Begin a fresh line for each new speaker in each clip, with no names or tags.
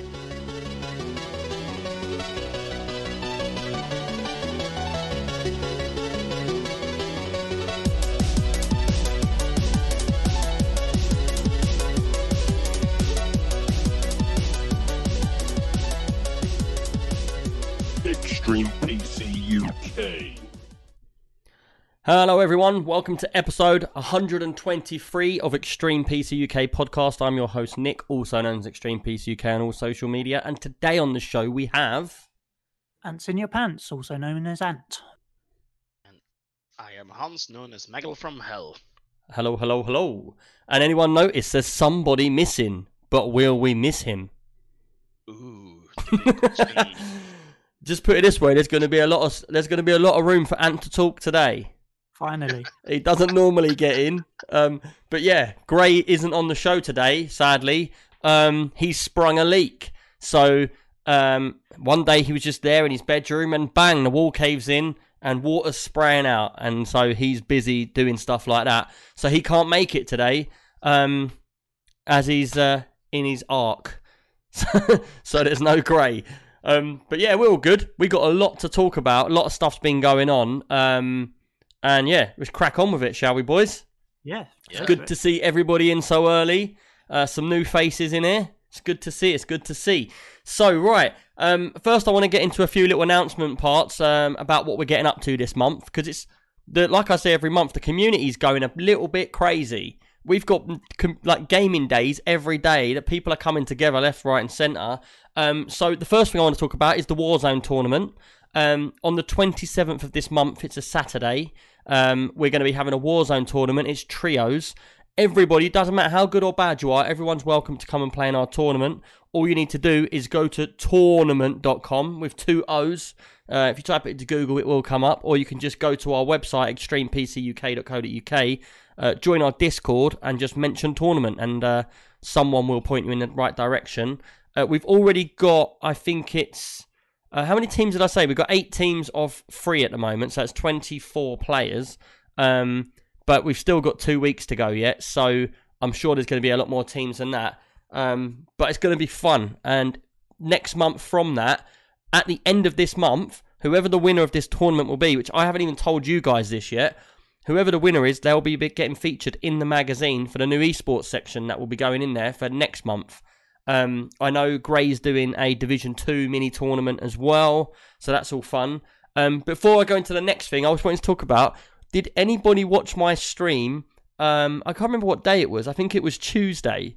Extreme
Hello, everyone. Welcome to episode 123 of Extreme PC UK podcast. I'm your host, Nick, also known as Extreme PC UK on all social media. And today on the show, we have.
Ants in your pants, also known as Ant.
I am Hans, known as Megal from Hell.
Hello, hello, hello. And anyone notice there's somebody missing, but will we miss him?
Ooh.
Just put it this way: there's going to be a lot of there's going to be a lot of room for Ant to talk today.
Finally.
He doesn't normally get in. Um, but yeah, Gray isn't on the show today, sadly. Um, he sprung a leak. So um, one day he was just there in his bedroom and bang, the wall caves in and water's spraying out. And so he's busy doing stuff like that. So he can't make it today um, as he's uh, in his arc. so there's no Gray. Um, but yeah, we're all good. We got a lot to talk about. A lot of stuff's been going on. Um, and yeah, let's crack on with it, shall we, boys?
Yeah.
Yeah.
Good to see everybody in so early. Uh, some new faces in here. It's good to see. It's good to see. So, right. Um, first, I want to get into a few little announcement parts um, about what we're getting up to this month because it's the like I say every month, the community's going a little bit crazy. We've got com- like gaming days every day that people are coming together left, right, and centre. Um, so the first thing I want to talk about is the Warzone tournament. Um, on the 27th of this month, it's a Saturday. Um, we're going to be having a Warzone tournament. It's trios. Everybody, doesn't matter how good or bad you are, everyone's welcome to come and play in our tournament. All you need to do is go to toornament.com with two O's. Uh, if you type it into Google, it will come up, or you can just go to our website, extremepcuk.co.uk, uh, join our Discord, and just mention tournament, and uh, someone will point you in the right direction. Uh, we've already got, I think it's. Uh, how many teams did I say? We've got eight teams of three at the moment, so that's 24 players. Um, but we've still got two weeks to go yet, so I'm sure there's going to be a lot more teams than that. Um, but it's going to be fun. And next month from that, at the end of this month, whoever the winner of this tournament will be, which I haven't even told you guys this yet, whoever the winner is, they'll be getting featured in the magazine for the new esports section that will be going in there for next month. Um, I know Gray's doing a Division 2 mini tournament as well, so that's all fun. Um, before I go into the next thing, I was wanting to talk about did anybody watch my stream? Um, I can't remember what day it was. I think it was Tuesday.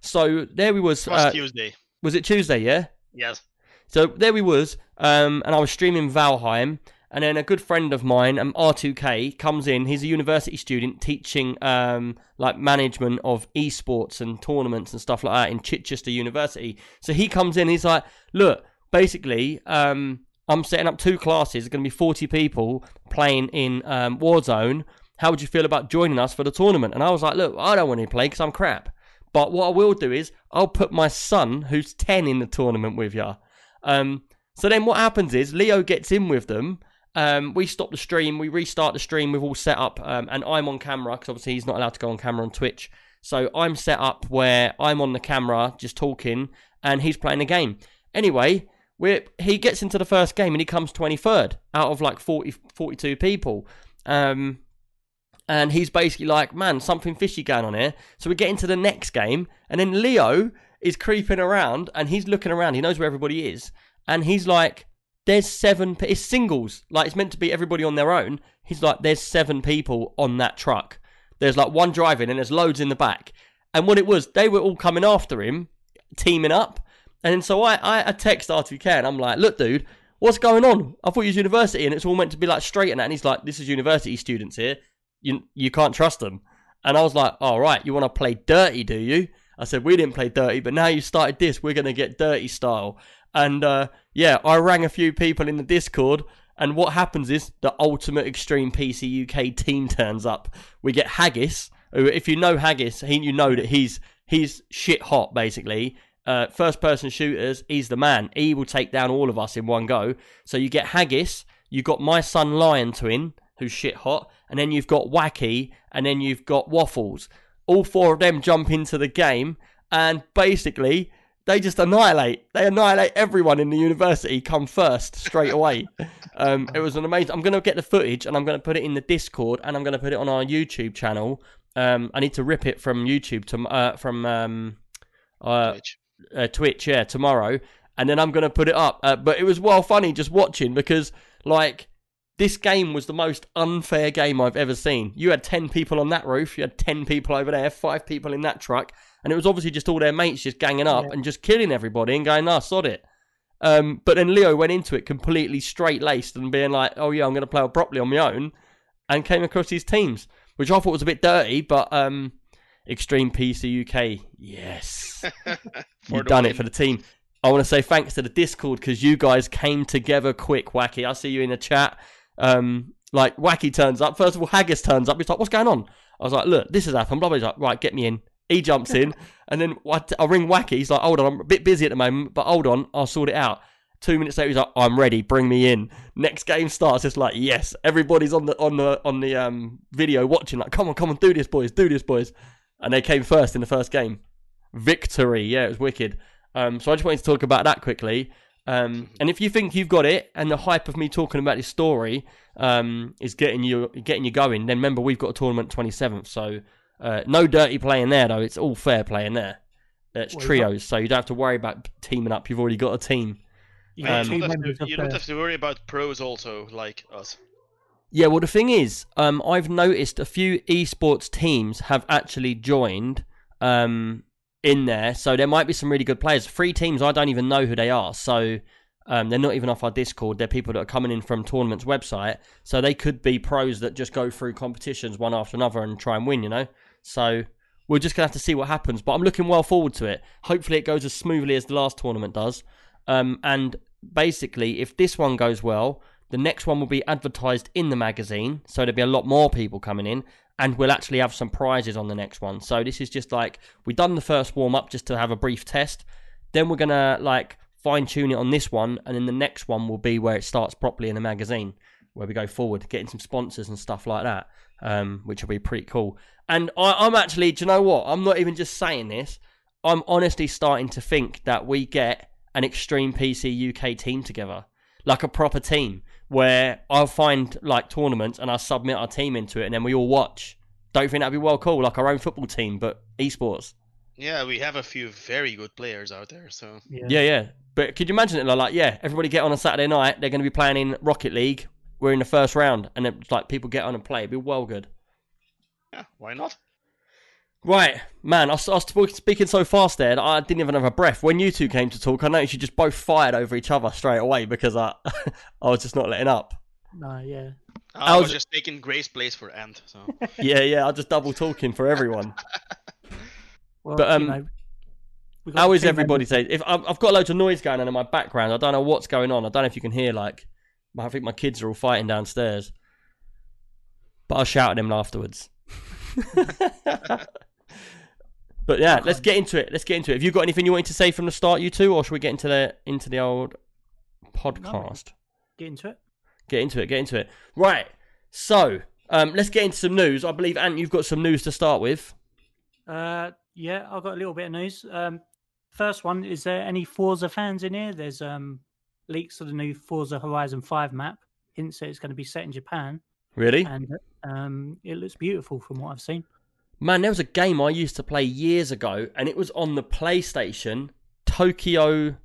So there we was.
Was
uh,
Tuesday.
was it Tuesday? Yeah.
Yes.
So there we was, um, and I was streaming Valheim, and then a good friend of mine, um, R2K, comes in. He's a university student teaching um, like management of esports and tournaments and stuff like that in Chichester University. So he comes in. He's like, "Look, basically, um, I'm setting up two classes. There's going to be 40 people playing in um, Warzone. How would you feel about joining us for the tournament?" And I was like, "Look, I don't want to play because I'm crap." But what I will do is I'll put my son, who's 10, in the tournament with you. Um, so then what happens is Leo gets in with them. Um, we stop the stream, we restart the stream, we've all set up, um, and I'm on camera because obviously he's not allowed to go on camera on Twitch. So I'm set up where I'm on the camera just talking, and he's playing the game. Anyway, we're, he gets into the first game and he comes 23rd out of like 40, 42 people. Um, and he's basically like, man, something fishy going on here. So we get into the next game, and then Leo is creeping around, and he's looking around. He knows where everybody is, and he's like, "There's seven. It's singles. Like it's meant to be everybody on their own." He's like, "There's seven people on that truck. There's like one driving, and there's loads in the back." And what it was, they were all coming after him, teaming up. And so I, I, I text R2K, and I'm like, "Look, dude." What's going on? I thought you was university and it's all meant to be like straight and that. And he's like, this is university students here you you can't trust them. And I was like, all right, you want to play dirty, do you? I said, we didn't play dirty, but now you started this, we're going to get dirty style. And uh, yeah, I rang a few people in the Discord, and what happens is the Ultimate Extreme PC UK team turns up. We get Haggis, who, if you know Haggis, he, you know that he's he's shit hot, basically. Uh, first person shooters, he's the man. He will take down all of us in one go. So you get Haggis, you got my son Lion Twin, who's shit hot, and then you've got Wacky, and then you've got Waffles. All four of them jump into the game, and basically they just annihilate. They annihilate everyone in the university. Come first straight away. um, it was an amazing. I'm gonna get the footage and I'm gonna put it in the Discord and I'm gonna put it on our YouTube channel. Um, I need to rip it from YouTube to uh, from um, uh,
Twitch.
uh, Twitch, yeah, tomorrow, and then I'm gonna put it up. Uh, but it was well funny just watching because like this game was the most unfair game I've ever seen. You had ten people on that roof, you had ten people over there, five people in that truck, and it was obviously just all their mates just ganging up
Yeah.
and just killing everybody and going, "Nah, sod it." Um, but then Leo went into it completely straight laced and being like, "Oh yeah, I'm gonna play properly on my own," and came across these teams, which I thought was a bit dirty, but um. Extreme PC UK, yes. You've done
win.
it for the team. I want to say thanks to the Discord because you guys came together quick, Wacky. I see you in the chat. Um, like Wacky turns up. First of all, Haggis turns up. He's like, "What's going on?" I was like, "Look, this has happened." Blah blah. He's like, "Right, get me in." He jumps in, and then I ring Wacky. He's like, "Hold on, I'm a bit busy at the moment, but hold on, I'll sort it out." Two minutes later, he's like, "I'm ready. Bring me in." Next game starts. It's like, yes, everybody's on the on the on the um video watching. Like, come on, come on, do this, boys, do this, boys. And they came first in the first game victory. Yeah, it was wicked. Um, so I just wanted to talk about that quickly. Um, and if you think you've got it, and the hype of me talking about this story um, is getting you getting you going, then remember we've got a tournament twenty seventh. So uh, no dirty playing there though. It's all fair playing there. It's
Well,
trios, so you don't have to worry about teaming up. You've already got a team.
You
Yeah,
Um,
you don't, have to, you don't have to worry about pros also, like us.
Yeah, well, the thing is, um, I've noticed a few esports teams have actually joined um, in there, so there might be some really good players. Three teams, I don't even know who they are, so um, they're not even off our Discord. They're people that are coming in from tournaments website, so they could be pros that just go through competitions one after another and try and win. You know, so we're just gonna have to see what happens. But I'm looking well forward to it. Hopefully, it goes as smoothly as the last tournament does. Um, and basically, if this one goes well, the next one will be advertised in the magazine, so there'll be a lot more people coming in, and we'll actually have some prizes on the next one. So this is just like we've done the first warm up just to have a brief test. Then we're gonna like fine tune it on this one, and then the next one will be where it starts properly in the magazine, where we go forward, getting some sponsors and stuff like that, um, which will be pretty cool. And I, I'm actually, do you know what? I'm not even just saying this. I'm honestly starting to think that we get an Extreme PC UK team together, like a proper team, where I'll find like tournaments and I'll submit our team into it, and then we all watch. Don't you think that'd be well cool, like our own football team, but esports?
Yeah, we have a few very good players out there, so
Yeah.
Yeah, yeah. But could you imagine it like, like, yeah, everybody get on a Saturday night. They're going to be playing in Rocket League. We're in the first round, and it's like people get on and play. It'd be well good.
yeah, why not?
Right, man. I was, I was speaking so fast there that I didn't even have a breath. When you two came to talk, I noticed you just both fired over each other straight away because I, I was just not letting up.
No, yeah.
I
How's
was
it-
just taking Gray's place for Ant, so
Yeah, yeah. I just double talking for everyone.
Well,
But, um,
you know,
How is everybody
members-
saying? If I've, I've got loads of noise going on in my background, I don't know what's going on. I don't know if you can hear. Like, I think my kids are all fighting downstairs, but I'll shout at them afterwards. But yeah, let's get into it. Let's get into it. Have you got anything you wanted to say from the start, you two, or should we get into the into the old podcast?
Get into it.
Get into it. Get into it. Right. So, um, let's get into some news. I believe Ant, you've got some news to start with.
Uh, yeah, I've got a little bit of news. Um, first one, is there any Forza fans in here? There's um leaks of the new Forza Horizon 5 map. Hints that it's going to be set in Japan,
Really?
and um, it looks beautiful from what I've seen.
Man, there was a game I used to play years ago, and it was on the PlayStation. Tokyo.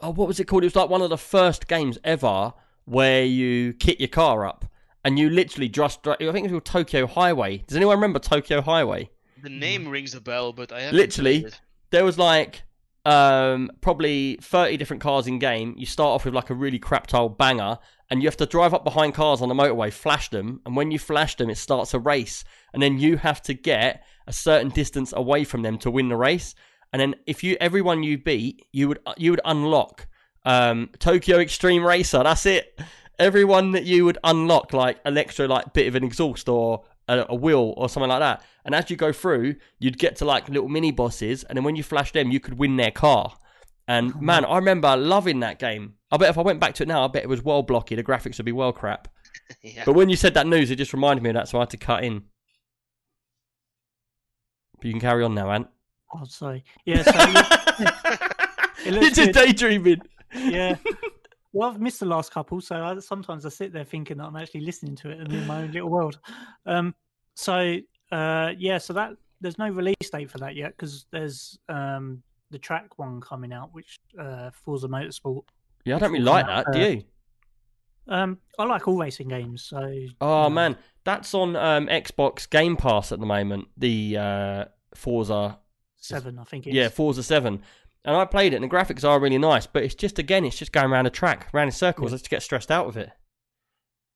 Oh, what was it called? It was like one of the first games ever where you kit your car up, and you literally just. I think it was called Tokyo Highway. Does anyone remember Tokyo Highway?
the name rings a bell, but I
Literally. There was like um, probably 30 different cars in game. You start off with like a really crap old banger, and you have to drive up behind cars on the motorway, flash them, and when you flash them, it starts a race, and then you have to get a certain distance away from them to win the race. And then if you everyone you beat, you would you would unlock um, Tokyo Extreme Racer. That's it. Everyone that you would unlock like an extra like bit of an exhaust or a, a wheel or something like that. And as you go through, you'd get to like little mini bosses, and then when you flash them, you could win their car. And man, I remember loving that game. I bet if I went back to it now, I bet it was well blocky. The graphics would be well crap.
yeah.
But when you said that news, it just reminded me of that, so I had to cut in. But you can carry on now, Ant.
Oh, sorry. Yeah, so It
You're just
good.
daydreaming.
yeah. Well, I've missed the last couple, so I, sometimes I sit there thinking that I'm actually listening to it and in my own little world. Um, so uh, yeah, so that there's no release date for that yet because there's um the track one coming out, which uh, Forza Motorsport.
Yeah, I don't really like
about,
that. Do you?
Um, I like all racing games, so
Oh
um,
man, that's on um, Xbox Game Pass at the moment. The uh, Forza,
seven, I think. It's,
yeah, Forza Seven, and I played it. and The graphics are really nice, but it's just again, it's just going around a track, around in circles.
Yeah.
I just get stressed out with it.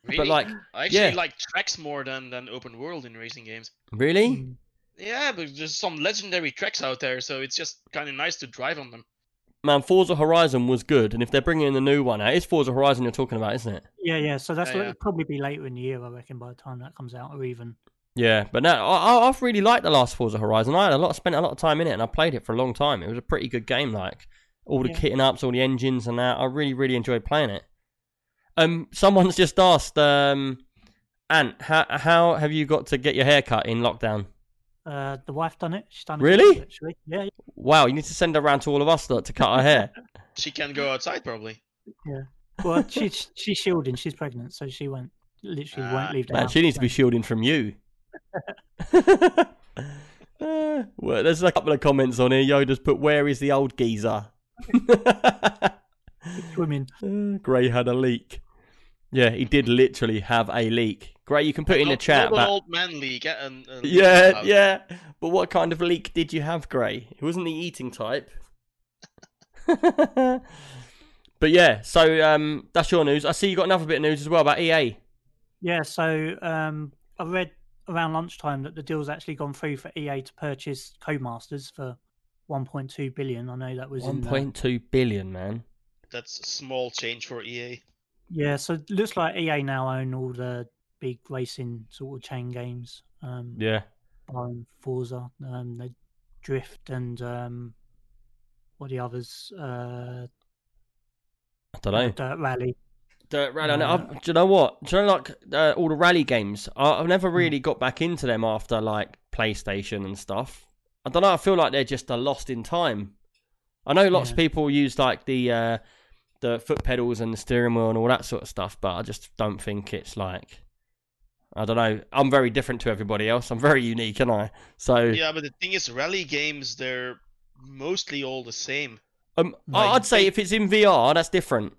Really?
But like,
I actually
yeah.
like tracks more than than open world in racing games.
really?
Yeah, but there's some legendary tracks out there, so it's just kind of nice to drive on them.
Man, Forza Horizon was good, and if they're bringing in the new one out, it's Forza Horizon you're talking about, isn't it?
yeah, yeah. So that's
Yeah,
what
yeah.
it'll probably be later in the year, I reckon, by the time that comes out, or even.
Yeah, but no, I, I- I've really liked the last Forza Horizon. I had a lot, spent a lot of time in it, and I played it for a long time. It was a pretty good game, like all the
Yeah.
kitting ups, all the engines, and that. I really, really enjoyed playing it. Um, someone's just asked, um, Ant, how how have you got to get your hair cut in lockdown?
Uh, the wife done it. She's done it.
Really?
Actually, yeah,
Wow, you need to send her around to all of us lot, to cut her hair.
She can go outside probably. Yeah.
Well, she's she's shielding. She's pregnant, so she won't literally
Ah,
won't leave the
Man, she needs to be shielding from you. Uh, well, there's a couple of comments on here. Yoda's put, "Where is the old geezer?"
swimming.
Uh, Gray had a leak. Yeah, he did literally have a leak. Gray, you can put in the chat
not old man league. And, and
Yeah,
about-
yeah. But what kind of leak did you have, Gray? It wasn't the eating type. but yeah, so um, that's your news. I see you got another bit of news as well about EA.
Yeah. So um, I read around lunchtime that the deal's actually gone through for EA to purchase Codemasters for 1.2 billion. I know that was
One
in. the-
point two billion, man.
That's a small change for EA.
Yeah. So it looks like EA now own all the big racing sort of chain games. Um,
Yeah.
barring Forza, um, the Drift and um, what are the others? Uh,
I don't know.
Dirt Rally.
Dirt Rally.
Uh,
do you know what? Do you know like uh, all the rally games? I, I've
Hmm.
never really got back into them after like PlayStation and stuff. I don't know. I feel like they're just a lost in time. I know lots of people use like the uh, the foot pedals and the steering wheel and all that sort of stuff, but I just don't think it's like. I don't know. I'm very different to everybody else. I'm very unique, and I. So
Yeah, but the thing is, rally games they're mostly all the same.
um,
Like,
I'd say if it's in VR, that's different.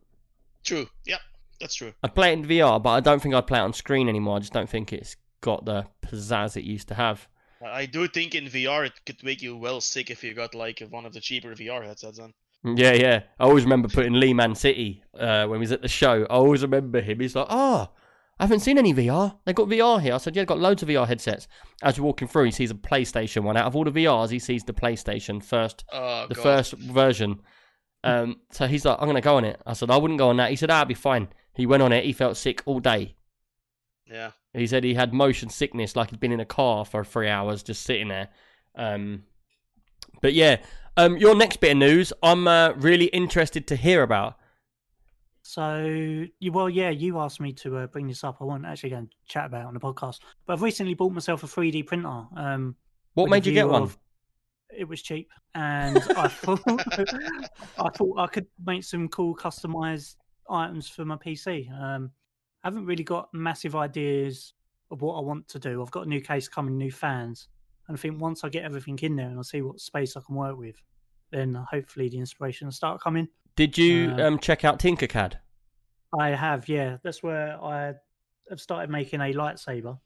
True. Yeah, that's true.
I'd play it in VR, but I don't think I'd play it on screen anymore. I just don't think it's got the pizzazz it used to have.
I do think in VR it could make you well sick if you got like one of the cheaper VR headsets on.
Yeah, yeah. I always remember putting Lee Man City uh, when we was at the show. I always remember him. He's like, oh, I haven't seen any VR. They got VR here. I said, yeah, they've got loads of VR headsets. As we're walking through, he sees a PlayStation one. Out of all the VRs, he sees the PlayStation first,
Oh,
the
God.
first version. Um, so he's like, I'm going to go on it. I said, I wouldn't go on that. He said, ah, I'll be fine. He went on it. He felt sick all day.
Yeah.
He said he had motion sickness, like he'd been in a car for three hours just sitting there. Um, but yeah, um, your next bit of news, I'm uh, really interested to hear about.
So, you, well, yeah, you asked me to uh, bring this up. I wasn't actually going to chat about it on the podcast, but I've recently bought myself a 3D printer. Um,
What made you get one?
of- It was cheap, and I thought I thought I could make some cool customized items for my PC. Um, I haven't really got massive ideas of what I want to do. I've got a new case coming, new fans, and I think once I get everything in there and I see what space I can work with, then hopefully the inspiration will start coming.
Did you
Uh,
um, check out Tinkercad?
I have, yeah. That's where I have started making a lightsaber,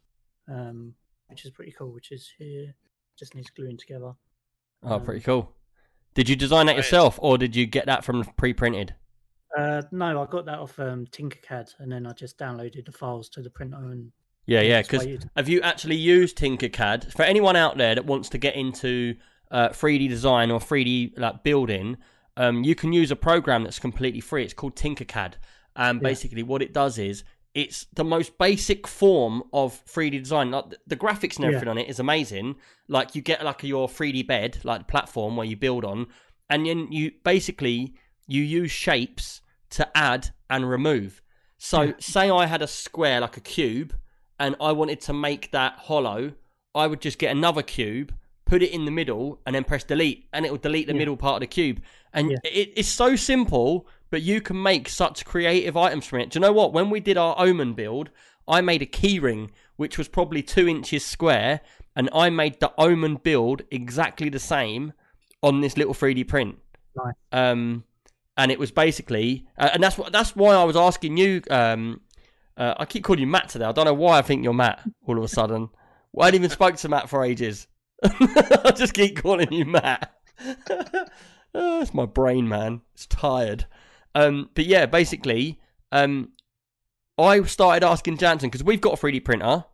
um, which is pretty cool. Which is here, just needs gluing together.
Oh,
um,
pretty cool. Did you design that yourself, or did you get that from pre-printed?
Uh, no, I got that off um, Tinkercad, and then I just downloaded the files to the printer and
Yeah, yeah. Because have you actually used Tinkercad? For anyone out there that wants to get into uh, 3D design or 3D like building, um, you can use a program that's completely free. It's called Tinkercad, and
Yeah.
basically what it does is it's the most basic form of 3D design. Like the- graphics and
Yeah.
everything on it is amazing. Like you get like your 3D bed, like the platform where you build on, and then you basically you use shapes to add and remove. So
Yeah.
say I had a square like a cube and I wanted to make that hollow, I would just get another cube, put it in the middle, and then press delete, and it will delete the
Yeah.
middle part of the cube. and
Yeah.
it, it's so simple, but you can make such creative items from it. Do you know what? When we did our Omen build, I made a keyring which was probably two inches square, and I made the Omen build exactly the same on this little 3D print.
Nice.
Um, and it was basically, uh, and that's what that's why I was asking you. Um, uh, I keep calling you Matt today. I don't know why I think you're Matt all of a sudden. Well, I hadn't even spoke to Matt for ages. I just keep calling you Matt. oh, it's my brain, man. It's tired. Um, but yeah, basically, um, I started asking Jansen because we've got a 3D printer,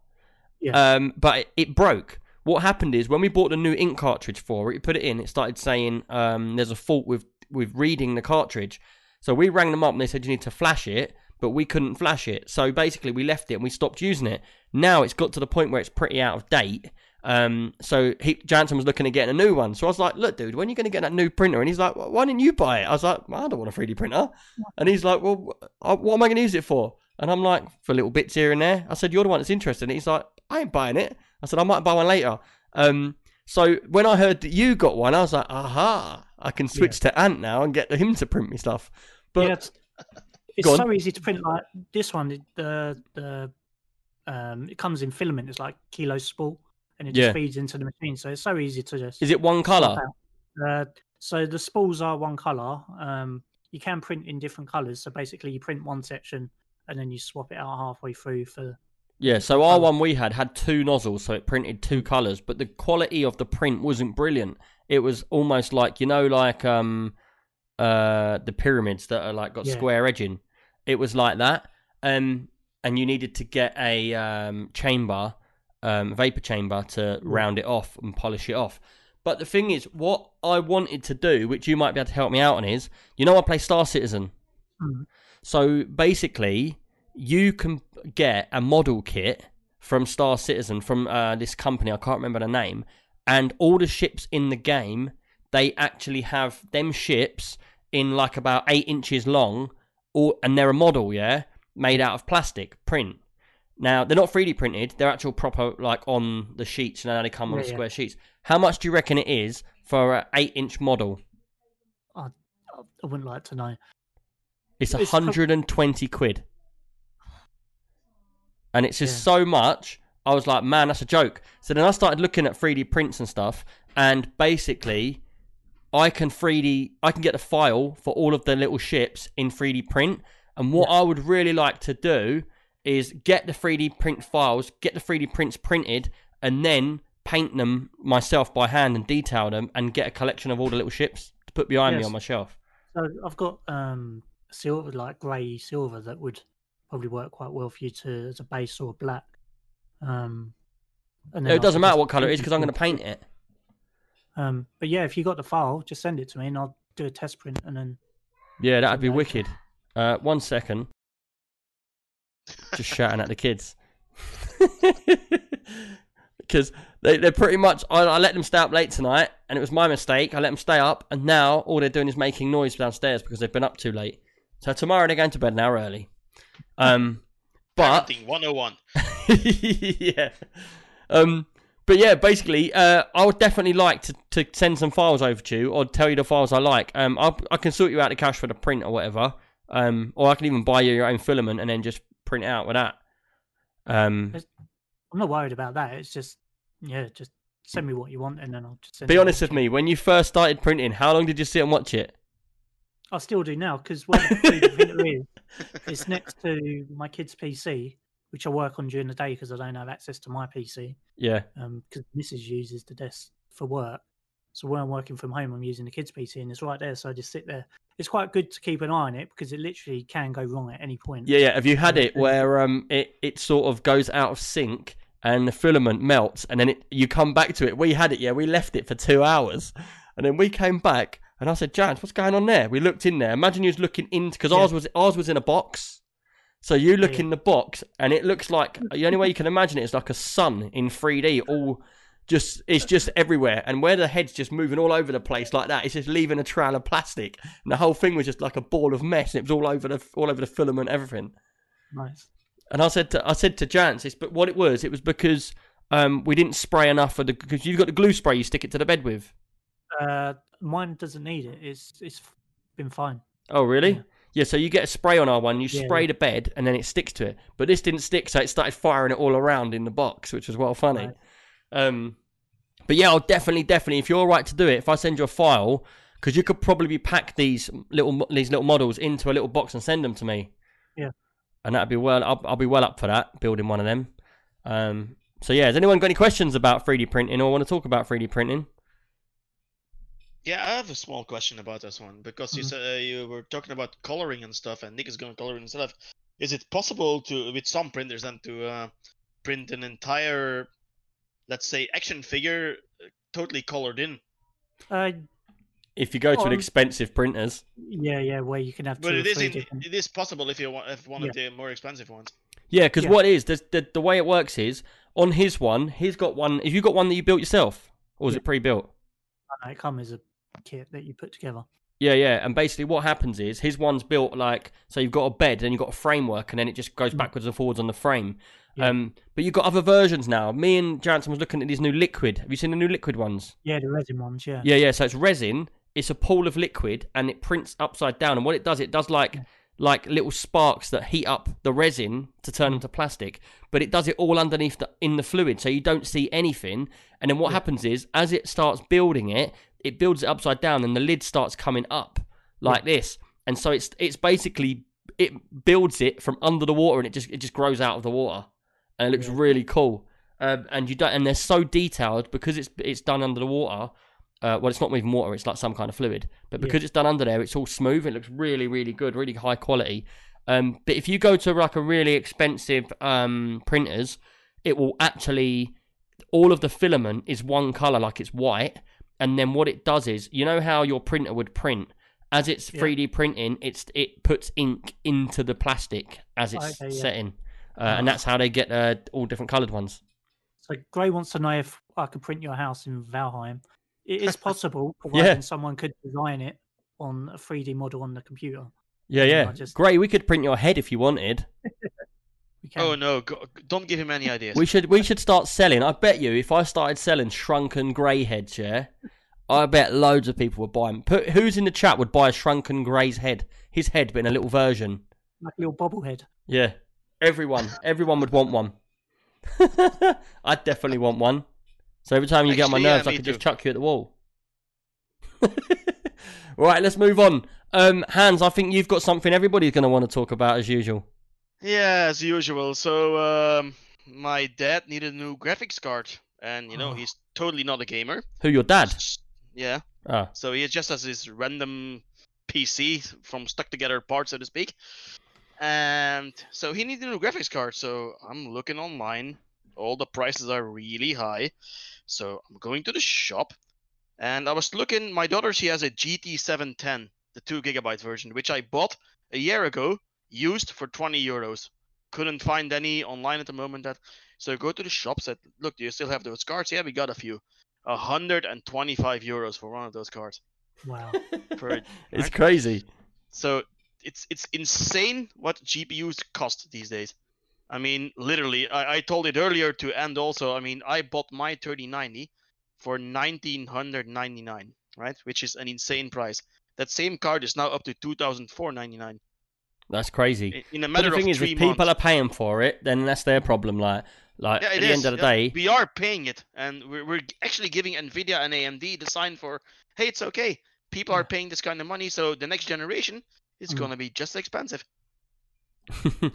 Yeah.
um, but it, it broke. What happened is when we bought the new ink cartridge for it, we put it in. It started saying um, there's a fault with with reading the cartridge. So we rang them up and they said you need to flash it, but we couldn't flash it. So basically, we left it and we stopped using it. Now it's got to the point where it's pretty out of date. Um, so he, Jansen was looking at getting a new one. So I was like, "Look, dude, when are you going to get that new printer?" And he's like, "Wh- "Why didn't you buy it?" I was like, well, "I don't want a 3D printer." And he's like, "Well, uh, what am I going to use it for?" And I'm like, "For little bits here and there." I said, "You're the one that's interested." And he's like, "I ain't buying it." I said, "I might buy one later." Um, so when I heard that you got one, I was like, "Aha! I can switch to Ant now and get him to print me stuff." But
yeah, it's, it's so easy to print. Like this one, the the um, it comes in filament. It's like kilo spool, and it
Yeah.
just feeds into the machine. So it's so easy to just.
is it one color?
Uh, so the spools are one color. Um, you can print in different colors. So basically, you print one section and then you swap it out halfway through for.
Yeah, so our one we had had two nozzles, so it printed two colors, but the quality of the print wasn't brilliant. It was almost like you know, like um, uh, the pyramids that are like got
Yeah.
square edging. It was like that, um, and you needed to get a um chamber, um, vapor chamber to round it off and polish it off. But the thing is, what I wanted to do, which you might be able to help me out on, is you know I play Star Citizen.
Mhm.
So basically, you can get a model kit from Star Citizen from uh, this company. I can't remember the name. And all the ships in the game, they actually have them ships in like about eight inches long, or and they're a model, yeah, made out of plastic print. Now they're not 3D printed; they're actual proper, like on the sheets. and they come on
Yeah, yeah.
square sheets. How much do you reckon it is for an eight-inch model?
I, I wouldn't like to know.
It's
It's prob-
120 quid. And it's just
Yeah.
so much. I was like, man, that's a joke. So then I started looking at 3D prints and stuff. And basically, I can 3D, I can get a file for all of the little ships in 3D print. And what I would really like to do is get the 3D print files, get the 3D prints printed, and then paint them myself by hand and detail them and get a collection of all the little ships to put behind me on my shelf.
So I've got um silver, like grey silver, that would probably work quite well for you to as a base or black. Um, and
No, it doesn't matter what colour it is because I'm going to paint it.
Um, but yeah, if you got the file, just send it to me and I'll do a test print and then.
Yeah, that'd be wicked. Uh, one second. Just shouting at the kids. Because they, they're pretty much. I, I let them stay up late tonight, and it was my mistake. I let them stay up, and now all they're doing is making noise downstairs because they've been up too late. So tomorrow they're going to bed an hour early. Um, but
Parenting 101.
yeah. Um, but yeah, basically, uh, I would definitely like to, to send some files over to you or tell you the files I like. Um, I'll, I can sort you out the cash for the print or whatever. Um, or I can even buy you your own filament and then just print out with that. Um,
I'm not worried about that. It's just, yeah, just send me what you want and then I'll just send
be honest with me. When you first started printing, how long did you sit and watch it?
I still do now because where the 3D printer is, it's next to my kid's PC, which I work on during the day because I don't have access to my PC.
Yeah,
because Mrs. uses the desk for work. So when I'm working from home, I'm using the kids' PC, and it's right there. So I just sit there. It's quite good to keep an eye on it because it literally can go wrong at any point.
yeah, yeah. Have you had it where um it, it sort of goes out of sync and the filament melts and then it you come back to it? We had it, yeah. We left it for two hours, and then we came back and I said, "Jans, what's going on there?" We looked in there. Imagine you was looking in because
Yeah.
ours was ours was in a box. So you look
Yeah.
in the box and it looks like the only way you can imagine it is like a sun in 3D, all just it's just everywhere. And where the head's just moving all over the place like that, it's just leaving a trail of plastic. And the whole thing was just like a ball of mess. And it was all over the all over the filament, everything.
Nice.
And I said to I said to Jance, it's but what it was, it was because um we didn't spray enough of the because you've got the glue spray you stick it to the bed with.
Uh, mine doesn't need it. It's it's been fine.
Oh, really?
Yeah.
Yeah. so you get a spray on our one, you
Yeah,
spray the bed, and then it sticks to it. But this didn't stick, so it started firing it all around in the box, which was well funny.
Right.
Um, but yeah, I'll definitely, definitely, if you're all right to do it, if I send you a file, because you could probably pack these little these little models into a little box and send them to me.
Yeah.
And that'd be well, I'll, I'll be well up for that, building one of them. Um, so yeah, has anyone got any questions about 3D printing or want to talk about 3D printing?
Yeah, I have a small question about this one because you
Mhm.
said uh, you were talking about coloring and stuff, and Nick is going to color and stuff. Is it possible to, with some printers, then to uh, print an entire, let's say, action figure uh, totally colored in?
Uh,
If you go to an expensive printers,
yeah, yeah, where you can have two
But it is in,
different...
it is possible if you want if one of the more expensive ones.
yeah, because
Yeah.
what is the, the the way it works is on his one, he's got one. Have you got one that you built yourself, or is
Yeah.
it pre-built?
No, It comes as a kit that you put together.
Yeah, yeah. And basically, what happens is his one's built like so you've got a bed, then you've got a framework, and then it just goes
Mm.
backwards and forwards on the frame.
Yeah.
Um, but you've got other versions now. Me and Jansen was looking at these new liquid. Have you seen the new liquid ones?
Yeah, the resin ones. Yeah.
Yeah, yeah. So it's resin. It's a pool of liquid, and it prints upside down. And what it does, it does like like little sparks that heat up the resin to turn into plastic. But it does it all underneath the, in the fluid, so you don't see anything. And then what
Yeah.
happens is, as it starts building it, it builds it upside down, and the lid starts coming up like this. And so it's it's basically it builds it from under the water, and it just it just grows out of the water, and it looks
Yeah.
really cool. Um, and you don't, and they're so detailed because it's it's done under the water. Uh, well, it's not even water; it's like some kind of fluid. But
Yeah.
because it's done under there, it's all smooth. It looks really, really good, really high quality. Um, but if you go to like a really expensive um, printers, it will actually all of the filament is one color, like it's white. And then what it does is, you know how your printer would print. As it's 3D printing, it's it puts ink into the plastic as it's
Okay, yeah.
setting, uh, and that's how they get uh, all different coloured ones.
So Gray wants to know if I could print your house in Valheim. It is possible, providing someone could design it on a 3D model on the computer.
Yeah,
Yeah,
yeah.
Just-
Great. We could print your head if you wanted.
We can.
Oh no! Go, don't give him any ideas.
We should we should start selling. I bet you if I started selling shrunken grey heads, yeah, I bet loads of people would buy them. Put, who's in the chat would buy a shrunken grey's head? His head, but in a little version.
like a little bobblehead.
Yeah, everyone, everyone would want one. I'd definitely want one. So every time you get on my
Actually, yeah,
nerves, I
me
could just chuck you at the wall. right, let's move on. Um, Hans, I think you've got something everybody's going to want to talk about as usual.
Yeah, as usual. So um, my dad needed a new graphics card, and you know
Oh.
he's totally not a gamer.
Who your dad?
Yeah.
Ah,
So he just has his random PC from stuck together parts, so to speak. And so he needed a new graphics card. So I'm looking online. All the prices are really high. So I'm going to the shop. And I was looking. My daughter, she has a GT710, the 2 gigabyte version, which I bought a year ago, used for 20 euros. Couldn't find any online at the moment. That So go to the shop, said, Look, do you still have those cards? Yeah, we got a few. 125 euros for one of those cards.
Wow.
For
it's crazy.
so it's it's insane what GPUs cost these days. I mean, literally, I, I told it earlier to end also. I mean, I bought my 3090 for 1999, right? Which is an insane price. That same card is now up to 2499
That's crazy.
in, a
But
matter
the thing
of
is,
three
if people
months.
are paying for it, then that's their problem. Like, like
yeah,
at the
is.
end of the
Yeah,
day,
we are paying it, and we're, we're actually giving Nvidia and AMD the sign for, hey, it's okay. People are paying this kind of money, so the next generation is
Mm.
gonna be just expensive.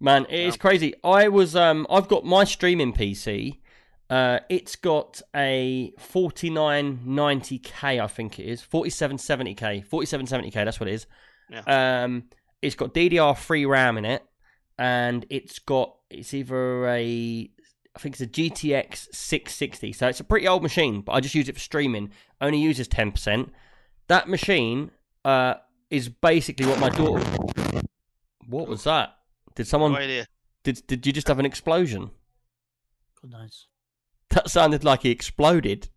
man, it is
Yeah.
crazy. I was, um, I've got my streaming PC. Uh, it's got a 4990K, I think it is. 4770K. 4770K, that's what it is.
Yeah.
Um, it's got DDR3 RAM in it, and it's got, it's either a, I think it's a GTX 660. So it's a pretty old machine, but I just use it for streaming. Only uses 10%. That machine uh, is basically what my daughter. What was that? Did someone
No idea.
did did you just have an explosion?
God knows.
That sounded like he exploded.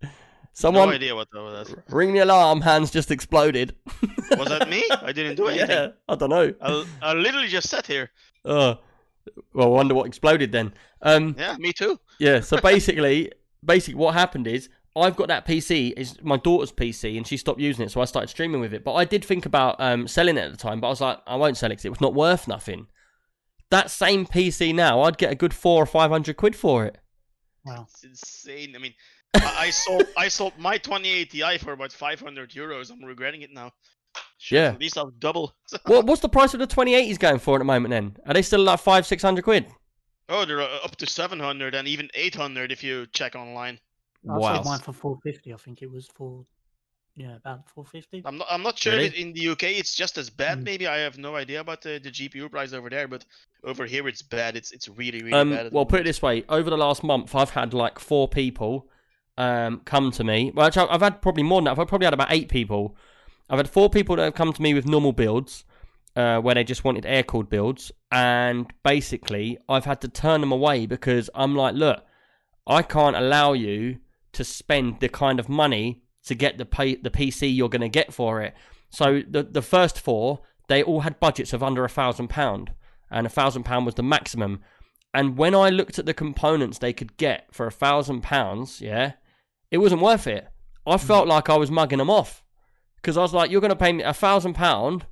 Someone
No idea what that was.
ring the alarm. Hans just exploded.
Was that me? I didn't do anything.
yeah, I don't know.
I, I literally just sat here.
Uh, well, I wonder what exploded then. Um,
Yeah, me too.
yeah. So basically, basically, what happened is I've got that PC. It's my daughter's PC, and she stopped using it, so I started streaming with it. But I did think about um, selling it at the time, but I was like, I won't sell it because it was not worth nothing. That same PC now, I'd get a good four or five hundred quid for it.
Wow.
It's insane. I mean, I, I sold I sold my 28 Ti for about 500 euros. I'm regretting it now. Should
Yeah.
At least I'll double.
What, what's the price of the 2080s going for at the moment? Then are they still like five, six hundred quid?
oh, they're uh, up to 700 and even 800 if you check online.
I
Wow.
sold mine for 450. I think it was for, yeah, about 450.
I'm not. I'm not sure
Really?
if in the UK it's just as bad.
Mm.
Maybe I have no idea about the, the GPU price over there, but over here it's bad. It's it's really really
Um,
bad.
well, put it this way: over the last month, I've had like four people um, come to me. Well, actually, I've had probably more than that. I've probably had about eight people. I've had four people that have come to me with normal builds, uh, where they just wanted air cooled builds, and basically, I've had to turn them away because I'm like, look, I can't allow you to spend the kind of money to get the pay, the PC you're going to get for it. So the the first four, they all had budgets of under a thousand pound, and a thousand pound was the maximum. And when I looked at the components they could get for a thousand pounds, yeah, it wasn't worth it. I felt like I was mugging them off because I was like, "You're going to pay me a thousand pound.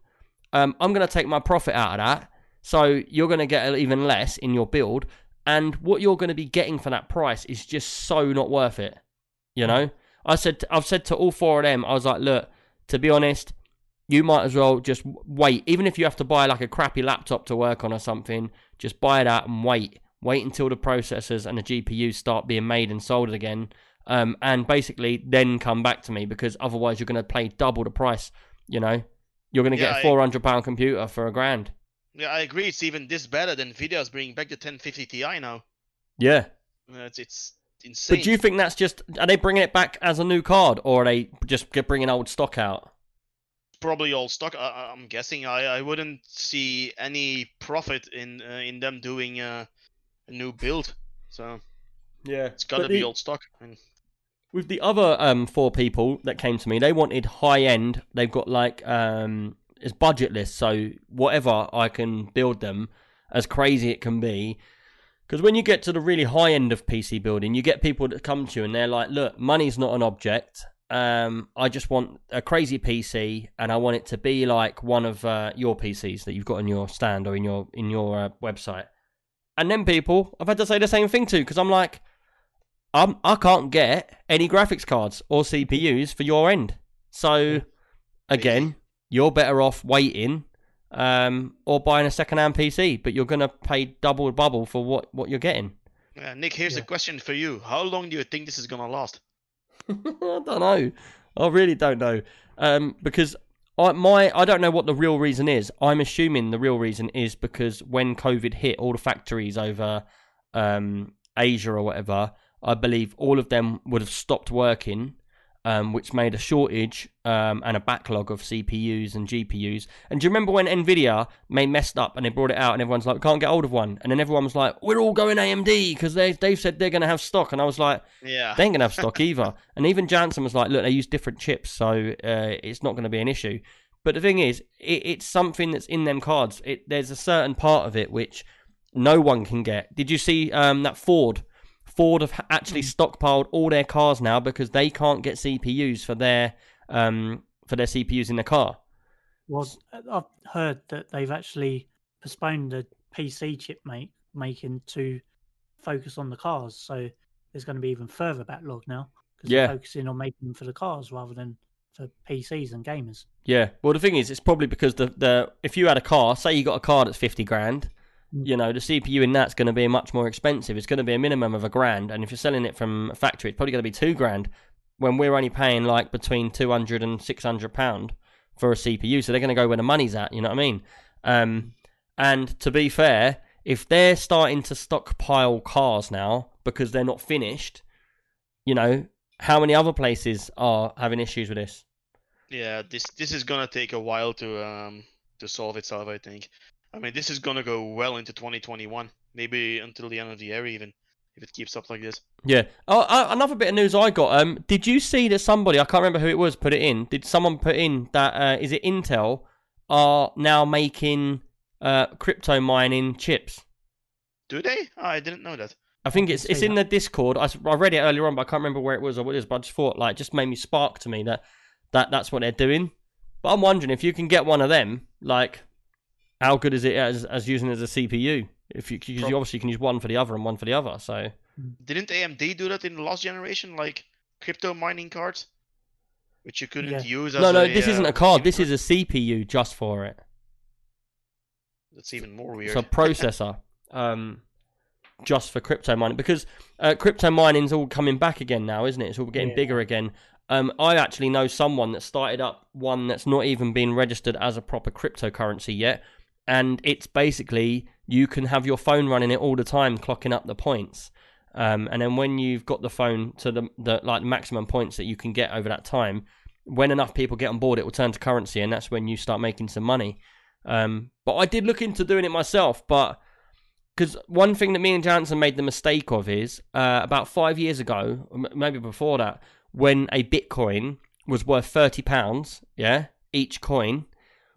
Um, I'm going to take my profit out of that, so you're going to get even less in your build, and what you're going to be getting for that price is just so not worth it." You know, I said, I've said to all four of them, I was like, "Look, to be honest, you might as well just wait. Even if you have to buy like a crappy laptop to work on or something, just buy that and wait. Wait until the processors and the GPUs start being made and sold again. Um, and basically then come back to me because otherwise you're going to pay double the price. You know, you're going to
Yeah,
get a 400 pound computer for a grand.
Yeah, I agree. It's even this better than Nvidia's bringing back the 1050 Ti now.
Yeah.
Uh, It's it's insane.
But do you think that's just are they bringing it back as a new card or are they just bringing old stock out?
probably old stock. I, I'm guessing. I, I wouldn't see any profit in uh, in them doing uh, a new build. So
Yeah,
it's got to be old stock.
With the other um, four people that came to me, they wanted high end. They've got like um, it's budgetless, so whatever I can build them, as crazy it can be. Because when you get to the really high end of PC building, you get people that come to you and they're like, "Look, money's not an object. Um, I just want a crazy PC, and I want it to be like one of uh, your PCs that you've got in your stand or in your in your uh, website." And then people, I've had to say the same thing to because I'm like, I'm, I can't get any graphics cards or CPUs for your end. So, again, you're better off waiting um, or buying a second-hand PC, but you're going to pay double the bubble for what, what you're getting.
uh, Nick, here's a question for you: How long do you think this is gonna last?
I don't know. I really don't know. Um, because I my I don't know what the real reason is. I'm assuming the real reason is because when COVID hit all the factories over um, Asia or whatever, I believe all of them would have stopped working, um, which made a shortage um, and a backlog of CPUs and GPUs. And do you remember when Nvidia made messed up and they brought it out and everyone's like, "We can't get hold of one," and then everyone was like, "We're all going AMD because they they've said they're going to have stock," and I was like.
Yeah.
They ain't gonna have stock either. And even Jansen was like, "Look, they use different chips, so uh, it's not going to be an issue." But the thing is, it, it's something that's in them cards. It, there's a certain part of it which no one can get. Did you see um, that Ford? Ford have actually stockpiled all their cars now because they can't get CPUs for their um, for their CPUs in the car.
Well, I've heard that they've actually postponed the PC chip make, making to focus on the cars. So there's going to be even further backlog now because
Yeah.
they're focusing on making them for the cars rather than for PCs and gamers.
Yeah. Well, the thing is, it's probably because the the if you had a car, say you got a car that's fifty grand. You know, the CPU in that's going to be much more expensive. It's going to be a minimum of a grand, and if you're selling it from a factory, it's probably going to be two grand. When we're only paying like between 200 and 600 pound for a CPU, so they're going to go where the money's at. You know what I mean? Um, and to be fair, if they're starting to stockpile cars now because they're not finished, you know, how many other places are having issues with this?
Yeah, this this is gonna take a while to um to solve itself. I think. I mean, this is gonna go well into 2021, maybe until the end of the year, even if it keeps up like this.
Yeah. Oh, uh, another bit of news I got. Um, did you see that somebody I can't remember who it was put it in? Did someone put in that? Uh, is it Intel are now making uh crypto mining chips?
Do they? Oh, I didn't know that.
I think
I
it's it's
see
in the Discord. I, I read it earlier on, but I can't remember where it was or what it is. But I just thought like just made me spark to me that that that's what they're doing. But I'm wondering if you can get one of them, like how good is it as as using it as a CPU? If you because you obviously can use one for the other and one for the other. So
Didn't AMD do that in the last generation, like crypto mining cards, which you couldn't
Yeah.
use? As
no, no,
a,
this isn't
uh,
a card. This is a CPU just for it.
That's even more weird.
It's a processor, um, just for crypto mining because uh, crypto mining's all coming back again now, isn't it? It's all getting
Yeah.
bigger again. Um, I actually know someone that started up one that's not even been registered as a proper cryptocurrency yet, and it's basically you can have your phone running it all the time, clocking up the points. Um, and then when you've got the phone to the, the like maximum points that you can get over that time, when enough people get on board, it will turn to currency, and that's when you start making some money. Um, but I did look into doing it myself, but because one thing that me and Jansen made the mistake of is uh, about five years ago, maybe before that, when a Bitcoin was worth thirty pounds, yeah, each coin,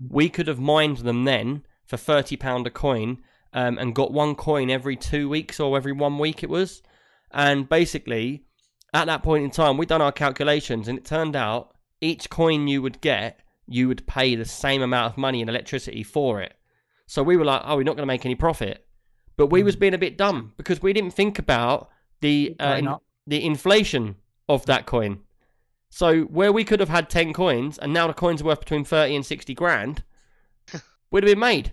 we could have mined them then for thirty pound a coin, um, and got one coin every two weeks or every one week it was, and basically at that point in time we'd done our calculations and it turned out each coin you would get you would pay the same amount of money in electricity for it. So we were like, oh, we're not going to make any profit. But we was being a bit dumb because we didn't think about the uh, in- the inflation of that coin. So where we could have had ten coins and now the coins are worth between thirty and sixty grand, would have been made.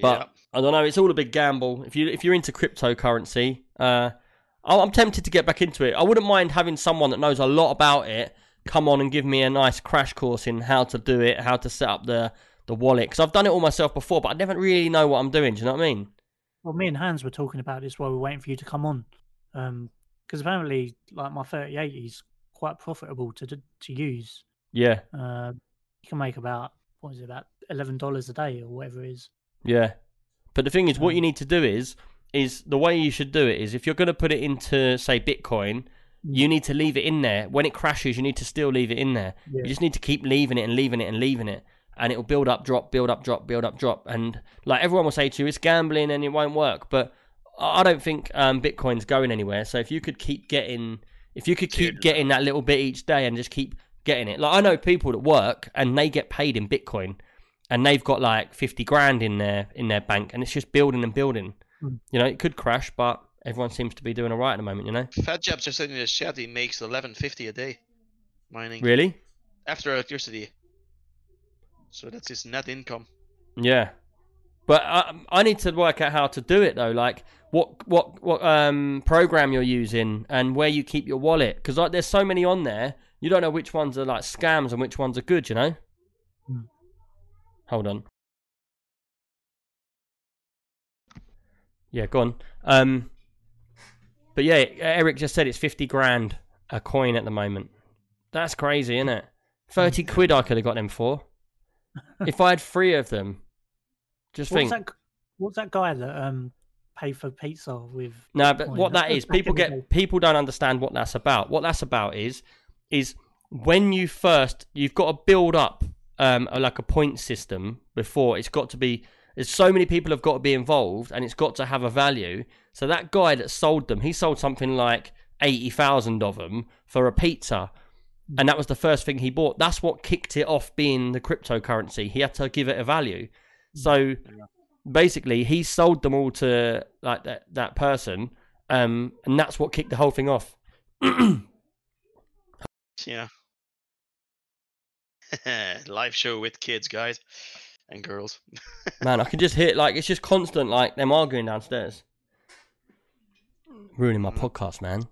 But
yeah.
I don't know. It's all a big gamble. If you if you're into cryptocurrency, uh, I- I'm tempted to get back into it. I wouldn't mind having someone that knows a lot about it come on and give me a nice crash course in how to do it, how to set up the the wallet. Because I've done it all myself before, but I never really know what I'm doing. Do you know what I mean?
Well, me and Hans were talking about this while we are waiting for you to come on. Because apparently, like my 38 is quite profitable to to use.
Yeah,
Uh, you can make about what is it about eleven dollars a day or whatever it is.
yeah. But the thing is, what
Um,
you need to do is is the way you should do it is if you're going to put it into say Bitcoin, you need to leave it in there. When it crashes, you need to still leave it in there.
Yeah.
You just need to keep leaving it and leaving it and leaving it. And it will build up, drop, build up, drop, build up, drop. And like everyone will say to you, it's gambling and it won't work. But I I don't think um, Bitcoin's going anywhere. So if you could keep getting, if you could keep
Dude.
getting that little bit each day and just keep getting it. Like I know people that work and they get paid in Bitcoin and they've got like 50 grand in their in their bank and it's just building and building.
Mm.
You know, it could crash, but everyone seems to be doing all right at the moment, you know?
Fat Jab just said in the chat he makes eleven fifty a day mining
Really?
after electricity. So that's his net income.
Yeah, but I, I need to work out how to do it though. Like what what what um program you're using and where you keep your wallet because like there's so many on there. You don't know which ones are like scams and which ones are good. You know.
Hmm.
Hold on. Yeah, go on. Um, but yeah, Eric just said it's fifty grand a coin at the moment. That's crazy, isn't it? Thirty quid I could have got them for if I had three of them. Just
What's
think.
that? What's that guy that um paid for pizza with?
No, but what that is, people get people don't understand what that's about. What that's about is is when you first you've got to build up um a, like a point system before it's got to be there's so many people have got to be involved and it's got to have a value. So that guy that sold them, he sold something like eighty thousand of them for a pizza. And that was the first thing he bought. That's what kicked it off being the cryptocurrency. He had to give it a value. So basically he sold them all to like that that person um and that's what kicked the whole thing off
Yeah. Live show with kids, guys and girls.
man i can just hear like it's just constant like them arguing downstairs ruining my podcast man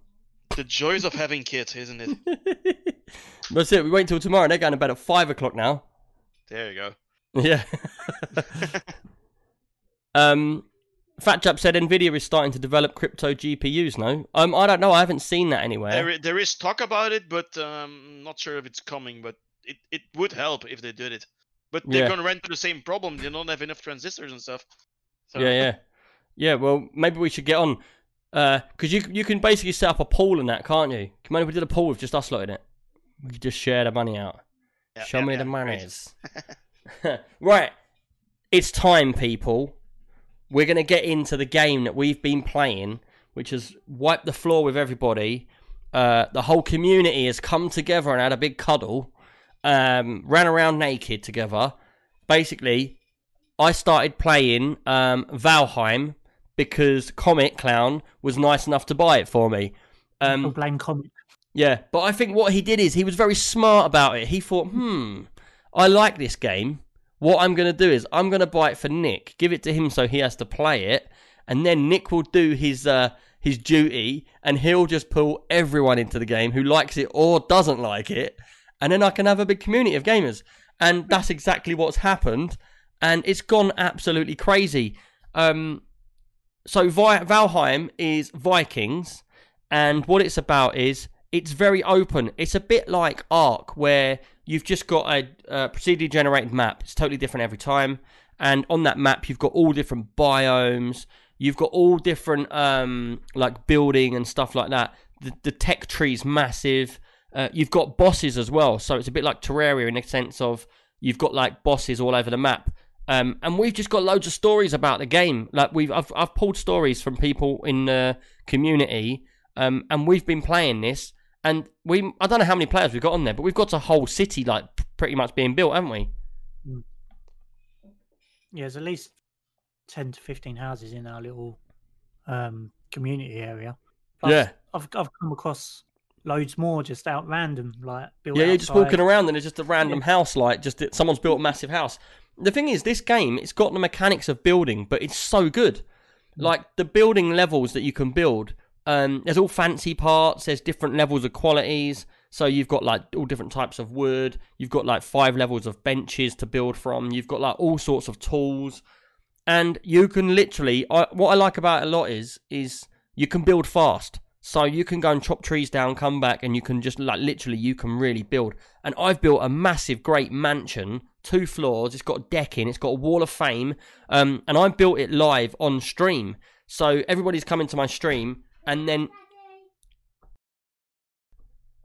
The joys of having kids, isn't it?
that's it we wait till tomorrow they're going to bed at five o'clock now
There you go.
yeah um fat chap said nvidia is starting to develop crypto gpus no um i don't know i haven't seen that anywhere
There, there is talk about it, but um, not sure if it's coming. But it, it would help if they did it. But they're
Yeah.
gonna run into the same problem. They don't have enough transistors and stuff. So,
Yeah, yeah, yeah. Well, maybe we should get on because you you can basically set up a pool in that, can't you? Come on, if we did a pool with just us lot in it, we could just share the money out.
yeah,
Show
yeah,
me the monies. right, it's time, people. We're going to get into the game that we've been playing, which has wiped the floor with everybody. Uh, the whole community has come together and had a big cuddle, um, ran around naked together. Basically, I started playing um, Valheim because Comic Clown was nice enough to buy it for me.
I'll
Um,
blame comic.
yeah, but I think what he did is he was very smart about it. He thought, hmm, I like this game. What I'm going to do is I'm going to buy it for Nick, give it to him so he has to play it, and then Nick will do his uh, his duty, and he'll just pull everyone into the game who likes it or doesn't like it, and then I can have a big community of gamers. And that's exactly what's happened, and it's gone absolutely crazy. Um, so Vi- Valheim is Vikings, and what it's about is it's very open. It's a bit like Ark, where you've just got a, a procedurally generated map. It's totally different every time, and on that map you've got all different biomes. You've got all different um, like building and stuff like that. The, the tech tree's massive. Uh, you've got bosses as well, so it's a bit like Terraria in the sense of you've got like bosses all over the map. Um, and we've just got loads of stories about the game. Like we've, I've, I've pulled stories from people in the community, um, and we've been playing this. And we, I don't know how many players we've got on there, but we've got a whole city like pretty much being built, haven't we? Mm.
Yeah, there's at least ten to fifteen houses in our little um, community area.
Yeah.
I've I've come across loads more just out random, like built
Yeah, you're just walking around and it's just a random house, like just someone's built a mm. massive house. The thing is, this game it's got the mechanics of building, but it's so good. Mm. Like the building levels that you can build, um, there's all fancy parts. There's different levels of qualities. So you've got like all different types of wood. You've got like five levels of benches to build from. You've got like all sorts of tools, and you can literally. I, what I like about it a lot is is you can build fast. So you can go and chop trees down, come back, and you can just like literally you can really build. And I've built a massive, great mansion, two floors. It's got decking, it's got a wall of fame, um, and I built it live on stream. So everybody's coming to my stream, and then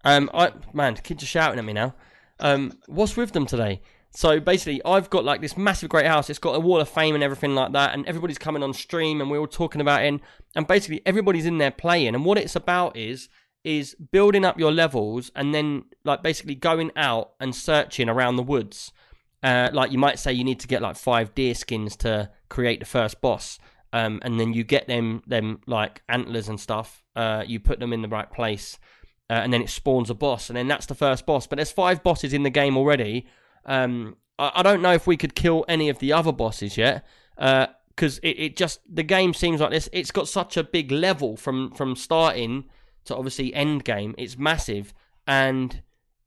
um, I man, kids are shouting at me now. Um, what's with them today? So basically, I've got like this massive, great house. It's got a wall of fame and everything like that, and everybody's coming on stream, and we're all talking about it. And, basically, everybody's in there playing. And what it's about is is building up your levels, and then like basically going out and searching around the woods. Uh, like you might say, you need to get like five deer skins to create the first boss, um, and then you get them them like antlers and stuff. Uh, you put them in the right place, uh, and then it spawns a boss, and then that's the first boss. But there's five bosses in the game already. Um, I, I don't know if we could kill any of the other bosses yet, because it, it just the game seems like this. It's got such a big level from from starting to obviously end game. It's massive, and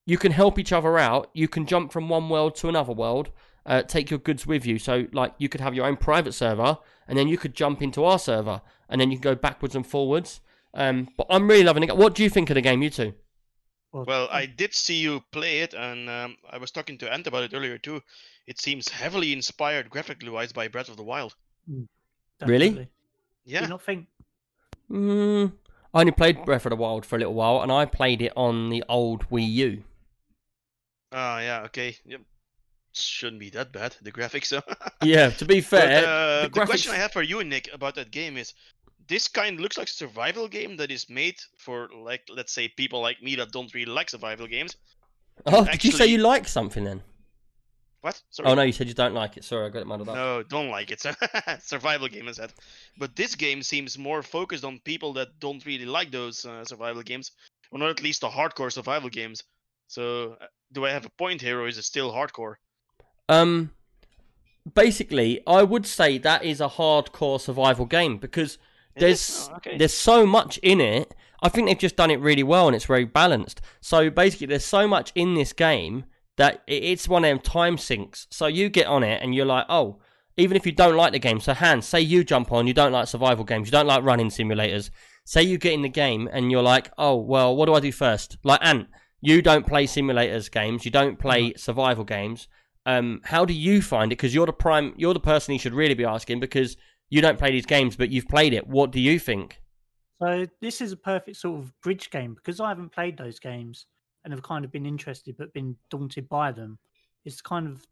you can help each other out. You can jump from one world to another world. Uh, take your goods with you. So, like, you could have your own private server, and then you could jump into our server, and then you can go backwards and forwards. Um, but I'm really loving it. What do you think of the game, you two?
Well, I did see you play it, and um, I was talking to Ant about it earlier too. It seems heavily inspired graphically wise by Breath of the Wild.
Really?
definitely. Do you not think?
Mm, I only played Breath of the Wild for a little while, and I played it on the old Wii U.
Ah, yeah, okay. Yep. Shouldn't be that bad, the graphics.
Yeah, to be
But,
fair,
uh,
the
the, question I have for you, Nick, about that game is: this kind looks like a survival game that is made for, like, let's say, people like me that don't really like survival games.
oh, did you say you like something then?
What? Sorry.
Oh no, you said you don't like it. Sorry, I got it muddled up.
No, don't like it. survival game is that. But this game seems more focused on people that don't really like those uh, survival games, or not at least the hardcore survival games. So, uh, do I have a point here, or is it still hardcore?
Um, basically, I would say that is a hardcore survival game because
Is
there's?
Oh, okay.
there's so much in it. I think they've just done it really well and it's very balanced. So basically, there's so much in this game that it's one of them time sinks. So you get on it and you're like, oh, even if you don't like the game. So Hans, say you jump on, you don't like survival games, you don't like running simulators. Say you get in the game and you're like, oh, well, what do I do first? Like Ant, you don't play simulators games, you don't play survival games. Um, how do you find it? Because you're the prime, you're the person he should really be asking because you don't play these games, but you've played it. What do you think?
So this is a perfect sort of bridge game because I haven't played those games and have kind of been interested but been daunted by them. It's kind of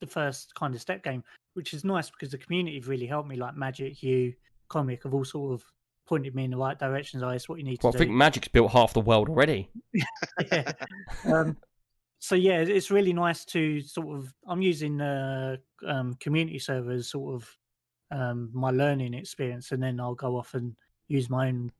the first kind of step game, which is nice because the community have really helped me. Like Magic, you, Comic, have all sort of pointed me in the right directions. I it's what you need to do.
Well, I think. Magic's built half the world already.
yeah. Um, so yeah, it's really nice to sort of. I'm using uh, um, community servers, sort of um, my learning experience, and then I'll go off and use my own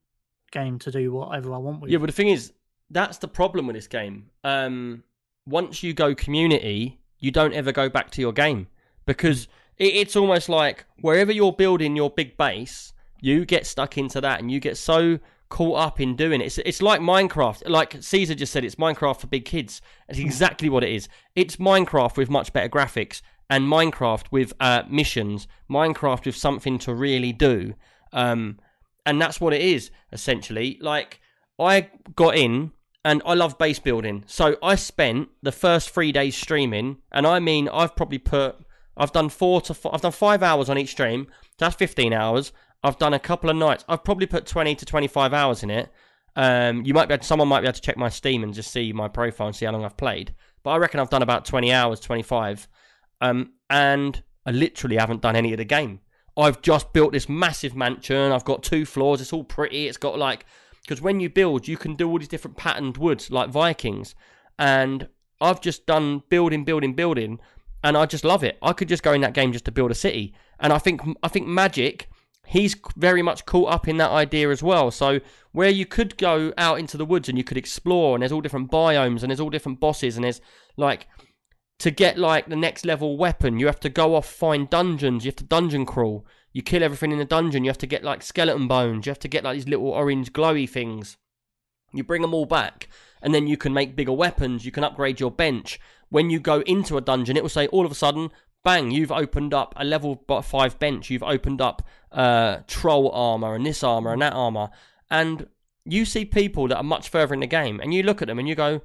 game to do whatever I want with.
Yeah, but the thing is, that's the problem with this game. Um, once you go community, you don't ever go back to your game because it, it's almost like wherever you're building your big base, you get stuck into that and you get so caught up in doing it. It's, it's like Minecraft. Like Caesar just said, it's Minecraft for big kids. It's exactly what it is. It's Minecraft with much better graphics and Minecraft with uh, missions, Minecraft with something to really do. Um, and that's what it is essentially. Like I got in and I love base building, so I spent the first three days streaming, and I mean I've probably put I've done four to f- I've done five hours on each stream. So That's fifteen hours. I've done a couple of nights. I've probably put twenty to twenty five hours in it. Um, you might be able, someone might be able to check my Steam and just see my profile and see how long I've played. But I reckon I've done about twenty hours, twenty five, um, and I literally haven't done any of the game. I've just built this massive mansion. I've got two floors. It's all pretty. It's got like because when you build, you can do all these different patterned woods like Vikings, and I've just done building, building, building, and I just love it. I could just go in that game just to build a city, and I think I think Magic, he's very much caught up in that idea as well. So where you could go out into the woods and you could explore, and there's all different biomes, and there's all different bosses, and there's like to get like the next level weapon, you have to go off find dungeons. You have to dungeon crawl. You kill everything in the dungeon. You have to get like skeleton bones. You have to get like these little orange glowy things. You bring them all back, and then you can make bigger weapons. You can upgrade your bench. When you go into a dungeon, it will say all of a sudden, bang! You've opened up a level five bench. You've opened up uh, troll armor and this armor and that armor, and you see people that are much further in the game, and you look at them and you go,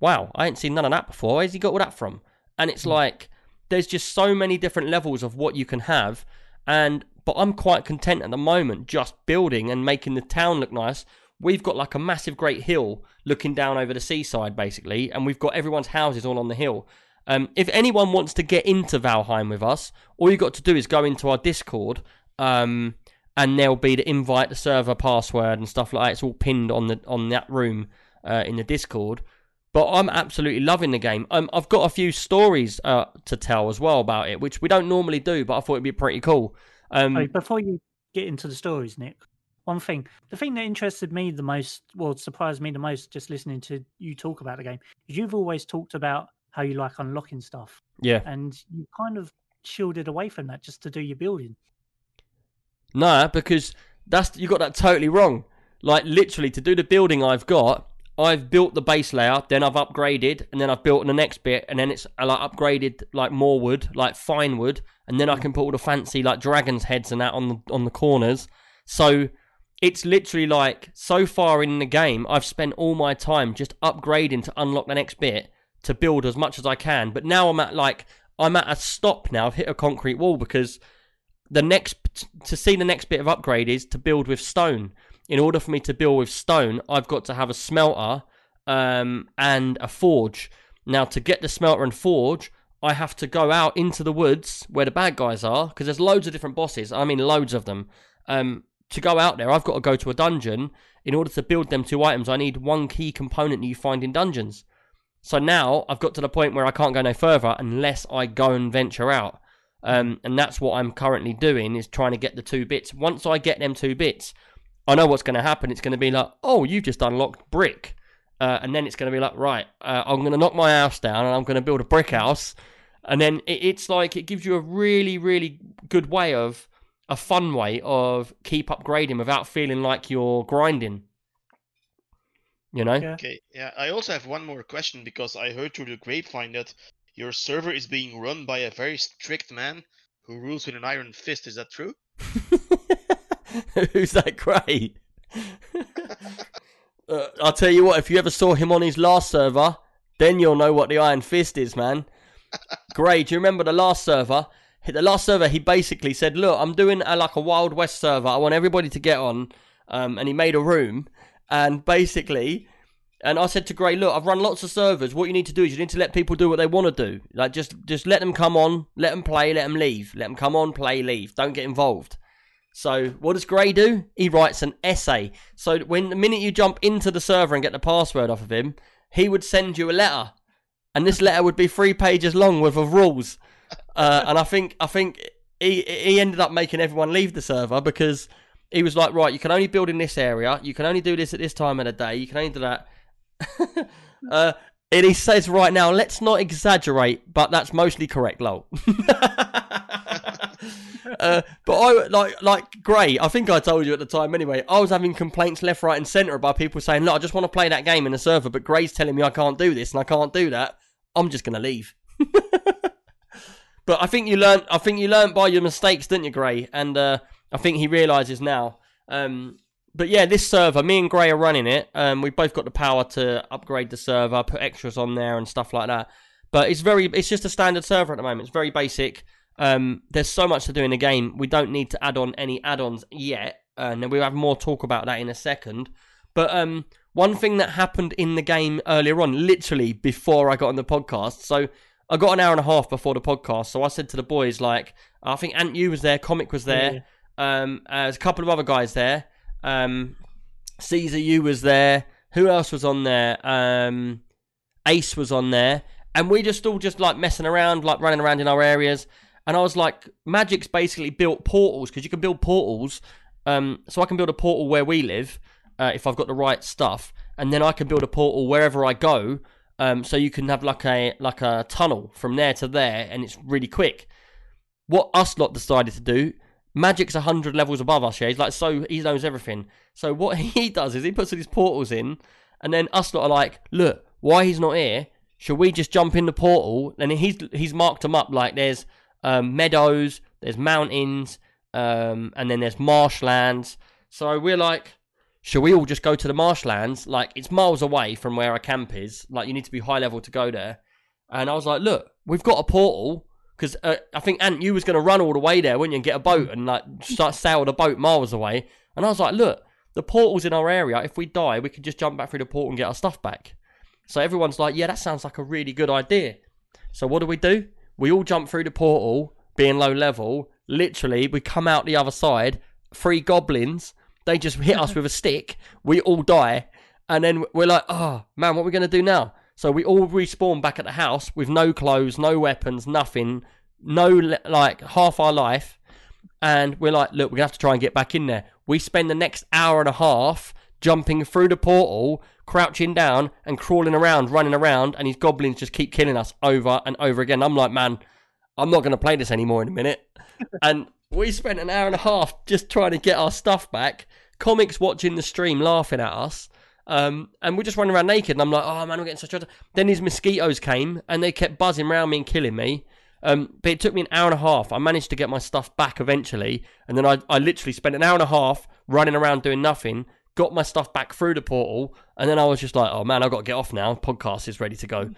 wow, I ain't seen none of that before. Where's he got all that from? And it's like there's just so many different levels of what you can have, and but I'm quite content at the moment just building and making the town look nice. We've got like a massive great hill looking down over the seaside basically, and we've got everyone's houses all on the hill. Um, if anyone wants to get into Valheim with us, all you got to do is go into our Discord, um, and there'll be the invite, the server password, and stuff like that. It's all pinned on the on that room uh, in the Discord. But I'm absolutely loving the game. Um, I've got a few stories uh, to tell as well about it, which we don't normally do, but I thought it'd be pretty cool. Um,
before you get into the stories, Nick, one thing, the thing that interested me the most, well, surprised me the most, just listening to you talk about the game, is you've always talked about how you like unlocking stuff,
yeah.
and you kind of shielded away from that just to do your building.
No, because that's you got that totally wrong. Like literally to do the building I've got, I've built the base layer, then I've upgraded, and then I've built the next bit, and then it's uh, like upgraded like more wood, like fine wood, and then I can put all the fancy like dragons heads and that on the on the corners. So it's literally like so far in the game, I've spent all my time just upgrading to unlock the next bit to build as much as I can. But now I'm at like I'm at a stop now. I've hit a concrete wall because the next to see the next bit of upgrade is to build with stone. In order for me to build with stone, I've got to have a smelter um, and a forge. Now, to get the smelter and forge, I have to go out into the woods where the bad guys are because there's loads of different bosses. I mean, loads of them. Um, to go out there, I've got to go to a dungeon. In order to build them two items, I need one key component that you find in dungeons. So now I've got to the point where I can't go no further unless I go and venture out. Um, and that's what I'm currently doing is trying to get the two bits. Once I get them two bits, I know what's going to happen. It's going to be like, oh, you've just unlocked brick. Uh, and then it's going to be like, right, uh, I'm going to knock my house down and I'm going to build a brick house. And then it, it's like, it gives you a really, really good way of, a fun way of keep upgrading without feeling like you're grinding. You know?
Yeah.
Okay, yeah. I also have one more question because I heard through the grapevine that your server is being run by a very strict man who rules with an iron fist. Is that true?
Who's that great? uh, I'll tell you what, if you ever saw him on his last server, then you'll know what the Iron Fist is, man. Gray, do you remember the last server? The last server, he basically said, "Look, I'm doing a, like a Wild West server. I want everybody to get on." Um, and he made a room, and basically, And I said to Gray, look, I've run lots of servers. What you need to do is you need to let people do what they want to do. Like just just let them come on, let them play, let them leave. Let them come on, play, leave. Don't get involved. So what does Gray do? He writes an essay. So when the minute you jump into the server and get the password off of him, he would send you a letter, and this letter would be three pages long worth of rules. Uh, and I think I think he he ended up making everyone leave the server because he was like, right, you can only build in this area, you can only do this at this time of the day, you can only do that. uh, and he says right now, let's not exaggerate, but that's mostly correct, lol. uh, but I like like Gray. I think I told you at the time anyway. I was having complaints left, right, and centre about people saying, "Look, I just want to play that game in the server," but Gray's telling me I can't do this and I can't do that. I'm just gonna leave. but I think you learned. I think you learned by your mistakes, didn't you, Gray? And uh, I think he realizes now. Um, but yeah, this server, me and Gray are running it. Um, we've both got the power to upgrade the server, put extras on there and stuff like that. But it's very, it's just a standard server at the moment. It's very basic. Um, there's so much to do in the game. We don't need to add on any add-ons yet, and we'll have more talk about that in a second. But um, one thing that happened in the game earlier on, literally before I got on the podcast, so I got an hour and a half before the podcast. So I said to the boys, like, I think Ant U was there, Comic was there, um, uh, there's a couple of other guys there. Um, Caesar U was there. Who else was on there? Um, Ace was on there, and we just all just like messing around, like running around in our areas. And I was like, Magic's basically built portals because you can build portals. Um, so I can build a portal where we live uh, if I've got the right stuff, and then I can build a portal wherever I go. Um, so you can have like a like a tunnel from there to there, and it's really quick. What us lot decided to do, Magic's hundred levels above us. Yeah, he's like so he knows everything. So what he does is he puts all these portals in, and then us lot are like, look, why he's not here? Should we just jump in the portal? And he's he's marked them up like there's um, meadows, there's mountains, um, and then there's marshlands. So we're like, should we all just go to the marshlands? Like it's miles away from where our camp is. Like you need to be high level to go there. And I was like, look, we've got a portal because uh, I think Ant, you was going to run all the way there, wouldn't you, and get a boat and like start sail the boat miles away. And I was like, look, the portal's in our area. If we die, we could just jump back through the portal and get our stuff back. So everyone's like, yeah, that sounds like a really good idea. So what do we do? We all jump through the portal, being low level. Literally, we come out the other side. Three goblins. They just hit us with a stick. We all die, and then we're like, "Oh man, what are we gonna do now?" So we all respawn back at the house with no clothes, no weapons, nothing, no like half our life, and we're like, "Look, we're gonna have to try and get back in there." We spend the next hour and a half jumping through the portal, crouching down and crawling around, running around, and these goblins just keep killing us over and over again. I'm like, man, I'm not going to play this anymore in a minute. and we spent an hour and a half just trying to get our stuff back. Comics watching the stream, laughing at us. Um, and we're just running around naked, and I'm like, oh man, I'm getting such a. Then these mosquitoes came, and they kept buzzing around me and killing me. Um, but it took me an hour and a half. I managed to get my stuff back eventually, and then I, I literally spent an hour and a half running around doing nothing, got my stuff back through the portal, and then I was just like, oh man, I've got to get off now. Podcast is ready to go.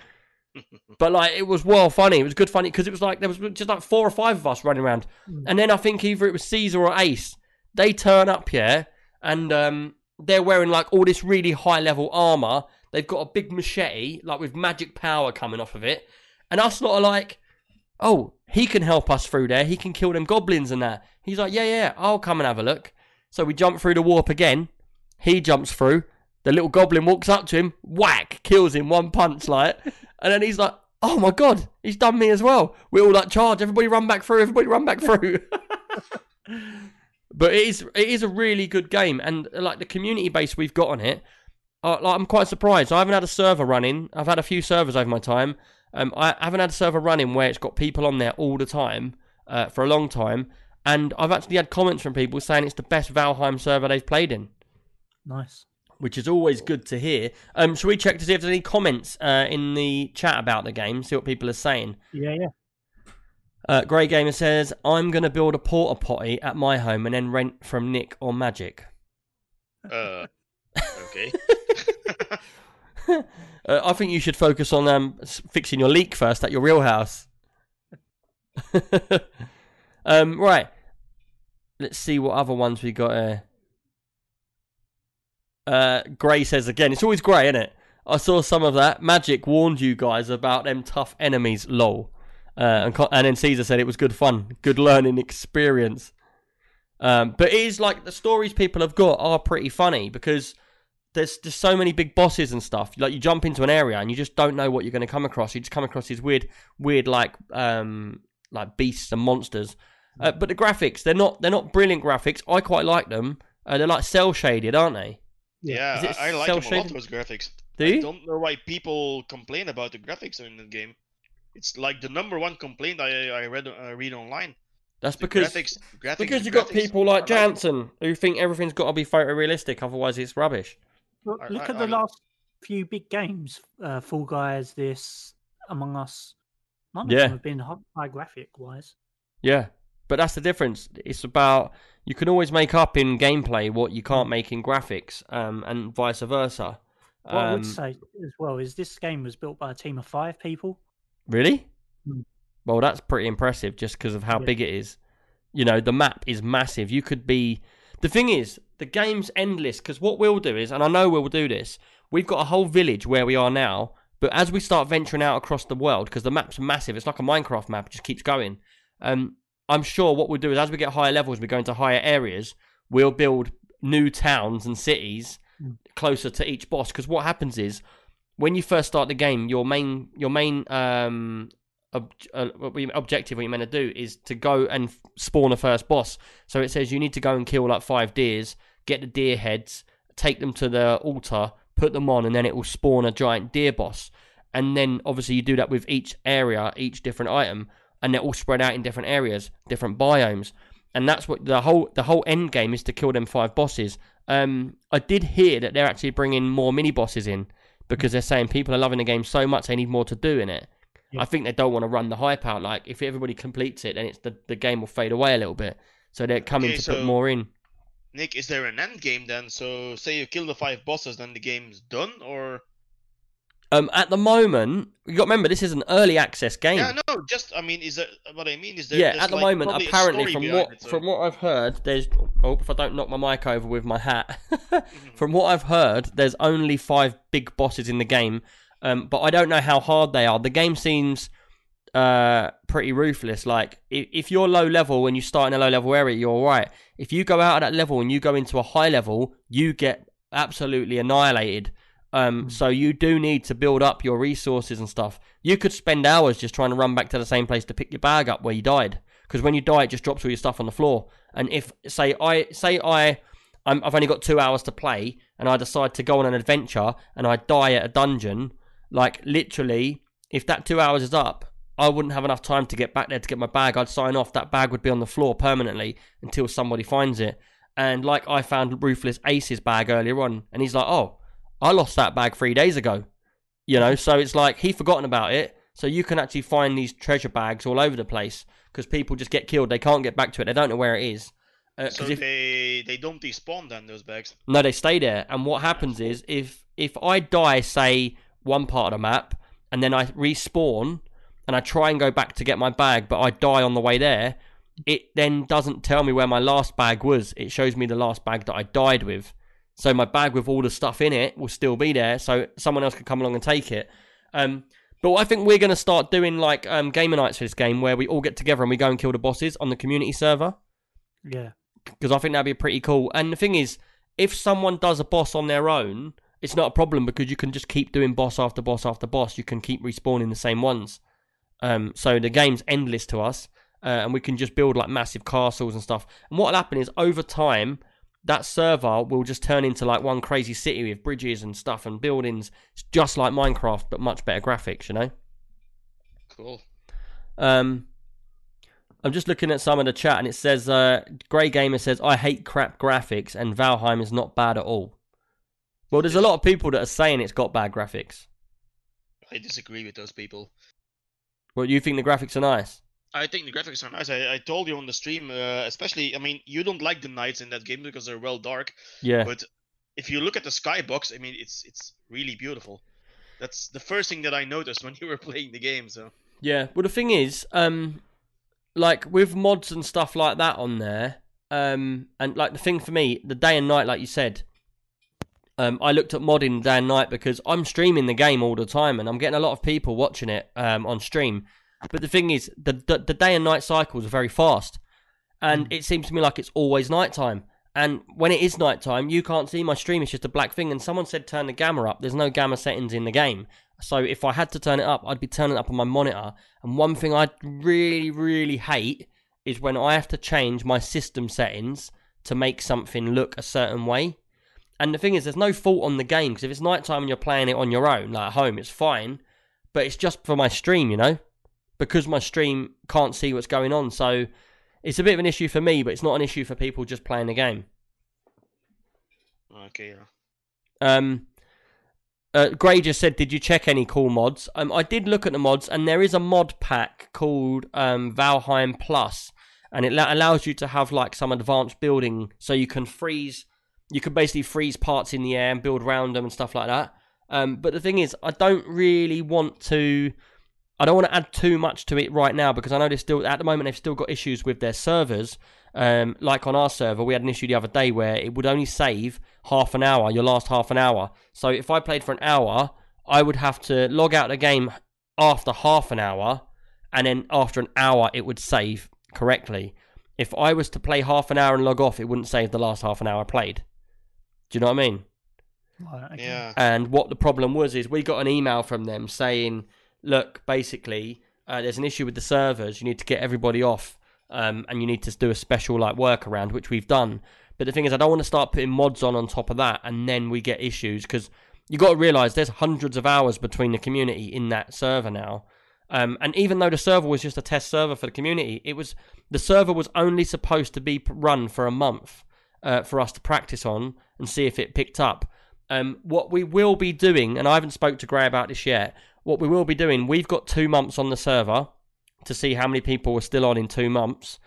but like, it was well funny. It was good funny because it was like there was just like four or five of us running around, and then I think either it was Caesar or Ace. They turn up here, and um, they're wearing like all this really high level armor. They've got a big machete, like with magic power coming off of it, and us lot are like, oh, he can help us through there. He can kill them goblins and that. He's like, yeah, yeah, I'll come and have a look. So we jump through the warp again. He jumps through. The little goblin walks up to him, whack, kills him one punch, like, and then he's like, "Oh my god, he's done me as well." We all like charge, everybody run back through, everybody run back through. but it is it is a really good game, and like the community base we've got on it, uh, like I'm quite surprised. I haven't had a server running. I've had a few servers over my time. Um, I haven't had a server running where it's got people on there all the time uh, for a long time, and I've actually had comments from people saying it's the best Valheim server they've played in
Nice.
which is always good to hear. Um, shall we check to see if there's any comments uh, in the chat about the game? See what people are saying.
Yeah, yeah.
Uh, Grey Gamer says, "I'm going to build a porta potty at my home and then rent from Nick or Magic."
Uh, okay.
uh, I think you should focus on um, fixing your leak first at your real house. um, right. Let's see what other ones we got here. Uh, Gray says again, it's always Gray, isn't it? I saw some of that. Magic warned you guys about them tough enemies. Lol. Uh, and, and then Caesar said it was good fun, good learning experience. Um, but it is like the stories people have got are pretty funny because there's just so many big bosses and stuff. Like you jump into an area and you just don't know what you're going to come across. You just come across these weird, weird like um like beasts and monsters. Uh, but the graphics, they're not they're not brilliant graphics. I quite like them. Uh, they're like cel shaded, aren't they?
Yeah, I, I like them a lot.
cel-shaded?
Those graphics.
Do you?
I don't know why people complain about the graphics in the game. It's like the number one complaint I I read I read online.
That's
The
because
graphics, graphics,
because
the
you got people like
it.
Jansen who think everything's got to be photorealistic, otherwise it's rubbish.
Look, look
I-
at the
I-
last few big games. Uh, Fall Guys, this, Among Us. None of
Yeah.
them have been hi- high graphic wise.
Yeah, but that's the difference. It's about you can always make up in gameplay what you can't make in graphics, um, and vice versa.
What I would
Um,
say as well is this game was built by a team of five people.
Really?
Mm.
Well, that's pretty impressive just because of how
Yeah.
big it is. You know, the map is massive. You could be. The thing is, the game's endless because what we'll do is, and I know we'll do this, we've got a whole village where we are now, but as we start venturing out across the world, because the map's massive, it's like a Minecraft map, it just keeps going. Um, I'm sure what we'll do is, as we get higher levels, we go into higher areas, we'll build new towns and cities
Mm.
closer to each boss. Because what happens is, when you first start the game, your main your main um ob- uh, objective, what you're meant to do, is to go and f- spawn a first boss. So it says you need to go and kill like five deers, get the deer heads, take them to the altar, put them on, and then it will spawn a giant deer boss. And then obviously you do that with each area, each different item, and they're all spread out in different areas, different biomes. And that's what the whole the whole end game is to kill them five bosses. Um, I did hear that they're actually bringing more mini bosses in because they're saying people are loving the game so much they need more to do in it.
Yeah.
I think they don't want to run the hype out. Like if everybody completes it, then it's the, the game will fade away a little bit. So they're coming
Okay,
to put more in.
Nick, is there an end game then? So say you kill the five bosses, then the game's done, or
Um, at the moment, you got to remember this is an early access game.
yeah, no, just I mean, is there what I mean is there?
yeah, at the
like,
moment, apparently, from what
it, so-
from what I've heard, there's. Oh, if I don't knock my mic over with my hat.
Mm-hmm.
from what I've heard, there's only five big bosses in the game, um, but I don't know how hard they are. The game seems uh, pretty ruthless. Like if, if you're low level and you start in a low level area, you're all right. If you go out of that level and you go into a high level, you get absolutely annihilated. Um, so you do need to build up your resources and stuff. You could spend hours just trying to run back to the same place to pick your bag up where you died. Because when you die, it just drops all your stuff on the floor. And if say I say I I'm, I've only got two hours to play, and I decide to go on an adventure, and I die at a dungeon, like literally, if that two hours is up, I wouldn't have enough time to get back there to get my bag. I'd sign off. That bag would be on the floor permanently until somebody finds it. And like I found Ruthless Ace's bag earlier on, and he's like, "Oh, I lost that bag three days ago." You know, so it's like he forgotten about it. So you can actually find these treasure bags all over the place because people just get killed. They can't get back to it. They don't know where it is. Uh
So
if,
they they don't despawn then those bags.
no, they stay there. And what happens is if if I die, say one part of the map, and then I respawn and I try and go back to get my bag, but I die on the way there, it then doesn't tell me where my last bag was. It shows me the last bag that I died with. So my bag with all the stuff in it will still be there, so someone else can come along and take it. Um, but I think we're going to start doing like um, gamer nights for this game, where we all get together and we go and kill the bosses on the community server
Yeah.
because I think that'd be pretty cool. And the thing is, if someone does a boss on their own, it's not a problem because you can just keep doing boss after boss after boss. You can keep respawning the same ones. Um, so the game's endless to us, uh, and we can just build like massive castles and stuff. And what'll happen is over time, that server will just turn into like one crazy city with bridges and stuff and buildings. It's just like Minecraft, but much better graphics. You know.
Cool.
Um, I'm just looking at some of the chat, and it says uh, Grey Gamer says I hate crap graphics, and Valheim is not bad at all. Well, there's a lot of people that are saying it's got bad graphics.
I disagree with those people.
Well, you think the graphics are nice?
I think the graphics are nice. I, I told you on the stream, uh, especially. I mean, you don't like the nights in that game because they're well dark.
Yeah,
But if you look at the skybox, I mean, it's it's really beautiful. That's the first thing that I noticed when you were playing the game. So
yeah. Well, the thing is, um, like with mods and stuff like that on there, um, and like the thing for me, the day and night, like you said, um, I looked at modding day and night because I'm streaming the game all the time and I'm getting a lot of people watching it um, on stream. But the thing is, the, the the day and night cycles are very fast, and mm. it seems to me like it's always nighttime. And when it is nighttime, you can't see my stream; it's just a black thing. And someone said turn the gamma up. There's no gamma settings in the game, so if I had to turn it up, I'd be turning it up on my monitor. And one thing I really, really hate is when I have to change my system settings to make something look a certain way. And the thing is, there's no fault on the game because if it's nighttime and you're playing it on your own, like at home, it's fine. But it's just for my stream, you know, because my stream can't see what's going on. So it's a bit of an issue for me, but it's not an issue for people just playing the game.
Okay, yeah.
Um, uh, Gray just said, "Did you check any cool mods?" Um, I did look at the mods, and there is a mod pack called um, Valheim Plus, and it la- allows you to have like some advanced building, so you can freeze, you can basically freeze parts in the air and build around them and stuff like that. Um, but the thing is, I don't really want to. I don't want to add too much to it right now because I know they're still at the moment they've still got issues with their servers. Um, like on our server, we had an issue the other day where it would only save half an hour, your last half an hour. So if I played for an hour, I would have to log out the game after half an hour, and then after an hour, it would save correctly. If I was to play half an hour and log off, it wouldn't save the last half an hour I played. Do you know what I mean?
Right, okay.
Yeah.
And what the problem was is we got an email from them saying, look, basically, uh, there's an issue with the servers. You need to get everybody off, um, and you need to do a special like workaround, which we've done. But the thing is, I don't want to start putting mods on on top of that, and then we get issues because you got to realize there's hundreds of hours between the community in that server now. Um, and even though the server was just a test server for the community, it was the server was only supposed to be run for a month uh, for us to practice on and see if it picked up. Um, what we will be doing, and I haven't spoke to Gray about this yet. What we will be doing, we've got two months on the server to see how many people were still on in two months.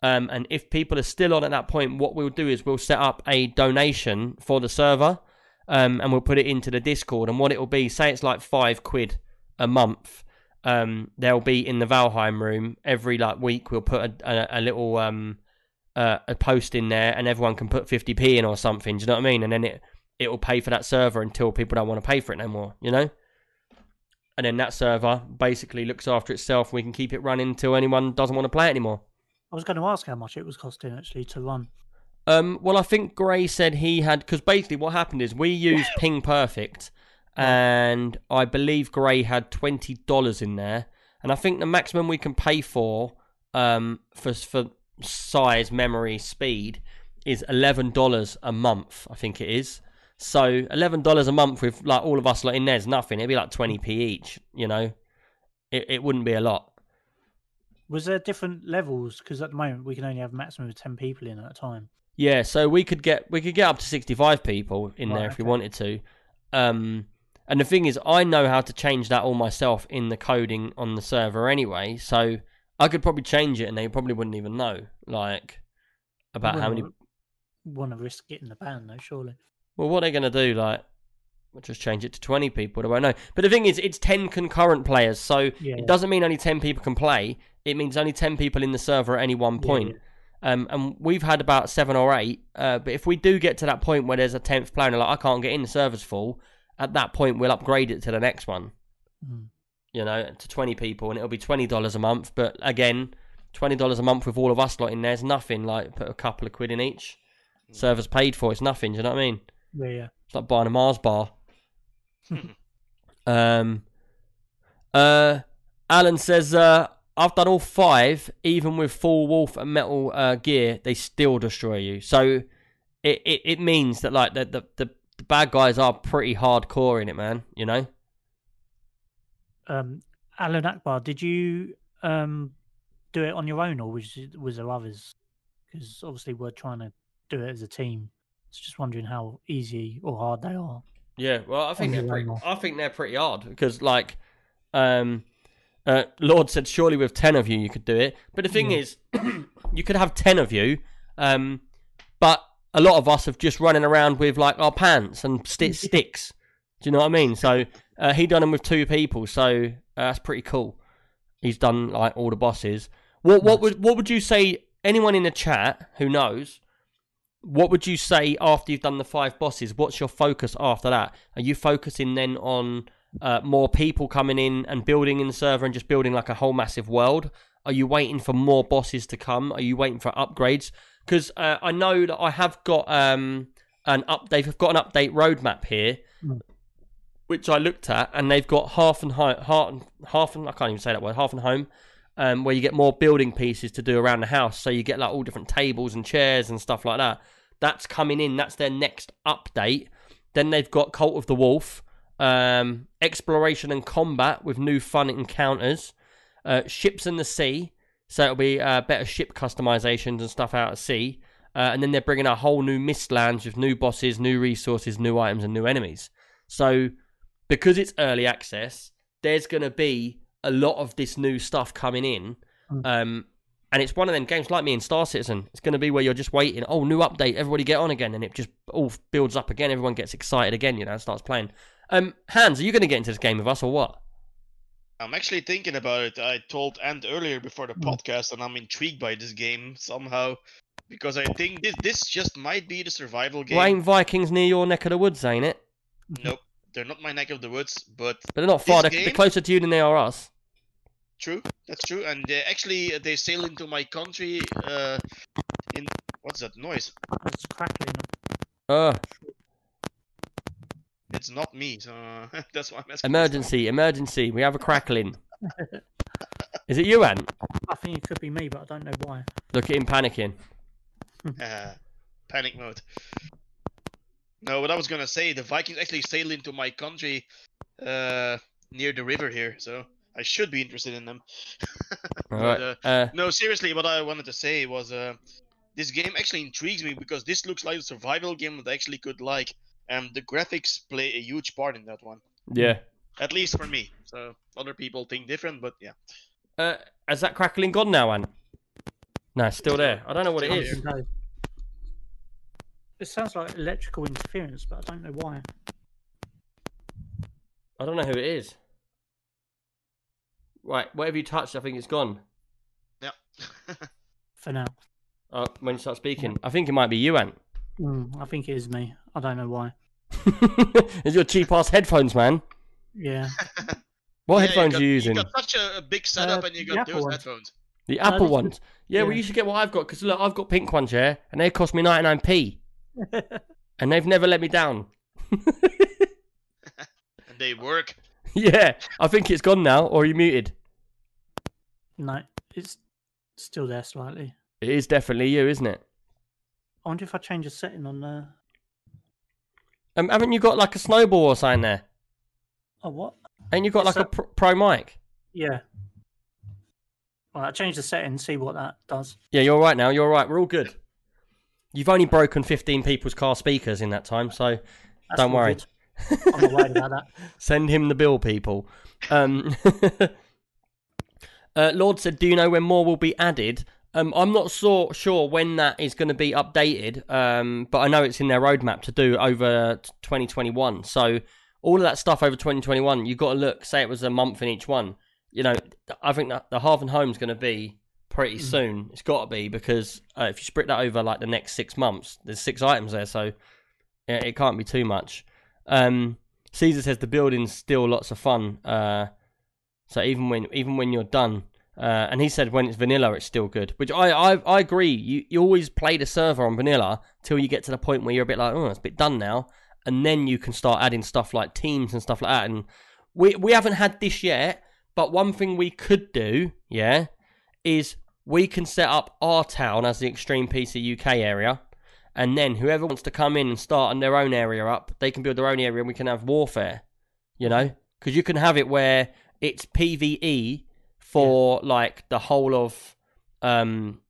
Um, and if people are still on at that point, what we'll do is we'll set up a donation for the server, um, and we'll put it into the Discord. And what it will be, say it's like five quid a month. Um, they'll be in the Valheim room every like week. We'll put a, a, a little um, uh, a post in there, and everyone can put 50p in or something. Do you know what I mean? And then it it will pay for that server until people don't want to pay for it no more. You know. And then that server basically looks after itself. We can keep it running until anyone doesn't want to play it anymore.
I was going to ask how much it was costing actually to run.
Um, well, I think Gray said he had because basically what happened is we used Ping Perfect, and I believe Gray had twenty dollars in there, and I think the maximum we can pay for um for for size, memory, speed is eleven dollars a month. I think it is. So eleven dollars a month with like all of us like in there's nothing. It'd be like twenty p each. You know, it it wouldn't be a lot.
Was there different levels? Because at the moment we can only have a maximum of ten people in at a time.
Yeah, so we could get we could get up to sixty five people in there
Right,
if we wanted to. Um, and the thing is, I know how to change that all myself in the coding on the server anyway. So I could probably change it, and they probably wouldn't even know, like about how many.
Want to risk getting the ban though? Surely.
Well, what are they're gonna do, like, we'll just change it to twenty people. They won't know. But the thing is, it's ten concurrent players, so
Yeah.
it doesn't mean only ten people can play. It means only ten people in the server at any one point.
yeah.
Um, and we've had about seven or eight. Uh, but if we do get to that point where there's a tenth player and they're like, I can't get in, the server's full. At that point, we'll upgrade it to the next one.
Mm.
You know, to twenty people, and it'll be twenty dollars a month. But again, twenty dollars a month with all of us lot in there's nothing. Like put a couple of quid in each. Server's paid for. It's nothing. Do you know what I mean?
Yeah, yeah.
It's like buying a Mars bar. um, uh, Alan says, uh, I've done all five, even with full wolf and metal uh, gear, they still destroy you. So it, it, it means that like the, the, the, the bad guys are pretty hardcore in it, man. You know?
Um, Alan Akbar, did you um do it on your own or was it- was there others? Because obviously we're trying to do it as a team. Just wondering how easy or hard they are.
Yeah, well, I think they're pretty. I think they're pretty hard because, like, um, uh, Lord said, surely with ten of you you could do it. But the thing
Yeah.
is, you could have ten of you, um, but a lot of us have just running around with like our pants and sti- sticks. Do you know what I mean? So uh, he done them with two people, so uh, that's pretty cool. He's done like all the bosses. What what would what would you say? Anyone in the chat who knows, what would you say after you've done the five bosses? What's your focus after that? Are you focusing then on uh, more people coming in and building in the server and just building like a whole massive world? Are you waiting for more bosses to come? Are you waiting for upgrades? Because uh, I know that I have got um, an up. They've got an update roadmap here,
Mm.
which I looked at, and they've got half and home, half, half and I can't even say that word, half and home, um, where you get more building pieces to do around the house. So you get like all different tables and chairs and stuff like that. That's coming in. That's their next update. Then they've got Cult of the Wolf, um, exploration and combat with new fun encounters, uh, ships in the sea. So it'll be uh, better ship customizations and stuff out at sea. Uh, and then they're bringing a whole new Mistlands with new bosses, new resources, new items, and new enemies. So because it's early access, there's going to be a lot of this new stuff coming in.
Mm.
Um, and it's one of them games like me in Star Citizen. It's going to be where you're just waiting. Oh, new update. Everybody get on again. And it just all builds up again. Everyone gets excited again, you know, and starts playing. Um, Hans, are you going to get into this game with us or what?
I'm actually thinking about it. I told Ant earlier before the
Mm.
podcast, and I'm intrigued by this game somehow because I think this this just might be the survival game.
Well, ain't Vikings near your neck of the woods, ain't it?
Nope, they're not my neck of the woods, but
But they're not far. They're,
This
they're closer to you than they are us.
true, that's true. And uh, actually, uh, they sail into my country. Uh, in what's that noise?
It's crackling.
Uh,
It's not me, so that's why I'm asking.
emergency, emergency. We have a crackling. Is it you, Ant?
I think it could be me, but I don't know why.
Look at him panicking.
Uh, panic mode. No, what I was gonna say, the Vikings actually sail into my country, uh, near the river here, so I should be interested in them.
All
But,
right.
uh,
Uh,
No, seriously, what I wanted to say was, uh, this game actually intrigues me because this looks like a survival game that I actually could like, and the graphics play a huge part in that one.
yeah.
At least for me. So other people think different, but yeah.
Uh, has that crackling gone now, Ant? No, it's still there. I don't know what it
Still
is.
No. It sounds like electrical interference, but I don't know why.
I don't know who it is. Right, whatever you touched, I think it's gone.
Yeah.
For now,
Uh, when you start speaking, I think it might be you, Ant.
mm, I think it is me. I don't know why.
it's your cheap ass headphones, man.
Yeah,
What
Yeah,
headphones
got,
are you using?
You've got such a, a big setup
Uh,
and you
the
got
Apple
those
ones.
headphones.
The
Uh,
Apple
this-
ones. Yeah, well, you should get what I've got because look, I've got pink ones, yeah, and they cost me 99p, and they've never let me down.
And they work.
yeah, I think it's gone now, or are you muted?
no, it's still there slightly.
It is definitely you, isn't it?
I wonder if I change a setting on there.
Um, haven't you got like a snowball or something there?
Oh, what?
Ain't you got
Yes,
like a pro, pro mic?
Yeah. All right, change the setting, see what that does.
Yeah, you're right now. You're right. We're all good. You've only broken 15 people's car speakers in that time, so
That's
don't worry.
I'm not worried about that.
Send him the bill, people. Um, uh, Lord said, "Do you know when more will be added?" Um, I'm not so sure when that is going to be updated, um, but I know it's in their roadmap to do over 2021. So all of that stuff over 2021, you've got to look. Say it was a month in each one. You know, I think that the Hearth and Home's going to be pretty
Mm.
soon. It's got to be because uh, if you split that over like the next six months, there's six items there, so yeah, it can't be too much. Um, Caesar says the building's still lots of fun. Uh, so even when even when you're done, uh, and he said when it's vanilla, it's still good. Which I I, I agree. You you always play the server on vanilla till you get to the point where you're a bit like, oh, it's a bit done now, and then you can start adding stuff like teams and stuff like that. And we we haven't had this yet, but one thing we could do, yeah, is we can set up our town as the Extreme PC UK area and then whoever wants to come in and start on their own area up, they can build their own area, and we can have warfare. You know, because you can have it where it's PVE for like the whole of um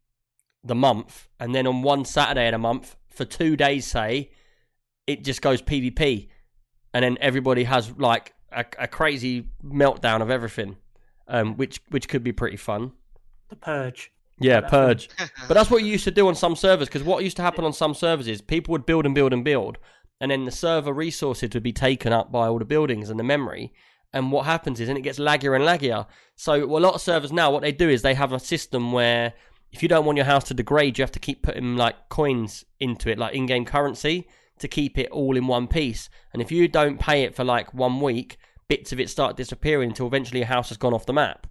the month, and then on one Saturday in a month for two days, say it just goes PvP, and then everybody has like a, a crazy meltdown of everything, um, which which could be pretty fun.
The purge.
Yeah, purge. But that's what you used to do on some servers because what used to happen on some servers is people would build and build and build, and then the server resources would be taken up by all the buildings and the memory. And what happens is, and it gets laggier and laggier. So a lot of servers now, what they do is they have a system where if you don't want your house to degrade, you have to keep putting like coins into it, like in-game currency, to keep it all in one piece. And if you don't pay it for like one week, bits of it start disappearing until eventually your house has gone off the map,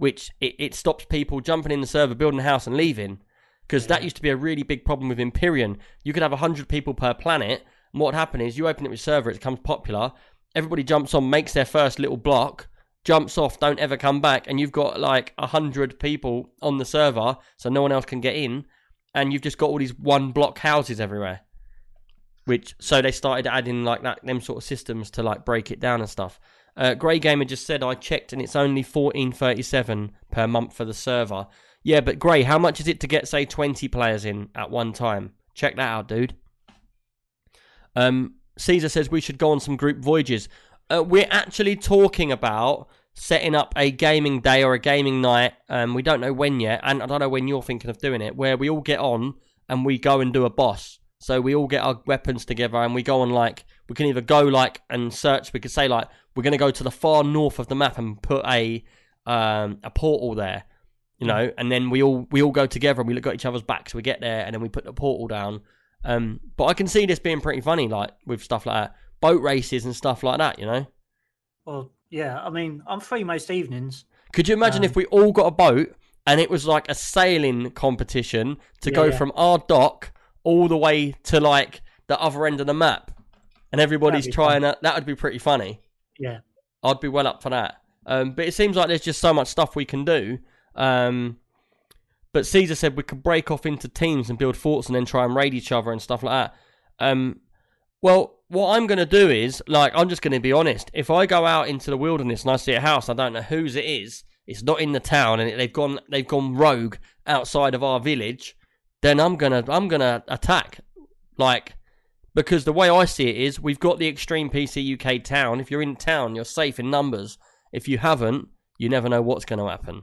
which it, it stops people jumping in the server, building a house, and leaving. Because that used to be a really big problem with Empyrion. You could have 100 people per planet, and what would happen is you open it with server, it becomes popular, everybody jumps on, makes their first little block, jumps off, don't ever come back, and you've got like 100 people on the server, so no one else can get in, and you've just got all these one block houses everywhere. Which so they started adding like that them sort of systems to like break it down and stuff. Uh, Gray Gamer just said I checked and it's only fourteen thirty seven per month for the server. Yeah, but Gray, how much is it to get say twenty players in at one time? Check that out, dude. Um, Caesar says we should go on some group voyages. Uh, we're actually talking about setting up a gaming day or a gaming night. Um, we don't know when yet, and I don't know when you're thinking of doing it, where we all get on and we go and do a boss. So we all get our weapons together and we go on like we can either go like and search. We could say like we're going to go to the far north of the map and put a um, a portal there, you know, and then we all we all go together and we look at each other's backs. We get there and then we put the portal down. Um, but I can see this being pretty funny, like with stuff like that, boat races and stuff like that. You know,
Well, yeah. I mean, I'm free most evenings.
could you imagine
Um,
if we all got a boat and it was like a sailing competition to
Yeah,
go
yeah.
from our dock all the way to like the other end of the map, and everybody's trying to? That would be pretty funny.
Yeah.
I'd be well up for that. Um, but it seems like there's just so much stuff we can do. Um, but Caesar said we could break off into teams and build forts and then try and raid each other and stuff like that. Um, well, what I'm going to do is, like, I'm just going to be honest. If I go out into the wilderness and I see a house, I don't know whose it is. It's not in the town, and they've gone they've gone rogue outside of our village. Then I'm gonna I'm gonna attack, like, because the way I see it is, we've got the Extreme PC UK town. If you're in town, you're safe in numbers. If you haven't, you never know what's going to happen.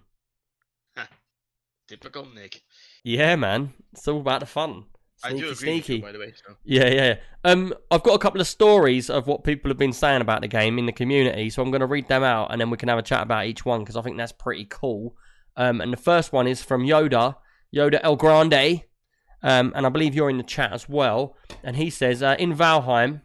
Typical Nick.
Yeah, man, it's all about the fun.
I
Sneaky,
do agree
sneaky.
with you, by the way. So.
Yeah, yeah. Um, I've got a couple of stories of what people have been saying about the game in the community, so I'm going to read them out, and then we can have a chat about each one because I think that's pretty cool. Um, and the first one is from Yoda, Yoda El Grande, um, and I believe you're in the chat as well. And he says, uh, in Valheim,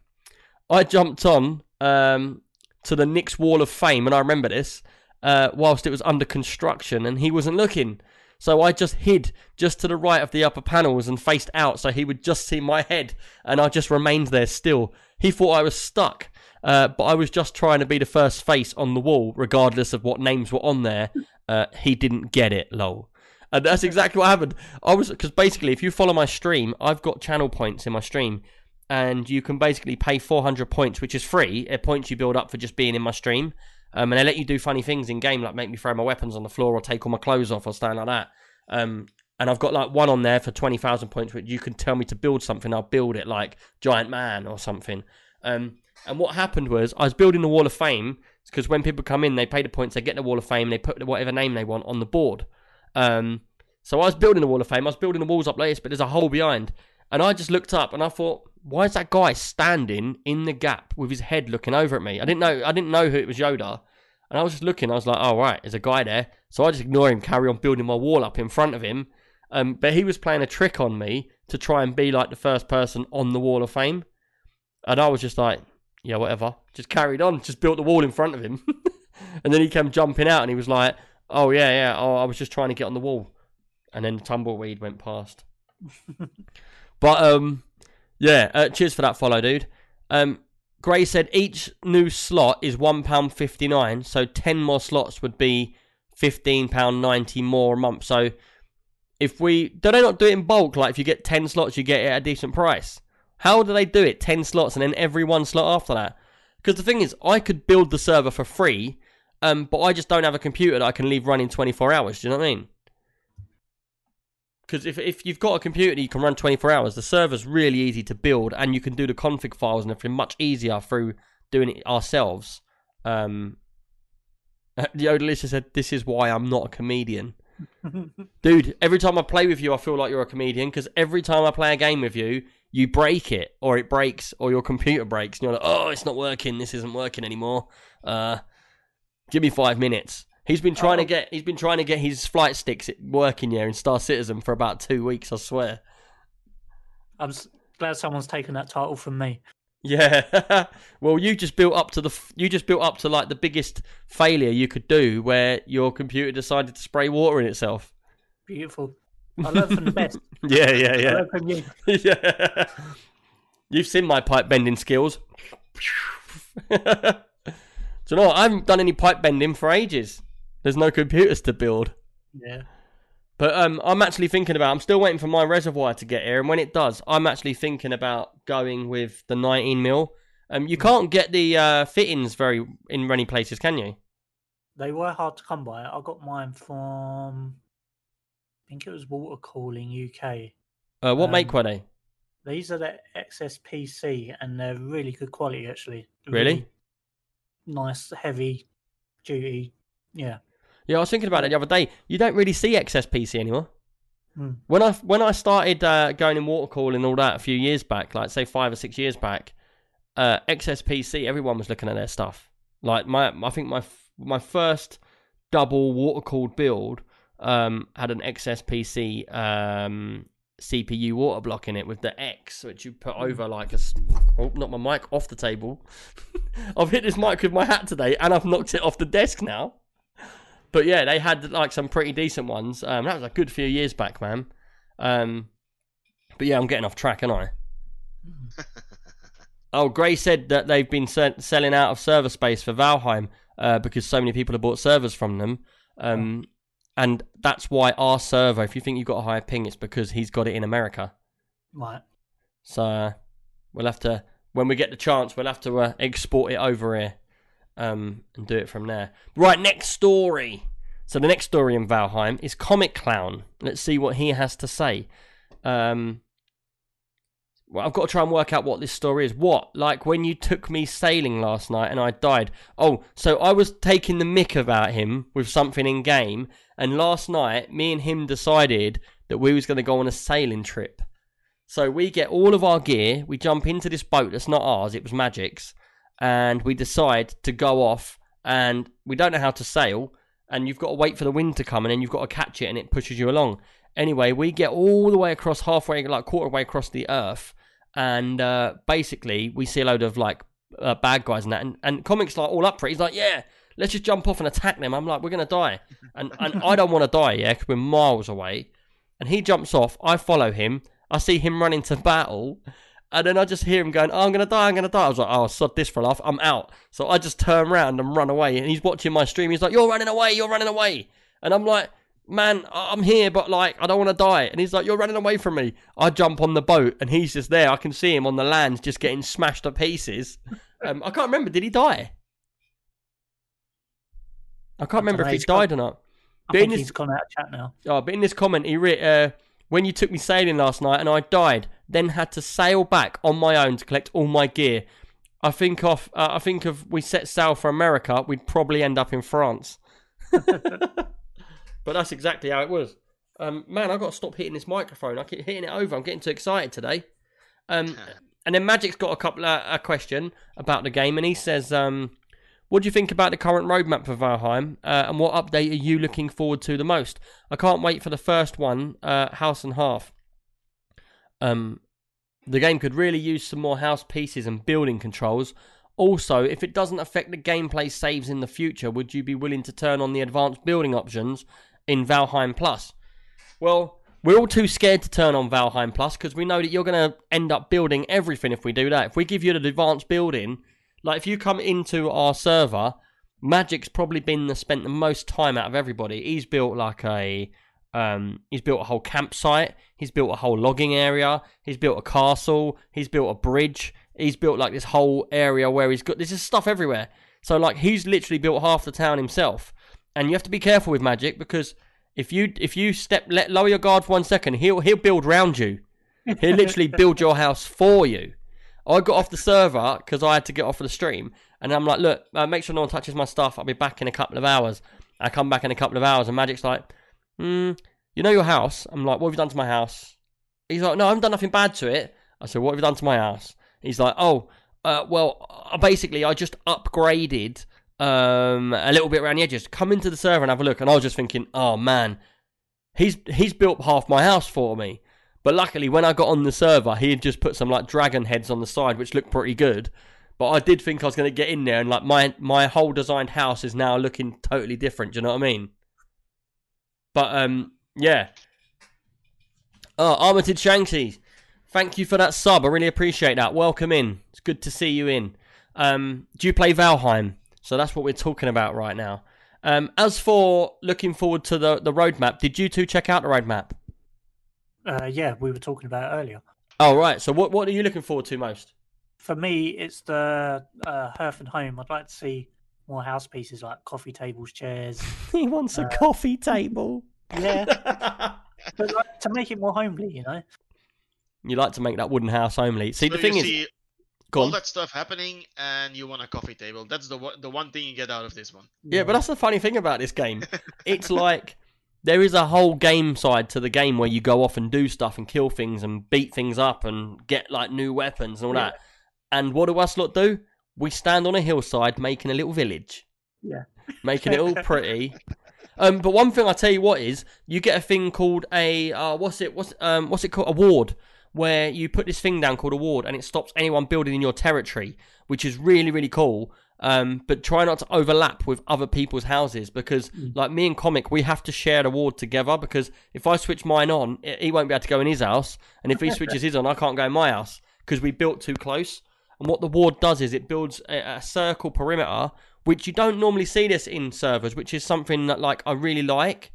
I jumped on um, to the Nick's Wall of Fame, and I remember this, uh, whilst it was under construction, and he wasn't looking. So I just hid just to the right of the upper panels and faced out so he would just see my head, and I just remained there still. He thought I was stuck, uh, but I was just trying to be the first face on the wall, regardless of what names were on there. Uh, he didn't get it, lol. And that's exactly what happened. I was because basically, if you follow my stream, I've got channel points in my stream, and you can basically pay 400 points, which is free. It points you build up for just being in my stream. Um, and they let you do funny things in game, like make me throw my weapons on the floor or take all my clothes off or something like that. Um, and I've got like one on there for 20,000 points, which you can tell me to build something, I'll build it, like Giant Man or something. Um, and what happened was I was building the Wall of Fame because when people come in, they pay the points, they get the Wall of Fame, they put whatever name they want on the board. Um, so I was building the Wall of Fame, I was building the walls up like this, but there's a hole behind. And I just looked up and I thought, why is that guy standing in the gap with his head looking over at me? I didn't know I didn't know who it was Yoda. And I was just looking, I was like, oh right, there's a guy there. So I just ignore him, carry on building my wall up in front of him. Um, but he was playing a trick on me to try and be like the first person on the wall of fame. And I was just like, yeah, whatever. Just carried on, just built the wall in front of him. and then he came jumping out and he was like, oh yeah, yeah, oh, I was just trying to get on the wall. And then the tumbleweed went past. but um, yeah, uh, cheers for that follow, dude. Um, Gray said each new slot is one pound fifty nine, so ten more slots would be fifteen pound ninety more a month. So if we do they not do it in bulk? Like if you get ten slots, you get it at a decent price. How do they do it? Ten slots and then every one slot after that? Because the thing is, I could build the server for free, um, but I just don't have a computer that I can leave running twenty four hours. Do you know what I mean? Because if, if you've got a computer that you can run 24 hours, the server's really easy to build and you can do the config files and everything much easier through doing it ourselves. Um, the Odalisha said, This is why I'm not a comedian. Dude, every time I play with you, I feel like you're a comedian because every time I play a game with you, you break it or it breaks or your computer breaks and you're like, Oh, it's not working. This isn't working anymore. Uh, give me five minutes. He's been trying to
Oh.
get he's been trying to get his flight sticks working here in Star Citizen for about two weeks. I swear.
I'm glad someone's taken that title from me.
Yeah. well, you just built up to the you just built up to like the biggest failure you could do, where your computer decided to spray water in itself.
Beautiful. I learned from the best.
Yeah, yeah,
I
yeah.
learned from you.
yeah. You've seen my pipe bending skills. Do you know what? I haven't done any pipe bending for ages. There's no computers to build.
Yeah.
But um, I'm actually thinking about. I'm still waiting for my reservoir to get here, and when it does, I'm actually thinking about going with the 19 mil. Um, you can't get the uh, fittings very in many places, can you?
They were hard to come by. I got mine from, I think it was Water Cooling UK.
Uh, what make
Um,
were they?
These are the XSPC, and they're really good quality actually.
Really?
Nice, heavy duty. Yeah.
Yeah, I was thinking about it the other day. You don't really see XSPC anymore.
Hmm.
When I when I started uh, going in water cooling and all that a few years back, like say five or six years back, uh, XSPC, everyone was looking at their stuff. Like my, I think my my first double water cooled build um, had an XSPC um, CPU water block in it with the X, which you put over like a. Oh, not my mic off the table. I've hit this mic with my hat today, and I've knocked it off the desk now. But yeah, they had like some pretty decent ones. Um, that was a good few years back, man. Um, but yeah, I'm getting off track, aren't I? oh, Gray said that they've been se- selling out of server space for Valheim uh, because so many people have bought servers from them. Um, and that's why our server, if you think you've got a higher ping, it's because he's got it in America.
Right.
So we'll have to, when we get the chance, we'll have to uh, export it over here um, and do it from there. Right, next story. So the next story in Valheim is Comic Clown. Let's see what he has to say. Um, well, I've got to try and work out what this story is. What? Like when you took me sailing last night and I died. Oh, so I was taking the mick about him with something in game, and last night me and him decided that we was going to go on a sailing trip. So we get all of our gear, we jump into this boat that's not ours, it was Magic's, and we decide to go off and we don't know how to sail, and you've got to wait for the wind to come and then you've got to catch it and it pushes you along. Anyway, we get all the way across halfway, like quarter way across the earth, and uh, basically we see a load of like uh, bad guys and that, and, and comics like all up for it. He's like, yeah, let's just jump off and attack them. I'm like, we're gonna die, and and I don't want to die, yeah, because we're miles away. And he jumps off. I follow him. I see him run into battle, and then I just hear him going, oh, "I'm gonna die, I'm gonna die." I was like, "Oh, sod this for a laugh. I'm out." So I just turn around and run away. And he's watching my stream. He's like, "You're running away. You're running away." And I'm like, "Man, I'm here, but like, I don't want to die." And he's like, "You're running away from me." I jump on the boat, and he's just there. I can see him on the land, just getting smashed to pieces. Um, I can't remember. Did he die? I can't remember if he died or not.
I
But in
think
this-
he's gone out of chat now.
Oh, but in this comment, he writ, uh, when you took me sailing last night and I died, then had to sail back on my own to collect all my gear. I think of, uh, I think if we set sail for America, we'd probably end up in France. but that's exactly how it was. Um, man, I've got to stop hitting this microphone. I keep hitting it over. I'm getting too excited today. Um, and then Magic's got a couple uh, a question about the game, and he says, um, "What do you think about the current roadmap for Valheim, uh, and what update are you looking forward to the most?" I can't wait for the first one, uh, House and Half. Um, the game could really use some more house pieces and building controls. Also, if it doesn't affect the gameplay saves in the future, would you be willing to turn on the advanced building options in Valheim Plus? Well, we're all too scared to turn on Valheim Plus because we know that you're going to end up building everything if we do that. If we give you the advanced building, like if you come into our server, Magic's probably been the, spent the most time out of everybody. He's built like a um, he's built a whole campsite. He's built a whole logging area. He's built a castle. He's built a bridge. He's built like this whole area where he's got this is stuff everywhere. So like he's literally built half the town himself. And you have to be careful with magic because if you if you step let lower your guard for one second, he'll he'll build round you. He'll literally build your house for you. I got off the server because I had to get off of the stream, and I'm like, look, uh, make sure no one touches my stuff. I'll be back in a couple of hours. I come back in a couple of hours, and Magic's like, hmm, you know your house? I'm like, what have you done to my house? He's like, no, I haven't done nothing bad to it. I said, what have you done to my house? He's like, oh, uh, well, uh, basically, I just upgraded um, a little bit around the edges. Come into the server and have a look. And I was just thinking, oh man, he's he's built half my house for me. But luckily, when I got on the server, he had just put some like dragon heads on the side, which looked pretty good. But I did think I was going to get in there, and like my my whole designed house is now looking totally different. Do you know what I mean? But um, yeah. Oh, Armitage Shanksy, thank you for that sub. I really appreciate that. Welcome in. It's good to see you in. Um, do you play Valheim? So that's what we're talking about right now. Um, as for looking forward to the the roadmap, did you two check out the roadmap?
Uh, yeah, we were talking about it earlier.
Oh right. So what what are you looking forward to most?
For me, it's the uh, hearth and home. I'd like to see more house pieces like coffee tables, chairs.
he wants a
Uh,
coffee table.
Yeah, but like, to make it more homely, you know.
you like to make that wooden house homely. See,
So
the thing
you
is,
see
go
all that stuff happening, and you want a coffee table. That's the one- the one thing you get out of this one.
Yeah, but that's the funny thing about this game. It's like there is a whole game side to the game where you go off and do stuff and kill things and beat things up and get like new weapons and all that. And what do us lot do? We stand on a hillside making a little village.
Yeah.
Making it all pretty. Um, but one thing I tell you what is, you get a thing called a uh, what's it what's um what's it called a ward, where you put this thing down called a ward, and it stops anyone building in your territory, which is really really cool. Um, but try not to overlap with other people's houses because, like me and Comic, we have to share the ward together. Because if I switch mine on, he won't be able to go in his house, and if he switches his on, I can't go in my house because we built too close. And what the ward does is it builds a, a circle perimeter, which you don't normally see this in servers, which is something that like I really like.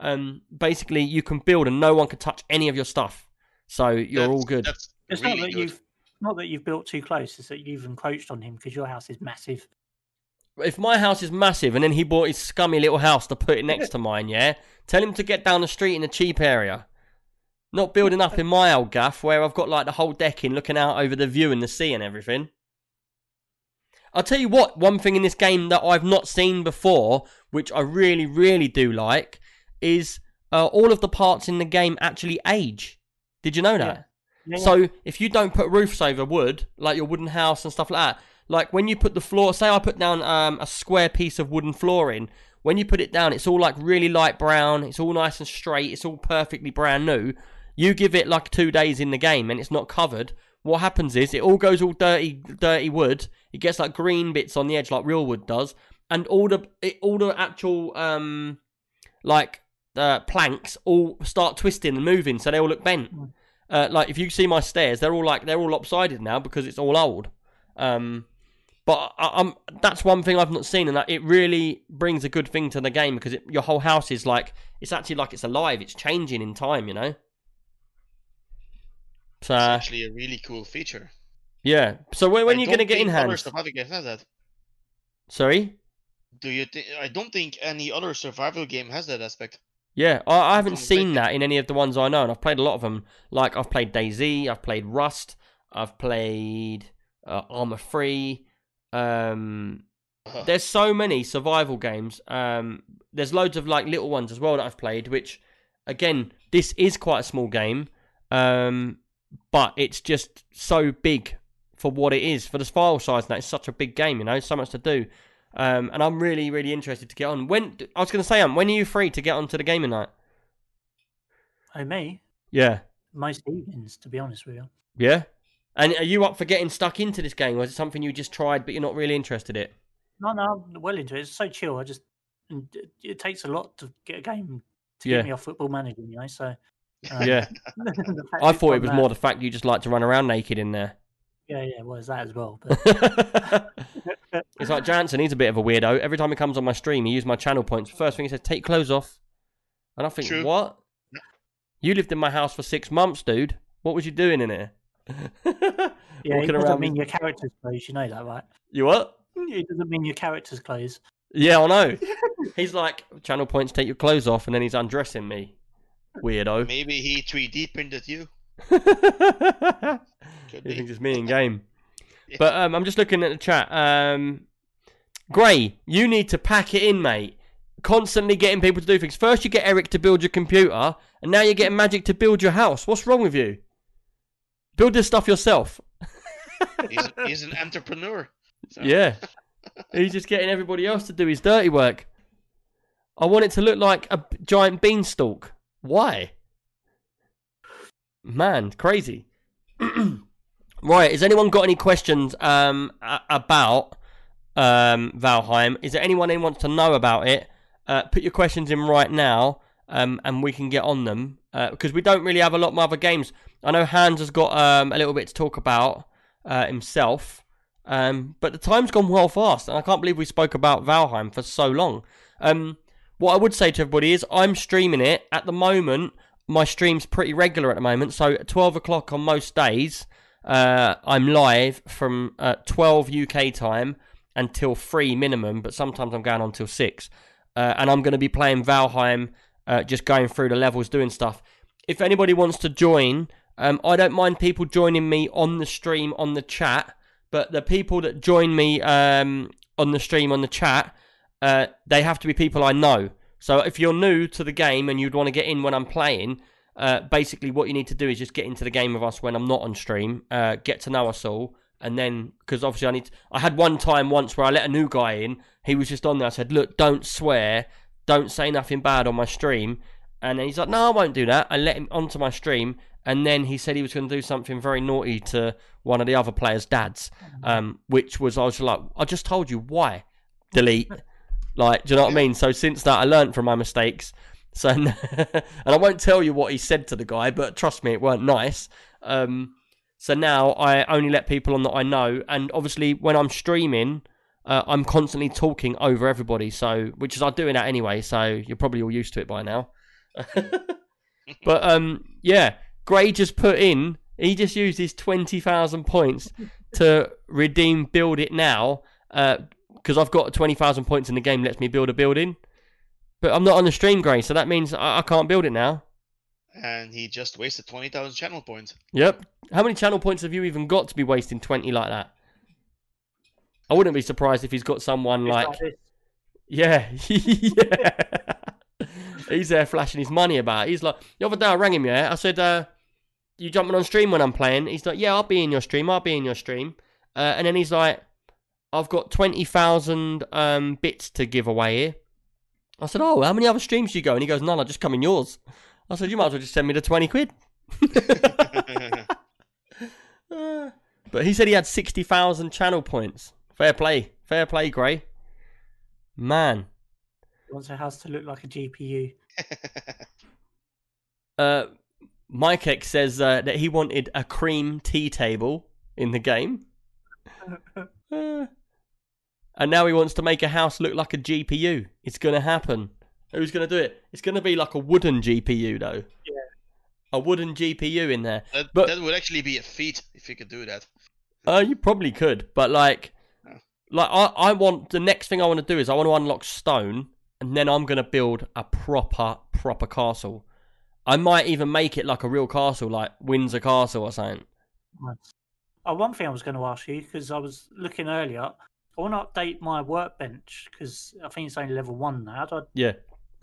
Um, basically, you can build and no one can touch any of your stuff, so you're
That's-
all good.
That's
It's
really
not that
good.
you've not that you've built too close. It's that you've encroached on him because your house is massive.
If my house is massive and then he bought his scummy little house to put it next to mine, yeah, tell him to get down the street in a cheap area. Not building up in my old gaff where I've got like the whole deck in looking out over the view and the sea and everything. I'll tell you what, one thing in this game that I've not seen before, which I really, really do like, is uh, all of the parts in the game actually age. Did you know that?
Yeah, yeah.
So if you don't put roofs over wood, like your wooden house and stuff like that, like when you put the floor, say I put down um, a square piece of wooden flooring, when you put it down, it's all like really light brown, it's all nice and straight, it's all perfectly brand new. You give it like two days in the game and it's not covered. What happens is it all goes all dirty, dirty wood. It gets like green bits on the edge, like real wood does, and all the it, all the actual um like uh, planks all start twisting and moving, so they all look bent. Uh, like if you see my stairs, they're all like they're all lopsided now because it's all old. Um, but I, I'm that's one thing I've not seen, and that it really brings a good thing to the game because it, your whole house is like it's actually like it's alive. It's changing in time, you know. So
It's actually a really cool feature.
yeah. So when, when are you gonna get in
think other
hands?
has that.
Sorry.
Do you? Th- I don't think any other survival game has that aspect.
Yeah, I, I haven't seen that in any of the ones I know, and I've played a lot of them. Like I've played DayZ, I've played Rust, I've played uh, Armor Free. Um,
Uh,
there's so many survival games. Um, there's loads of like little ones as well that I've played. Which, again, this is quite a small game, um, but it's just so big for what it is for the file size. And that it's such a big game, you know, so much to do. Um, and I'm really, really interested to get on. When I was going to say, um, when are you free to get onto the gaming night?
Oh, me?
Yeah,
Most evenings, to be honest with you.
yeah. And are you up for getting stuck into this game, or is it something you just tried but you're not really interested in?
No, no, I'm well into it. It's so chill. I just and it, takes a lot to get a game to
Yeah.
get me off football manager, you know. So um,
Yeah, I thought it was
that-
more the fact you just like to run around naked in there.
Yeah, yeah, well, there's that as well. But
it's like Jansen, he's a bit of a weirdo. Every time he comes on my stream, he uses my channel points. First thing he says, take clothes off. And I think,
True.
what? You lived in my house for six months, dude. What was you doing in here?
yeah, it doesn't
around
mean
with-
your character's clothes. You know that, right?
You what?
It doesn't mean your character's clothes.
Yeah, I know. he's like, channel points, take your clothes off, and then he's undressing me. Weirdo.
Maybe he 3D printed you. Could be.
thinks it's me in game.
Yeah.
But um, I'm just looking at the chat. Um, Gray, you need to pack it in, mate. Constantly getting people to do things. First, you get Eric to build your computer, and now you're getting Magic to build your house. What's wrong with you? Build this stuff yourself.
He's, he's an entrepreneur. So-
Yeah. He's just getting everybody else to do his dirty work. I want it to look like a giant beanstalk. Why? Man, crazy. right, has anyone got any questions um, about um, Valheim? Is there anyone who wants to know about it? Uh, put your questions in right now, um, and we can get on them uh, because we don't really have a lot of other games. I know Hans has got um, a little bit to talk about uh, himself, um, but the time's gone well fast, and I can't believe we spoke about Valheim for so long. Um, what I would say to everybody is I'm streaming it at the moment. My stream's pretty regular at the moment, so at 12 o'clock on most days, uh, I'm live from uh, 12 UK time until 3 minimum, but sometimes I'm going on till 6. Uh, and I'm going to be playing Valheim, uh, just going through the levels, doing stuff. If anybody wants to join, um, I don't mind people joining me on the stream, on the chat, but the people that join me um, on the stream, on the chat, uh, they have to be people I know. So if you're new to the game and you'd want to get in when I'm playing, uh, basically what you need to do is just get into the game with us when I'm not on stream, uh, get to know us all, and then because obviously I need. To, I had one time once where I let a new guy in. He was just on there. I said, "Look, don't swear, don't say nothing bad on my stream." And then he's like, "No, I won't do that." I let him onto my stream, and then he said he was going to do something very naughty to one of the other players' dads, um, which was I was like, "I just told you why." Delete. Like, do you know what I mean? So since that, I learned from my mistakes. So, and I won't tell you what he said to the guy, but trust me, it weren't nice. Um, so now I only let people on that I know, and obviously when I'm streaming, uh, I'm constantly talking over everybody. So, which is I'm doing that anyway. So you're probably all used to it by now. but um, yeah, Gray just put in. He just used his twenty thousand points to redeem Build It Now. Because I've got twenty thousand points in the game, lets me build a building. But I'm not on the stream, Gray, so that means I, I can't build it now.
And he just wasted 20,000 channel points.
Yep. How many channel points have you even got to be wasting 20 like that? I wouldn't be surprised if he's got someone
It's
like. Yeah. yeah. He's there flashing his money about. He's like, the other day I rang him, yeah. I said, uh, You jumping on stream when I'm playing? He's like, Yeah, I'll be in your stream. I'll be in your stream. Uh, and then he's like, I've got 20,000 um, bits to give away here. I said, Oh, how many other streams do you go? And he goes, None, I just come in yours. I said, You might as well just send me the 20 quid. Uh, but he said he had 60,000 channel points. Fair play. Fair play, Gray. Man.
He wants a house to look like a GPU.
Uh, Mike X says uh, that he wanted a cream tea table in the game. Uh, and now he wants to make a house look like a GPU. It's going to happen. Who's going to do it? It's going to be like a wooden GPU, though.
Yeah.
A wooden GPU in there.
that,
But-
that would actually be a feat if you could do that.
Uh, you probably could, but like,
Yeah.
like I, I want the next thing I want to do is I want to unlock stone, and then I'm gonna build a proper, proper castle. I might even make it like a real castle, like Windsor Castle or something.
Oh, one thing I was going to ask you because I was looking earlier. I want to update my workbench because I think it's only level one now. How do
Yeah.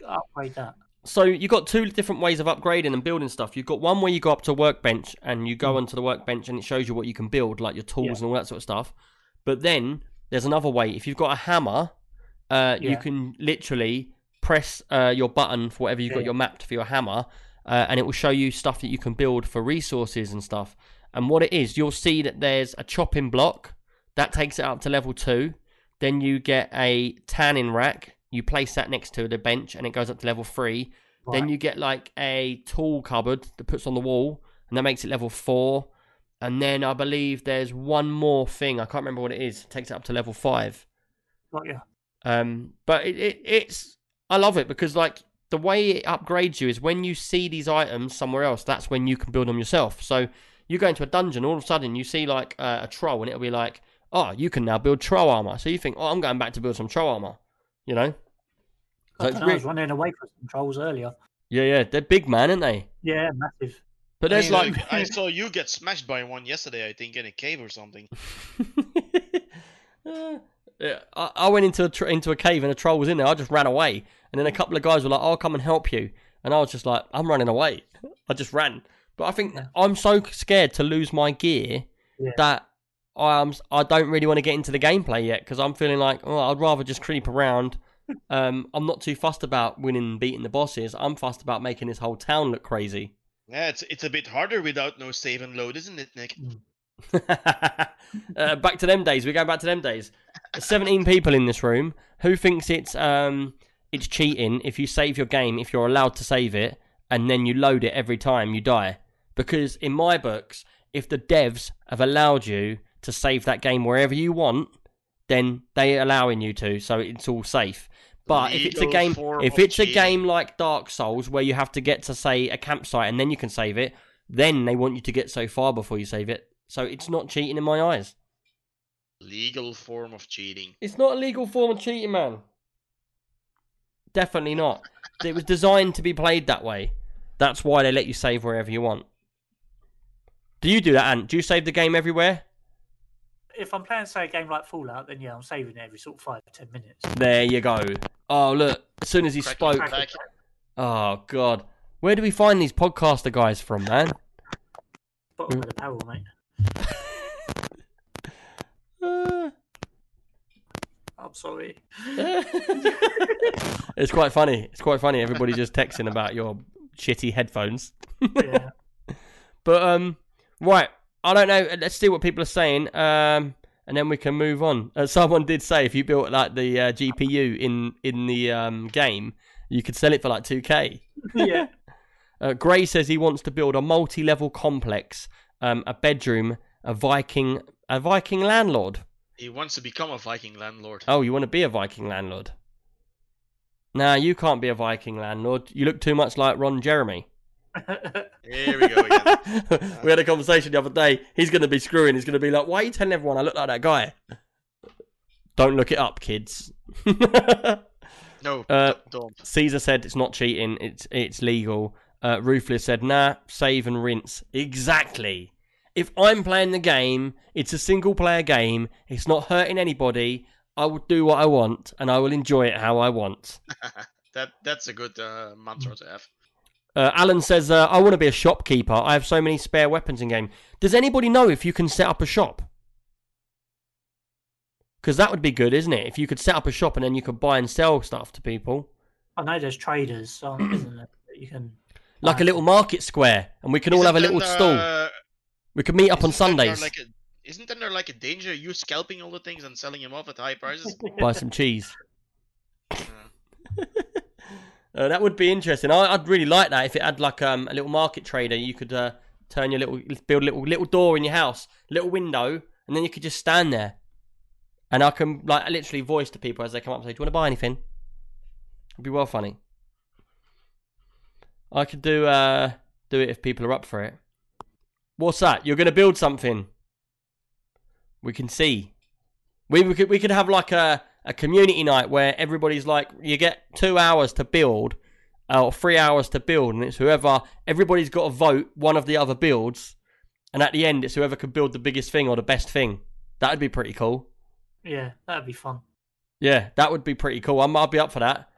Upgrade that?
So you've got two different ways of upgrading and building stuff. You've got one where you go up to workbench and you go onto the workbench and it shows you what you can build, like your tools
Yeah.
and all that sort of stuff. But then there's another way. If you've got a hammer, uh, you can literally press uh, your button for whatever you've got your mapped for your hammer, uh, and it will show you stuff that you can build for resources and stuff. And what it is, you'll see that there's a chopping block that takes it up to level two. Then you get a tanning rack. You place that next to the bench, and it goes up to level three. Then you get like a tool cupboard that puts on the wall, and that makes it level four. And then I believe there's one more thing. I can't remember what it is. It takes it up to level five.
Got you.
Um, but it, it it's I love it because like the way it upgrades you is when you see these items somewhere else, that's when you can build them yourself. So you go into a dungeon, all of a sudden you see like uh, a troll, and it'll be like, oh, you can now build troll armor. So you think, oh, I'm going back to build some troll armor. You know? So
I,
it's
dunno, I was running away from some trolls earlier.
yeah, yeah, they're big man, aren't they?
Yeah, massive.
But
I
there's
mean,
like
I saw you get smashed by one yesterday, I think, in a cave or something.
Uh, yeah, I, I went into a tr- into a cave and a troll was in there. I just ran away, and then a couple of guys were like, "I'll come and help you," and I was just like, "I'm running away." I just ran, but I think I'm so scared to lose my gear
Yeah.
that I'm s- I don't really want to get into the gameplay yet because I'm feeling like oh I'd rather just creep around. Um, I'm not too fussed about winning and beating the bosses. I'm fussed about making this whole town look crazy.
Yeah, it's it's a bit harder without no save and load, isn't it, Nick?
uh, back to them days. We go back to them days. Seventeen people in this room. Who thinks it's um it's cheating if you save your game if you're allowed to save it and then you load it every time you die? Because in my books, if the devs have allowed you to save that game wherever you want, then they're allowing you to, so it's all safe. But if it's a game, if it's a game like Dark Souls where you have to get to say a campsite and then you can save it, then they want you to get so far before you save it. So it's not cheating in my eyes.
Legal form of cheating.
It's not a legal form of cheating, man. Definitely not. It was designed to be played that way. That's why they let you save wherever you want. Do you do that, Ant? Do you save the game everywhere?
If I'm playing, say, a game like Fallout, then yeah, I'm saving it every sort of five to ten minutes.
There you go. Oh, look. As soon as he
Cracking
spoke.
back.
Oh, God. Where do we find these podcaster guys from, man?
Bottom of the barrel, mate.
Uh,
I'm sorry.
it's quite funny. It's quite funny. Everybody just texting about your shitty headphones.
Yeah.
But um, right. I don't know. Let's see what people are saying. Um, and then we can move on. Uh, someone did say if you built like the uh, GPU in in the um game, you could sell it for like two k.
yeah.
Uh, Gray says he wants to build a multi-level complex, um, a bedroom, a Viking, a Viking landlord.
He wants to become a Viking landlord.
Oh, you want to be a Viking landlord? Nah, you can't be a Viking landlord. You look too much like Ron Jeremy.
Here we go again.
we had a conversation the other day. He's going to be screwing. He's going to be like, "Why are you telling everyone I look like that guy?" Don't look it up, kids.
No,
Uh,
don't.
Caesar said it's not cheating. It's it's legal. Uh, Ruthless said, "Nah, save and rinse." Exactly. If I'm playing the game, it's a single player game. It's not hurting anybody. I will do what I want, and I will enjoy it how I want.
That that's a good uh, mantra to have.
Uh, Alan says, uh, I want to be a shopkeeper. I have so many spare weapons in game. Does anybody know if you can set up a shop? Because that would be good, isn't it? If you could set up a shop and then you could buy and sell stuff to people.
I know there's traders, so isn't it? You can.
Like a little market square. And we can all
Isn't
have a little
there,
stall.
uh,
We could meet up on
isn't there
Sundays.
Like a, isn't there like a danger you scalping all the things and selling them off at high prices?
Buy some cheese. Uh, that would be interesting. I, I'd really like that if it had like um, a little market trader. You could uh, turn your little, build a little little door in your house, little window, and then you could just stand there, and I can like literally voice to people as they come up and say, "Do you want to buy anything?" It'd be well funny. I could do uh, do it if people are up for it. What's that? You're going to build something. We can see. We, we could we could have like a, a community night where everybody's like you get two hours to build uh, or three hours to build and it's whoever everybody's got to vote one of the other builds and at the end it's whoever can build the biggest thing or the best thing. That'd be pretty cool.
Yeah, that'd be fun.
Yeah, that would be pretty cool. I'm, I'd be up for that.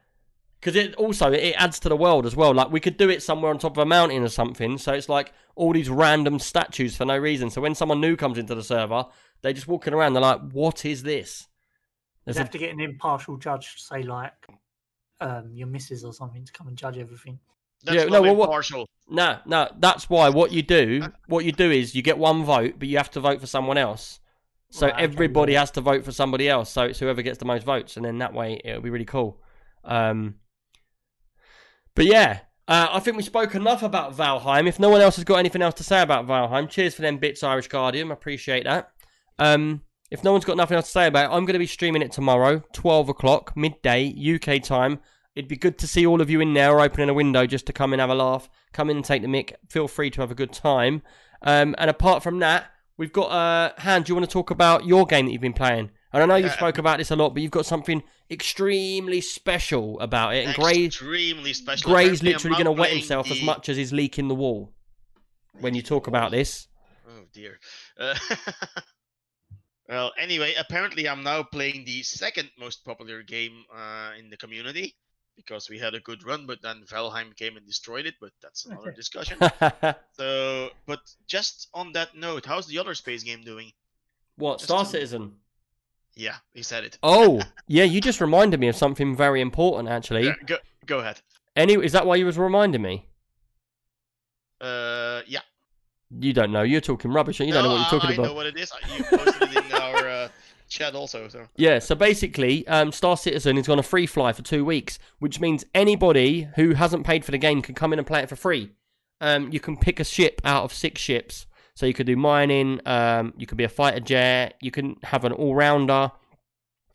Because it also it adds to the world as well. Like we could do it somewhere on top of a mountain or something. So it's like all these random statues for no reason. So when someone new comes into the server, they're just walking around. They're like, "What is this?"
You'd
There's
have
a,
to get an impartial judge, say like um, your missus or something, to come and judge everything.
That's
Yeah,
not
no, well, what-
impartial.
no, no. That's why what you do, what you do is you get one vote, but you have to vote for someone else. So
Right,
everybody
yeah.
has to vote for somebody else. So it's whoever gets the most votes, and then that way it'll be really cool. Um, but yeah, uh, I think we spoke enough about Valheim. If no one else has got anything else to say about Valheim, cheers for them bits, Irish Guardian. I appreciate that. Um, if no one's got nothing else to say about it, I'm going to be streaming it tomorrow, 12 o'clock, midday, UK time. It'd be good to see all of you in there opening a window just to come and have a laugh. Come in and take the mic. Feel free to have a good time. Um, and apart from that, we've got uh, Han. Do you want to talk about your game that you've been playing? And I know you
Yeah.
spoke about this a lot, but you've got something extremely special about it. And Gray,
Extremely special.
Gray's literally going to wet himself as much as he's leaking the wall when you talk about this.
Oh dear. Uh, well, anyway, apparently I'm now playing the second most popular game uh, in the community because we had a good run, but then Valheim came and destroyed it. But that's another discussion. So, but just on that note, how's the other space game doing?
What
Just
Star
to-
Citizen?
Yeah, he said it.
Oh, yeah. You just reminded me of something very important, actually.
Yeah, go go ahead.
Any is that why you was reminding me?
Uh, yeah.
You don't know. You're talking rubbish. And you don't know what you're talking
I
about.
know what it is. You posted it in our uh, chat also. So
Yeah, so basically, um, Star Citizen is going to free fly for two weeks, which means anybody who hasn't paid for the game can come in and play it for free. Um, you can pick a ship out of six ships. So you could do mining, um, you could be a fighter jet, you can have an all rounder,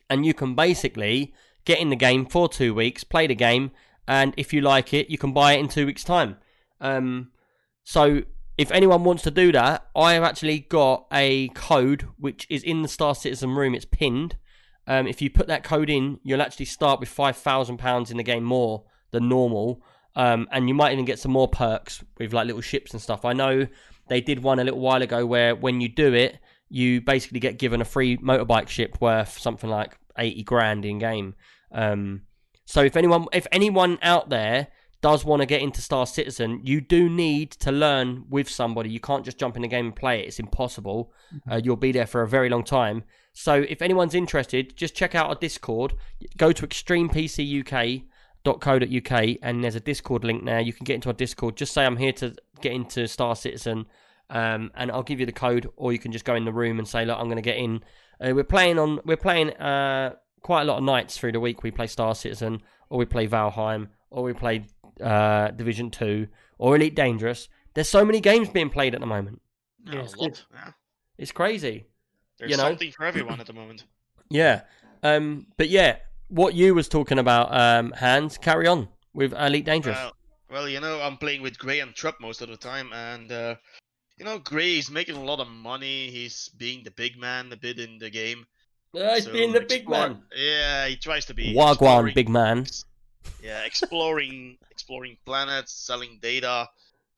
and you can basically get in the game for two weeks, play the game, and if you like it, you can buy it in two weeks' time. Um, so if anyone wants to do that, I have actually got a code which is in the Star Citizen room. It's pinned. Um, if you put that code in, you'll actually start with five thousand pounds in the game more than normal, um, and you might even get some more perks with like little ships and stuff. I know they did one a little while ago where when you do it, you basically get given a free motorbike ship worth something like eighty grand in game. Um, so if anyone, if anyone out there does want to get into Star Citizen, you do need to learn with somebody. You can't just jump in the game and play it. It's impossible. Uh, you'll be there for a very long time. So if anyone's interested, just check out our Discord. Go to extremepcuk.co.uk and there's a Discord link there. You can get into our Discord. Just say I'm here to get into Star Citizen, um, and I'll give you the code, or you can just go in the room and say, look, I'm going to get in. Uh, we're playing on. We're playing uh, quite a lot of nights through the week. We play Star Citizen, or we play Valheim, or we play uh, Division Two, or Elite Dangerous. There's so many games being played at the moment.
Yeah,
yeah,
it's
a lot. Yeah.
It's crazy.
There's
You know?
something for everyone at the moment.
Yeah. Um. But yeah, what you was talking about, um, Hans, carry on with Elite Dangerous.
Well, well, you know, I'm playing with Gray and Trupp most of the time, and uh, you know, Gray is making a lot of money. He's being the big man a bit in the game.
Uh, he's
So
being the big
explore-
man.
Yeah, he tries to be.
Wagwan,
exploring-
big man.
Yeah, exploring, exploring planets, selling data,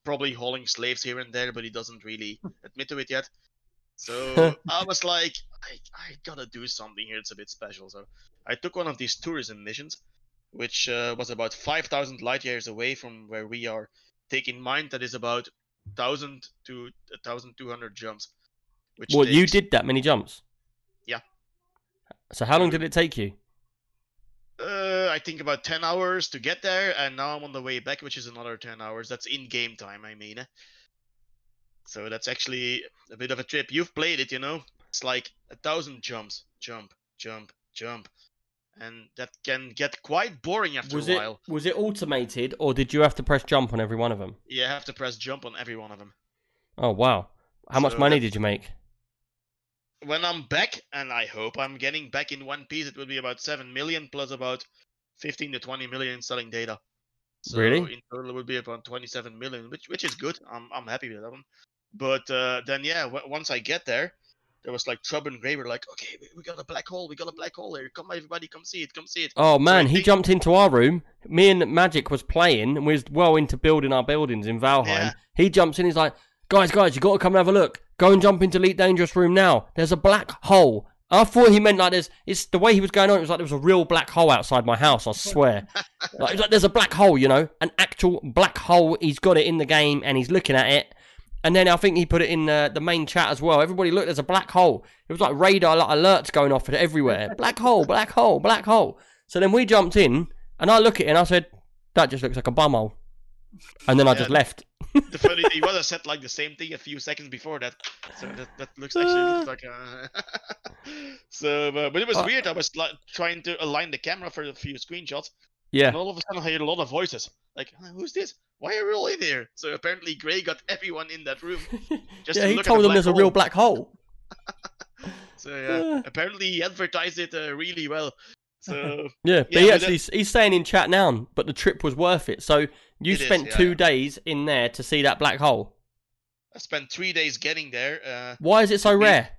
probably hauling slaves here and there, but he doesn't really admit to it yet. So I was like, I, I gotta do something here. It's a bit special. So I took one of these tourism missions, which uh, was about 5,000 light years away from where we are. Take in mind that is about 1,000 to 1,200 jumps. Which
What you did that many jumps?
Yeah.
So how long did it take you?
Uh, I think about 10 hours to get there, and now I'm on the way back, which is another 10 hours. That's in game time, I mean. So that's actually a bit of a trip. You've played it, you know? It's like a thousand jumps, jump, jump, jump. And that can get quite boring after
Was
a
it
while.
was it automated or did you have to press jump on every one of them?
You have to press jump on every one of them.
Oh wow! How much money did you make?
When I'm back, and I hope I'm getting back in one piece, it will be about 7 million plus about 15 to 20 million selling data. So
Really?
In total, it would be about 27 million, which which is good. I'm I'm happy with that one. But uh, then yeah, w- once I get there, there was like Trub and Gray were like, okay, we, we got a black hole, we got a black hole here. Come everybody, come see it, come see it.
Oh man,
I
he
think-
jumped into our room. Me and Magic was playing, and we was well into building our buildings in Valheim.
Yeah.
He jumps in. He's like, "Guys, guys, you got to come and have a look. Go and jump into Elite Dangerous room now. There's a black hole." I thought he meant like there's. It's the way he was going on. It was like there was a real black hole outside my house. I swear. like, like there's a black hole, you know, an actual black hole. He's got it in the game, and he's looking at it. And then I think he put it in uh, the main chat as well. Everybody, look, there's a black hole. It was like radar like, alerts going off everywhere. Black hole, black hole, black hole. So then we jumped in, and I look at it and I said, that just looks like a bumhole. And then I
Yeah.
just left.
The funny thing, he would have said like the same thing a few seconds before that. So that, that looks actually looks like a. so, uh, but it was
Uh,
weird. I was like trying to align the camera for a few screenshots,
Yeah.
and all of a sudden I heard a lot of voices. Like, who's this? Why are we all in here? So apparently Gray got everyone in that room. Just
yeah,
to
he
look
told
the
them there's a real black hole.
So yeah,
Yeah.
apparently he advertised it uh, really well. So
Yeah, but
Yeah,
he actually he's saying in chat now, but the trip was worth it. So you
It is,
spent
yeah,
two
yeah.
days in there to see that black hole.
I spent three days getting there. Uh,
Why is it so rare?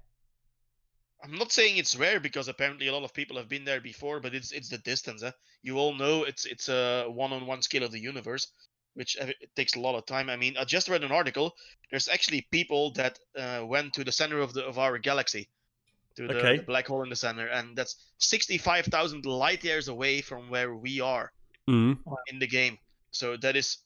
I'm not saying it's rare because apparently a lot of people have been there before, but it's it's the distance. Eh? You all know it's it's a one-on-one scale of the universe, which uh, it takes a lot of time. I mean, I just read an article. There's actually people that uh, went to the center of the of our galaxy, to the,
Okay.
the black hole in the center, and that's 65,000 light years away from where we are
Mm.
in the game. So that is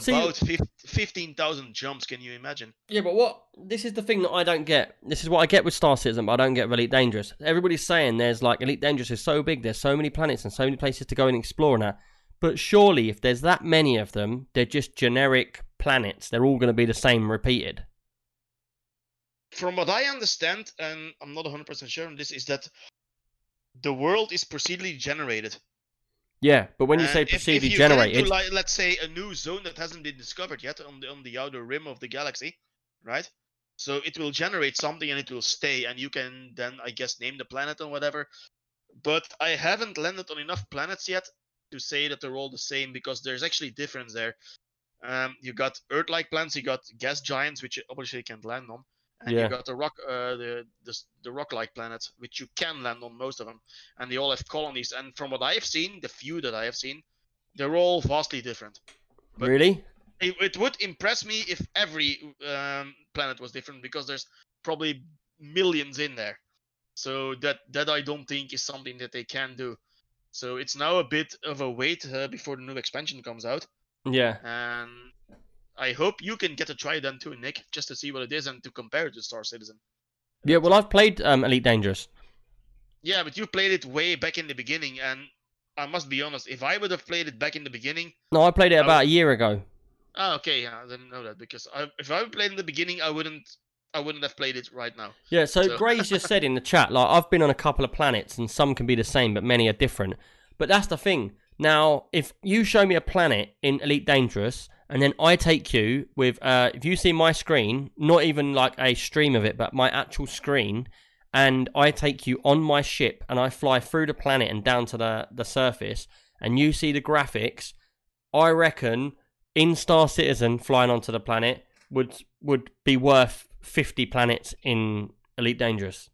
See-
about fif- 15,000 jumps. Can you imagine?
Yeah, but what? This is the thing that I don't get. This is what I get with Star Citizen, but I don't get with Elite Dangerous. Everybody's saying there's like Elite Dangerous is so big, there's so many planets and so many places to go and explore and that. But surely, if there's that many of them, they're just generic planets. They're all going to be the same repeated.
From what I understand, and I'm not 100% sure on this, is that the world is procedurally generated.
Yeah, but when you
And
say procedurally
you get into,
generated,
like, let's say a new zone that hasn't been discovered yet on the on the outer rim of the galaxy, right? So it will generate something and it will stay, and you can then, I guess, name the planet and whatever. But I haven't landed on enough planets yet to say that they're all the same because there's actually difference there. Um, you got Earth-like planets, you got gas giants, which you obviously can't land on, and
Yeah.
you got the rock, uh, the the, the rock-like planets, which you can land on most of them, and they all have colonies. And from what I have seen, the few that I have seen, they're all vastly different. but-
really?
It, it would impress me if every um, planet was different because there's probably millions in there. So that that I don't think is something that they can do. So it's now a bit of a wait uh, before the new expansion comes out,
Yeah.
and I hope you can get to try them too, Nick, just to see what it is and to compare it to Star Citizen.
Yeah, well, I've played um, Elite Dangerous.
Yeah, but you played it way back in the beginning, and I must be honest, if I would have played it back in the beginning,
No, I played it
Oh.
about a year ago.
oh, okay, yeah, I didn't know that because I, if I would have played in the beginning, I wouldn't, I wouldn't have played it right now.
Yeah, so,
So-
Gray's just said in the chat, like, I've been on a couple of planets and some can be the same, but many are different. But that's the thing. Now, if you show me a planet in Elite Dangerous, and then I take you with, uh, if you see my screen, not even like a stream of it, but my actual screen, and I take you on my ship and I fly through the planet and down to the, the surface, and you see the graphics, I reckon in Star Citizen flying onto the planet would would be worth 50 planets in Elite Dangerous.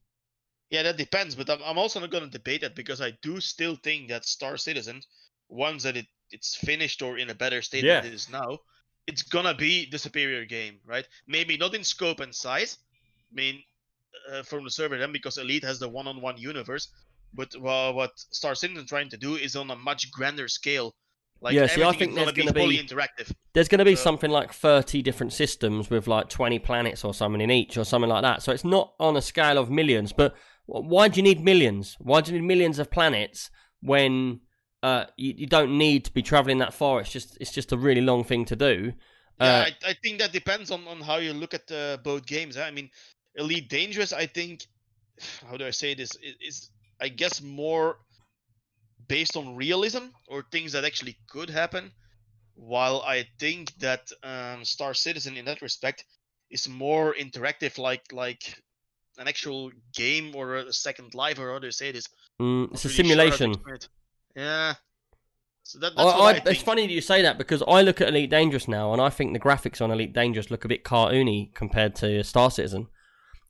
Yeah, that depends, but I'm, I'm also not going to debate that because I do still think that Star Citizen, once that it, it's finished or in a better state
Yeah.
than it is now, it's gonna be the superior game, right? Maybe not in scope and size. I mean, uh, from the server then because Elite has the one-on-one universe, but well, what Star Citizen trying to do is on a much grander scale. Like
Yeah, see, I think
is gonna
there's
be
gonna be-
interactive.
There's going to be
So-
something like 30 different systems with like 20 planets or something in each or something like that. So it's not on a scale of millions, but why do you need millions? Why do you need millions of planets when uh, you, you don't need to be traveling that far? It's just it's just a really long thing to do.
Yeah,
Uh,
I, I think that depends on, on how you look at uh, both games. huh? I mean, Elite Dangerous, I think, how do I say this, i- is, I guess, more based on realism or things that actually could happen. While I think that um, Star Citizen, in that respect, is more interactive, like like an actual game or a second life, or how do you say this?
Mm, it's a
simulation. sure how to
simulation.
explain it. Yeah. So that,
I, I,
I, think.
it's funny that you say that because I look at Elite Dangerous now and I think the graphics on Elite Dangerous look a bit cartoony compared to Star Citizen.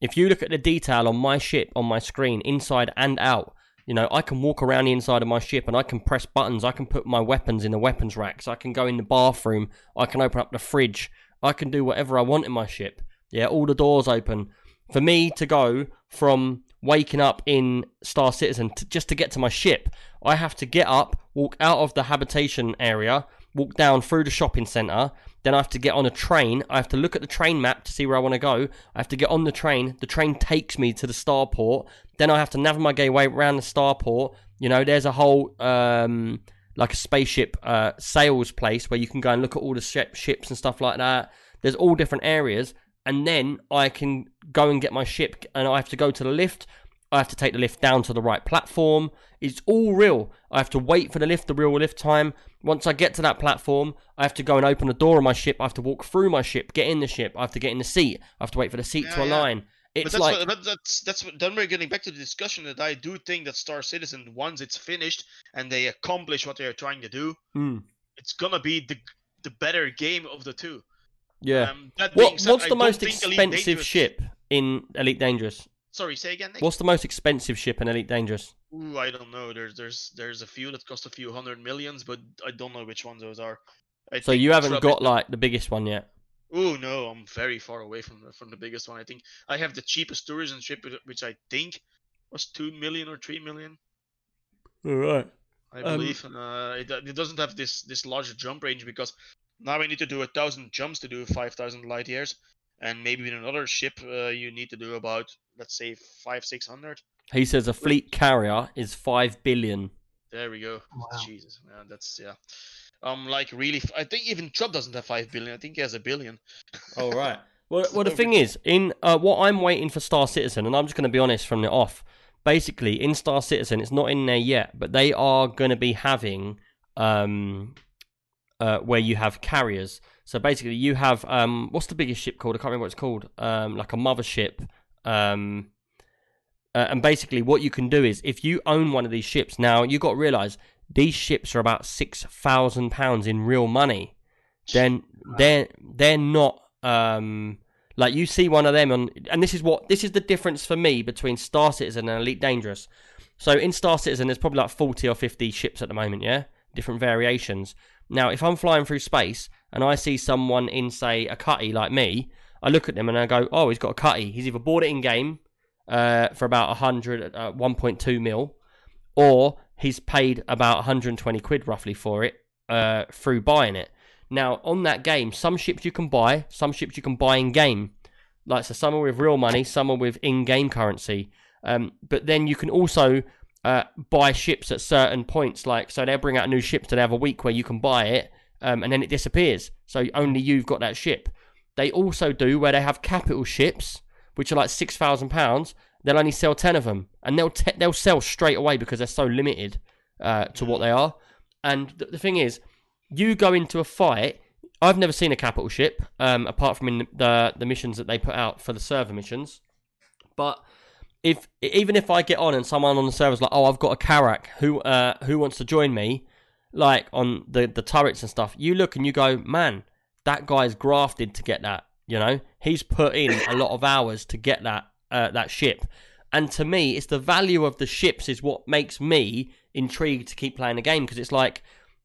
If you look at the detail on my ship on my screen, inside and out, you know, I can walk around the inside of my ship and I can press buttons. I can put my weapons in the weapons racks. I can go in the bathroom. I can open up the fridge. I can do whatever I want in my ship. Yeah, all the doors open. For me to go from waking up in Star Citizen to, just to get to my ship, I have to get up, walk out of the habitation area, walk down through the shopping centre. Then I have to get on a train. I have to look at the train map to see where I want to go. I have to get on the train. The train takes me to the starport. Then I have to navigate my way around the starport. You know, there's a whole um, like a spaceship uh, sales place where you can go and look at all the ship, ships and stuff like that. There's all different areas, and then I can go and get my ship, and I have to go to the lift. I have to take the lift down to the right platform. It's all real. I have to wait for the lift, the real lift time. Once I get to that platform, I have to go and open the door of my ship. I have to walk through my ship, get in the ship. I have to get in the seat. I have to wait for the seat to
Yeah, yeah.
align.
But
It's
that's
like
what, but that's that's what, then we're getting back to the discussion that I do think that Star Citizen once it's finished and they accomplish what they are trying to do,
Mm,
it's gonna be the the better game of the two.
Yeah.
Um, that being
what,
said,
what's
I
the
don't
most expensive ship in Elite Dangerous?
Sorry, say again. Nick?
What's the most expensive ship in Elite Dangerous?
Ooh, I don't know. There's there's there's a few that cost a few hundred millions, but I don't know which ones those are. I
So you haven't got like the biggest one yet.
Oh no, I'm very far away from the, from the biggest one. I think I have the cheapest tourism ship, which- which I think was two million or three million.
All right.
I
Um,
believe uh, it, it doesn't have this this larger jump range because Now we need to do a thousand jumps to do five thousand light years, and maybe in another ship uh, you need to do about let's say five six hundred.
He says a fleet carrier is five billion.
There we go.
Wow.
Jesus, yeah, that's yeah. Um, like really, I think even Trump doesn't have five billion. I think he has a billion.
All right. Well, well, the thing is, in uh, what I'm waiting for Star Citizen, and I'm just going to be honest from the off. Basically, in Star Citizen, it's not in there yet, but they are going to be having um, uh, where you have carriers. So basically, you have um, what's the biggest ship called? I can't remember what it's called. Um, like a mothership. Um, uh, and basically, what you can do is, if you own one of these ships, now you've got to realize these ships are about six thousand pounds in real money. Then they're they're not um like you see one of them on, and this is what this is the difference for me between Star Citizen and Elite Dangerous. So in Star Citizen, there's probably like forty or fifty ships at the moment, yeah, different variations. Now, if I'm flying through space and I see someone in, say, a cutty like me, I look at them and I go, "Oh, he's got a cutty. He's either bought it in game uh, for about 100, uh, 1.2 mil, or he's paid about 120 quid roughly for it uh, through buying it. Now, on that game, some ships you can buy, some ships you can buy in game. Like, so some are with real money, some are with in game currency. Um, but then you can also uh, buy ships at certain points. Like, so they'll bring out a new ship, so they have a week where you can buy it, um, and then it disappears. So only you've got that ship. They also do where they have capital ships, which are like six thousand pounds. They'll only sell ten of them, and they'll te- they'll sell straight away because they're so limited uh, to what they are. And th- the thing is, you go into a fight. I've never seen a capital ship, um, apart from in the the missions that they put out for the server missions. But if even if I get on and someone on the server's like, "Oh, I've got a Carrack, who uh, who wants to join me?" Like on the the turrets and stuff, you look and you go, "Man, that guy's grafted to get that." You know, he's put in a lot of hours to get that uh, that ship. And to me, it's the value of the ships is what makes me intrigued to keep playing the game because it's like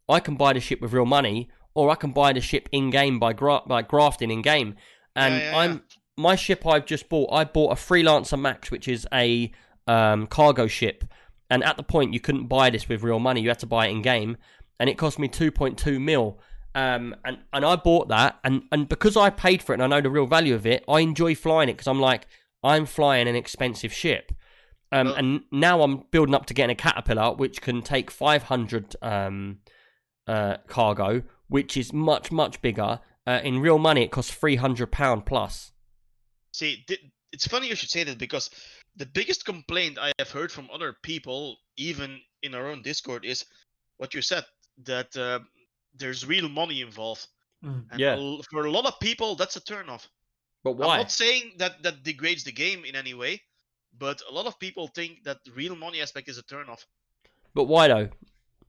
I can buy the ship with real money, or I can buy the ship in game by gra- by grafting in game. And
Yeah, yeah,
I'm my ship I've just bought. I bought a Freelancer Max, which is a um, cargo ship. And at the point, you couldn't buy this with real money. You had to buy it in game, and it cost me two point two mil. Um, and and I bought that, and and because I paid for it and I know the real value of it, I enjoy flying it because I'm like I'm flying an expensive ship. Um,
Well-
and now I'm building up to getting a caterpillar, which can take 500 um, uh, cargo, which is much much bigger. Uh, in real money, it costs 300 pound plus.
See, th- it's funny you should say that because the biggest complaint I have heard from other people, even in our own Discord, is what you said that uh, there's real money involved.
Mm.
And
Yeah.
a for a lot of people, that's a turnoff.
But why?
I'm not saying that that degrades the game in any way, but a lot of people think that real money aspect is a turnoff.
But why though?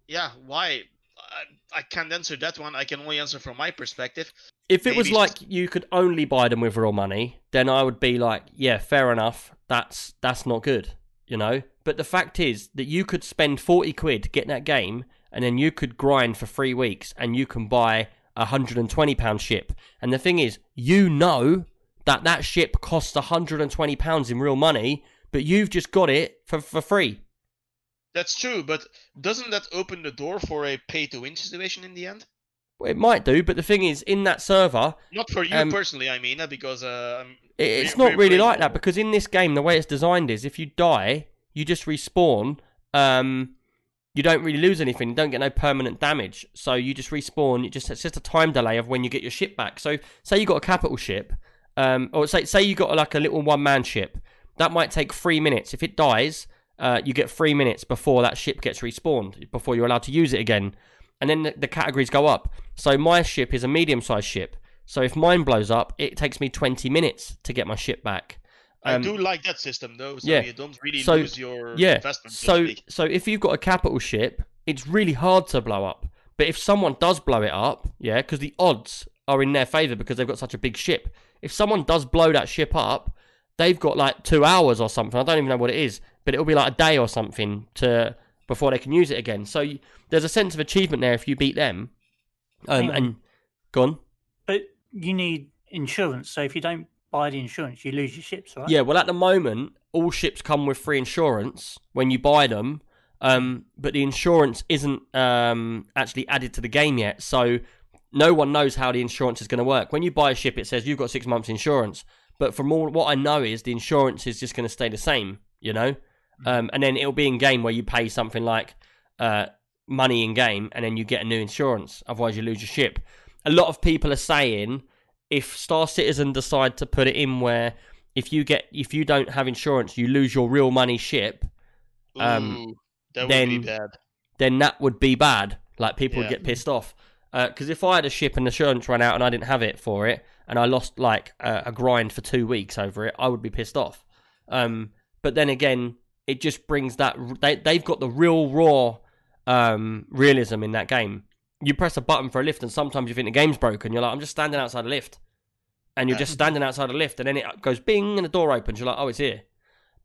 Yeah, why? I, I can't answer that one. I can only answer from my perspective.
If it was like you could only buy them with real money, then I would be like, yeah, fair enough. That's that's not good, you know. But the fact is that you could spend forty quid getting that game, and then you could grind for three weeks, and you can buy a hundred and twenty pound ship. And the thing is, you know that that ship costs hundred and twenty pounds in real money, but you've just got it for for free.
That's true, but doesn't that open the door for a pay to win situation in the end?
Well, It might do, but the thing is, in that server,
Not for you
Um,
personally, I mean, uh, because uh,
It- It's not
re-
really like that because in this game, the way it's designed is if you die, you just respawn. Um, you don't really lose anything. You don't get no permanent damage. So you just respawn. You just it's just a time delay of when you get your ship back. So say you got a capital ship, um, or say say you got like a little one man ship. That might take three minutes. If it dies, uh, you get three minutes before that ship gets respawned, before you're allowed to use it again. And then the, the categories go up. So my ship is a medium sized ship. So if mine blows up, it takes me 20 minutes to get my ship back.
I
Um,
do like that system though, so
yeah.
you don't really
So,
lose your
yeah.
investment. So,
So
to speak.
so if you've got a capital ship, it's really hard to blow up. But if someone does blow it up, yeah, because the odds are in their favor because they've got such a big ship. If someone does blow that ship up, they've got like two hours or something. I don't even know what it is, but it'll be like a day or something to before they can use it again. So you, there's a sense of achievement there if you beat them. Um,
on.
and gone.
But you need insurance. So if you don't buy the insurance, you lose your ships, right?
Yeah, well, at the moment, all ships come with free insurance when you buy them, um, but the insurance isn't um, actually added to the game yet. So no one knows how the insurance is going to work. When you buy a ship, it says you've got six months insurance, but from all what I know is the insurance is just going to stay the same, you know, um, and then it'll be in game where you pay something like uh, money in game, and then you get a new insurance. Otherwise, you lose your ship. A lot of people are saying if Star Citizen decide to put it in where if you get if you don't have insurance, you lose your real money ship. Um,
Ooh, that would
then-
be bad.
then that would be bad. Like people would get pissed off. Because if I had a ship and the insurance ran out and I didn't have it for it, and I lost like a, a grind for two weeks over it, I would be pissed off. Um, but then again, it just brings that they they've got the real raw um, realism in that game. You press a button for a lift, and sometimes you think the game's broken. You're like, I'm just standing outside a lift, and you're
Yeah.
just standing outside a lift, and then it goes bing, and the door opens. You're like, oh, it's here.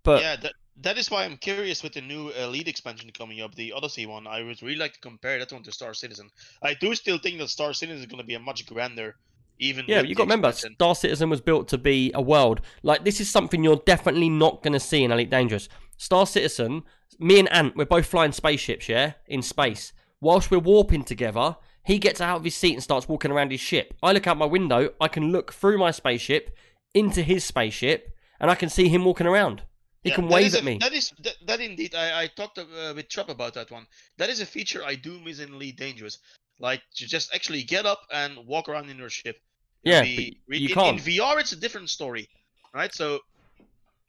But
yeah, that that is why I'm curious with the new Elite expansion coming up, the Odyssey one. I would really like to compare that one to Star Citizen. I do still think that Star Citizen is going to be a much grander, even.
Yeah, you got to remember. Star Citizen was built to be a world. Like this is something you're definitely not going to see in Elite Dangerous. Star Citizen, me and Ant, we're both flying spaceships, yeah, in space. Whilst we're warping together, he gets out of his seat and starts walking around his ship. I look out my window, I can look through my spaceship into his spaceship, and I can see him walking around. He
Yeah,
can wave
is
at
a-
me.
That is that, that indeed. I, I talked uh, with Trap about that one. That is a feature I do miss in Elite Dangerous. Like to just actually get up and walk around in your ship.
Yeah,
The-
you
in,
can't.
In VR, it's a different story, right? So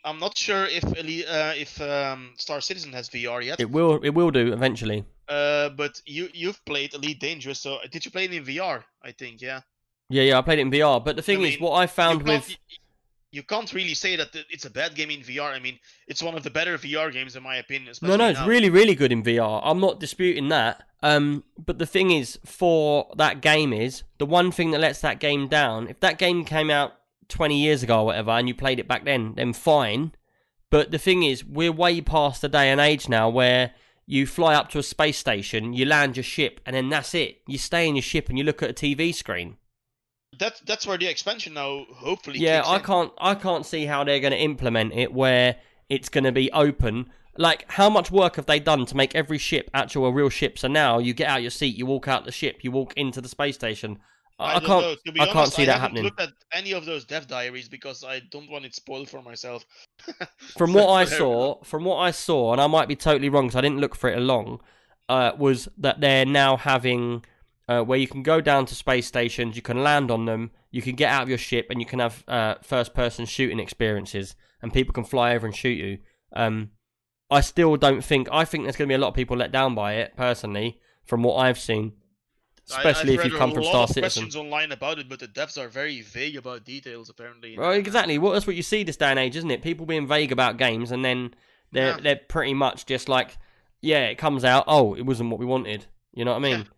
I'm not sure if Elite, uh, if um, Star Citizen has VR yet.
It will. It will do eventually.
Uh, but you you've played Elite Dangerous, so did you play it in VR? I think, yeah.
Yeah, yeah. I played it in VR, but the thing is,
mean,
what I found
you
with
you, can't really say that it's a bad game in VR. I mean, it's one of the better VR games in my opinion.
No, no, it's
now.
really, really good in VR. I'm not disputing that. Um, but the thing is, for that game is the one thing that lets that game down. If that game came out 20 years ago or whatever, and you played it back then, then fine. But the thing is, we're way past the day and age now where you fly up to a space station, you land your ship, and then that's it. You stay in your ship and you look at a TV screen.
That's that's where the expansion now hopefully.
Yeah, I
in.
can't. I can't see how they're going to implement it where it's going to be open. Like, how much work have they done to make every ship actual a real ship? So now you get out your seat, you walk out the ship, you walk into the space station. I, I can't.
know. To be
I
honest,
can't see
I
that happening.
looked at any of those dev diaries because I don't want it spoiled for myself.
From what I saw, from what I saw, and I might be totally wrong because I didn't look for it along, uh, was that they're now having uh, where you can go down to space stations, you can land on them, you can get out of your ship, and you can have uh, first-person shooting experiences, and people can fly over and shoot you. Um, I still don't think. I think there's going to be a lot of people let down by it, personally, from what I've seen.
I-
Especially
I've
if you come
a
from
lot
Star
of
Citizen.
questions online about it, but the devs are very vague about details apparently.
Well, exactly. Well, that's what you see this day and age, isn't it? People being vague about games, and then they're
Yeah.
they're pretty much just like, yeah, it comes out. Oh, it wasn't what we wanted. You know what I mean?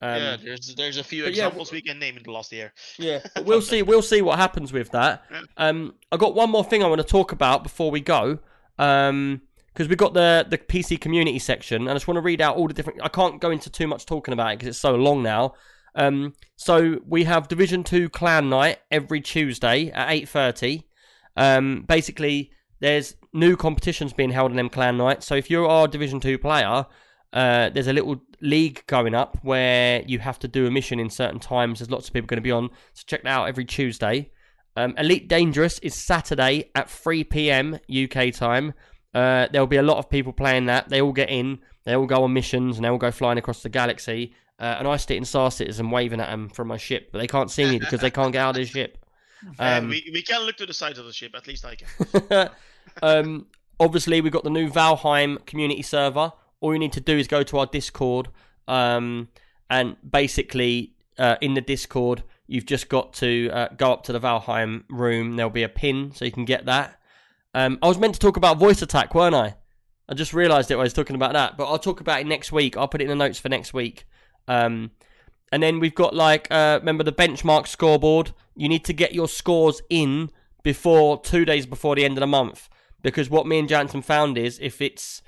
Um,
yeah, there's there's a few
but yeah,
examples we can name in the last year.
yeah. We'll see. We'll see what happens with that. Um, I got one more thing I want to talk about before we go. Um, because we've got the the PC community section, and I just want to read out all the different. I can't go into too much talking about it because it's so long now. Um, so we have Division Two Clan Night every Tuesday at eight thirty. Um, basically, there's new competitions being held on them Clan Nights. So if you are a Division Two player, uh, there's a little league going up where you have to do a mission in certain times. There's lots of people going to be on, so check that out every Tuesday. Um, Elite Dangerous is Saturday at 3 p.m. UK time. Uh, there'll be a lot of people playing that. They all get in, they all go on missions, and they all go flying across the galaxy. Uh, and I sit in Star Citizen waving at them from my ship, but they can't see me because they can't get out of their ship. Um,
we we can look to the side of the ship. At least I can.
um, obviously, we've got the new Valheim community server. All you need to do is go to our Discord, um, and basically, uh, in the Discord, you've just got to uh, go up to the Valheim room. There'll be a pin, so you can get that. Um, I was meant to talk about voice attack, weren't I? I just realised it. I was talking about that, but I'll talk about it next week. I'll put it in the notes for next week. Um, and then we've got like, uh, remember the benchmark scoreboard? You need to get your scores in before two days before the end of the month. Because what me and Jansen found is if it's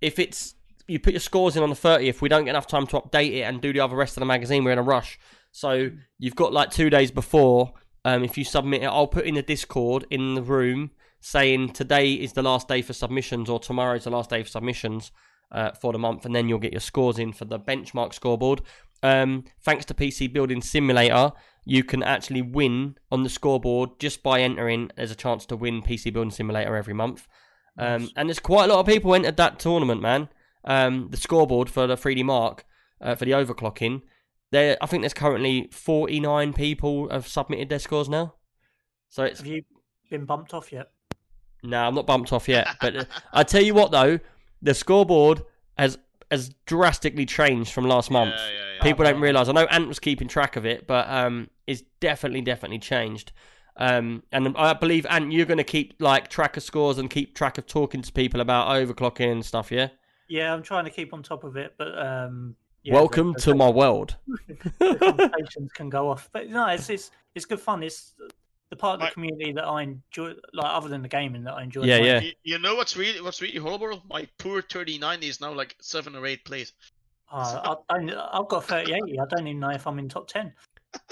if it's you put your scores in on the 30th, we don't get enough time to update it and do the other rest of the magazine. We're in a rush. So you've got like two days before. Um, if you submit it, I'll put in the Discord in the room saying today is the last day for submissions or tomorrow is the last day for submissions uh, for the month, and then you'll get your scores in for the benchmark scoreboard. um, thanks to PC Building Simulator, you can actually win on the scoreboard just by entering. There's a chance to win PC Building Simulator every month. Um,
Nice.
and there's quite a lot of people entered that tournament, man. Um, the scoreboard for the 3DMark uh, for the overclocking. There, I think there's currently 49 people have submitted their scores now. So it's
Have you been bumped off yet?
no, I'm not bumped off yet. But uh, I tell you what, though, the scoreboard has has drastically changed from last month.
Yeah, yeah, yeah.
People don't realise. I know Ant was keeping track of it, but um, it's definitely, definitely changed. Um, and I believe Ant, you're going to keep like track of scores and keep track of talking to people about overclocking and stuff. Yeah.
Yeah, I'm trying to keep on top of it, but um, yeah,
Welcome
the-
to
the-
my world.
the conversations can go off. But no, it's it's it's good fun. It's the part of the
My-
community that I enjoy, like other than the gaming that I enjoy.
Yeah,
most.
yeah.
You, you know what's really what's really horrible? My poor 3090 is now like seven or eight plays.
Uh, I, I, I've got 38. I don't even know if I'm in top 10.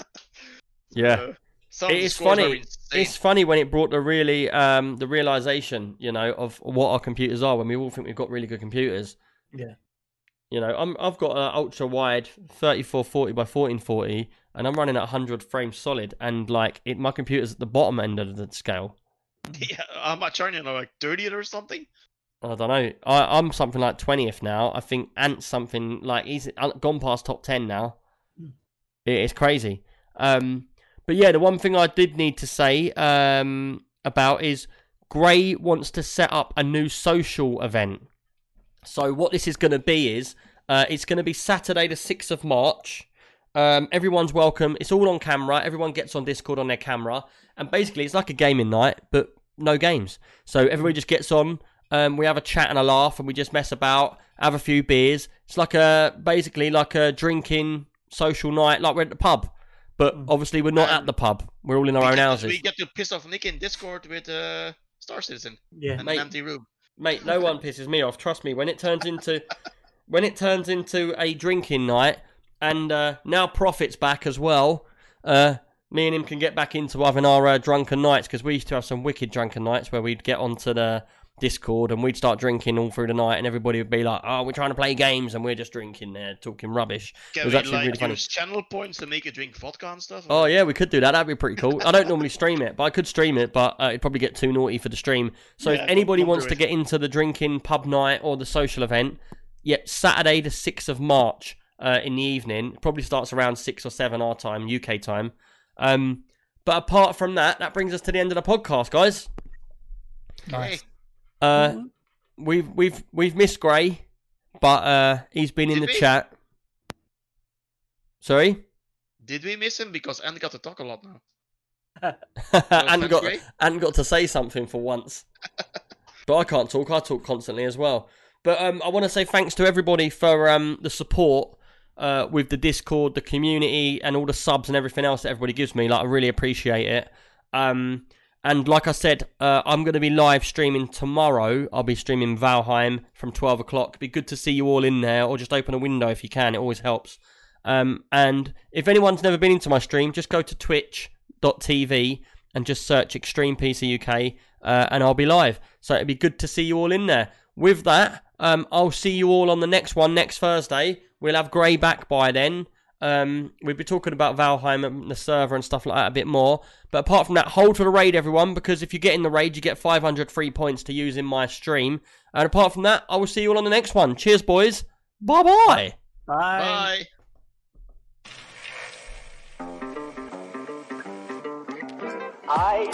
Yeah.
Uh, some of
It
the
is
scores are
funny. It's funny when it brought the really um the realization, you know, of what our computers are when we all think we've got really good computers.
Yeah.
You know, I'm I've got an ultra wide 3440 by 1440 and I'm running at 100 frames solid and like it my computer's at the bottom end of the scale.
yeah, how much are you now? Like 30th or something?
I don't know. I, I'm something like 20th now. I think Ant's something like he's gone past top 10 now.
Hmm.
It is crazy. Um, but yeah, the one thing I did need to say um, about is Gray wants to set up a new social event. So what this is going to be is uh, it's going to be Saturday the 6th of March. Um, everyone's welcome. It's all on camera. Everyone gets on Discord on their camera, and basically it's like a gaming night, but no games. So everybody just gets on. Um, we have a chat and a laugh, and we just mess about, have a few beers. It's like a basically like a drinking social night, like we're at the pub. But
Mm.
obviously we're not
Um,
at the pub. We're all in our own
get,
houses.
We get to piss off Nick in Discord with uh, Star Citizen
Yeah.
in
Mate.
an empty room.
Mate, no one pisses me off. Trust me. When it turns into when it turns into a drinking night, and uh, now profits back as well. Uh, me and him can get back into having our uh, drunken nights because we used to have some wicked drunken nights where we'd get onto the Discord and we'd start drinking all through the night, and everybody would be like, "Oh, we're trying to play games," and we're just drinking there, talking rubbish.
Can
was
we
actually
like
really funny.
use channel points to make you drink vodka and stuff?
Oh yeah, we could do that. That'd be pretty cool. I don't normally stream it, but I could stream it, but uh, it'd probably get too naughty for the stream. So
Yeah,
if
don't-
anybody
don't
wants to get into the drinking pub night or the social event, yeah, Saturday the sixth of March uh, in the evening. Probably starts around six or seven our time, UK time. Um, but apart from that, that brings us to the end of the podcast, guys.
Okay.
Uh, we've we've we've missed Gray, but uh, he's been in
Did
the
we?
chat. Sorry.
Did we miss him? Because Andy got to talk a lot now.
and
thanks,
got
Gray.
and got to say something for once. but I can't talk. I talk constantly as well. But um, I want to say thanks to everybody for um, the support uh, with the Discord, the community, and all the subs and everything else that everybody gives me. Like I really appreciate it. Um, and like I said, uh, I'm going to be live streaming tomorrow. I'll be streaming Valheim from 12 o'clock. Be good to see you all in there, or just open a window if you can. It always helps. Um, and if anyone's never been into my stream, just go to twitch.tv and just search Extreme PC UK, uh, and I'll be live. So it'd be good to see you all in there. With that, um, I'll see you all on the next one next Thursday. We'll have Gray back by then. Um, we'll be talking about Valheim and the server and stuff like that a bit more. But apart from that, hold for the raid, everyone, because if you get in the raid, you get 500 free points to use in my stream. And apart from that, I will see you all on the next one. Cheers, boys. Bye bye.
Bye.
Bye.
I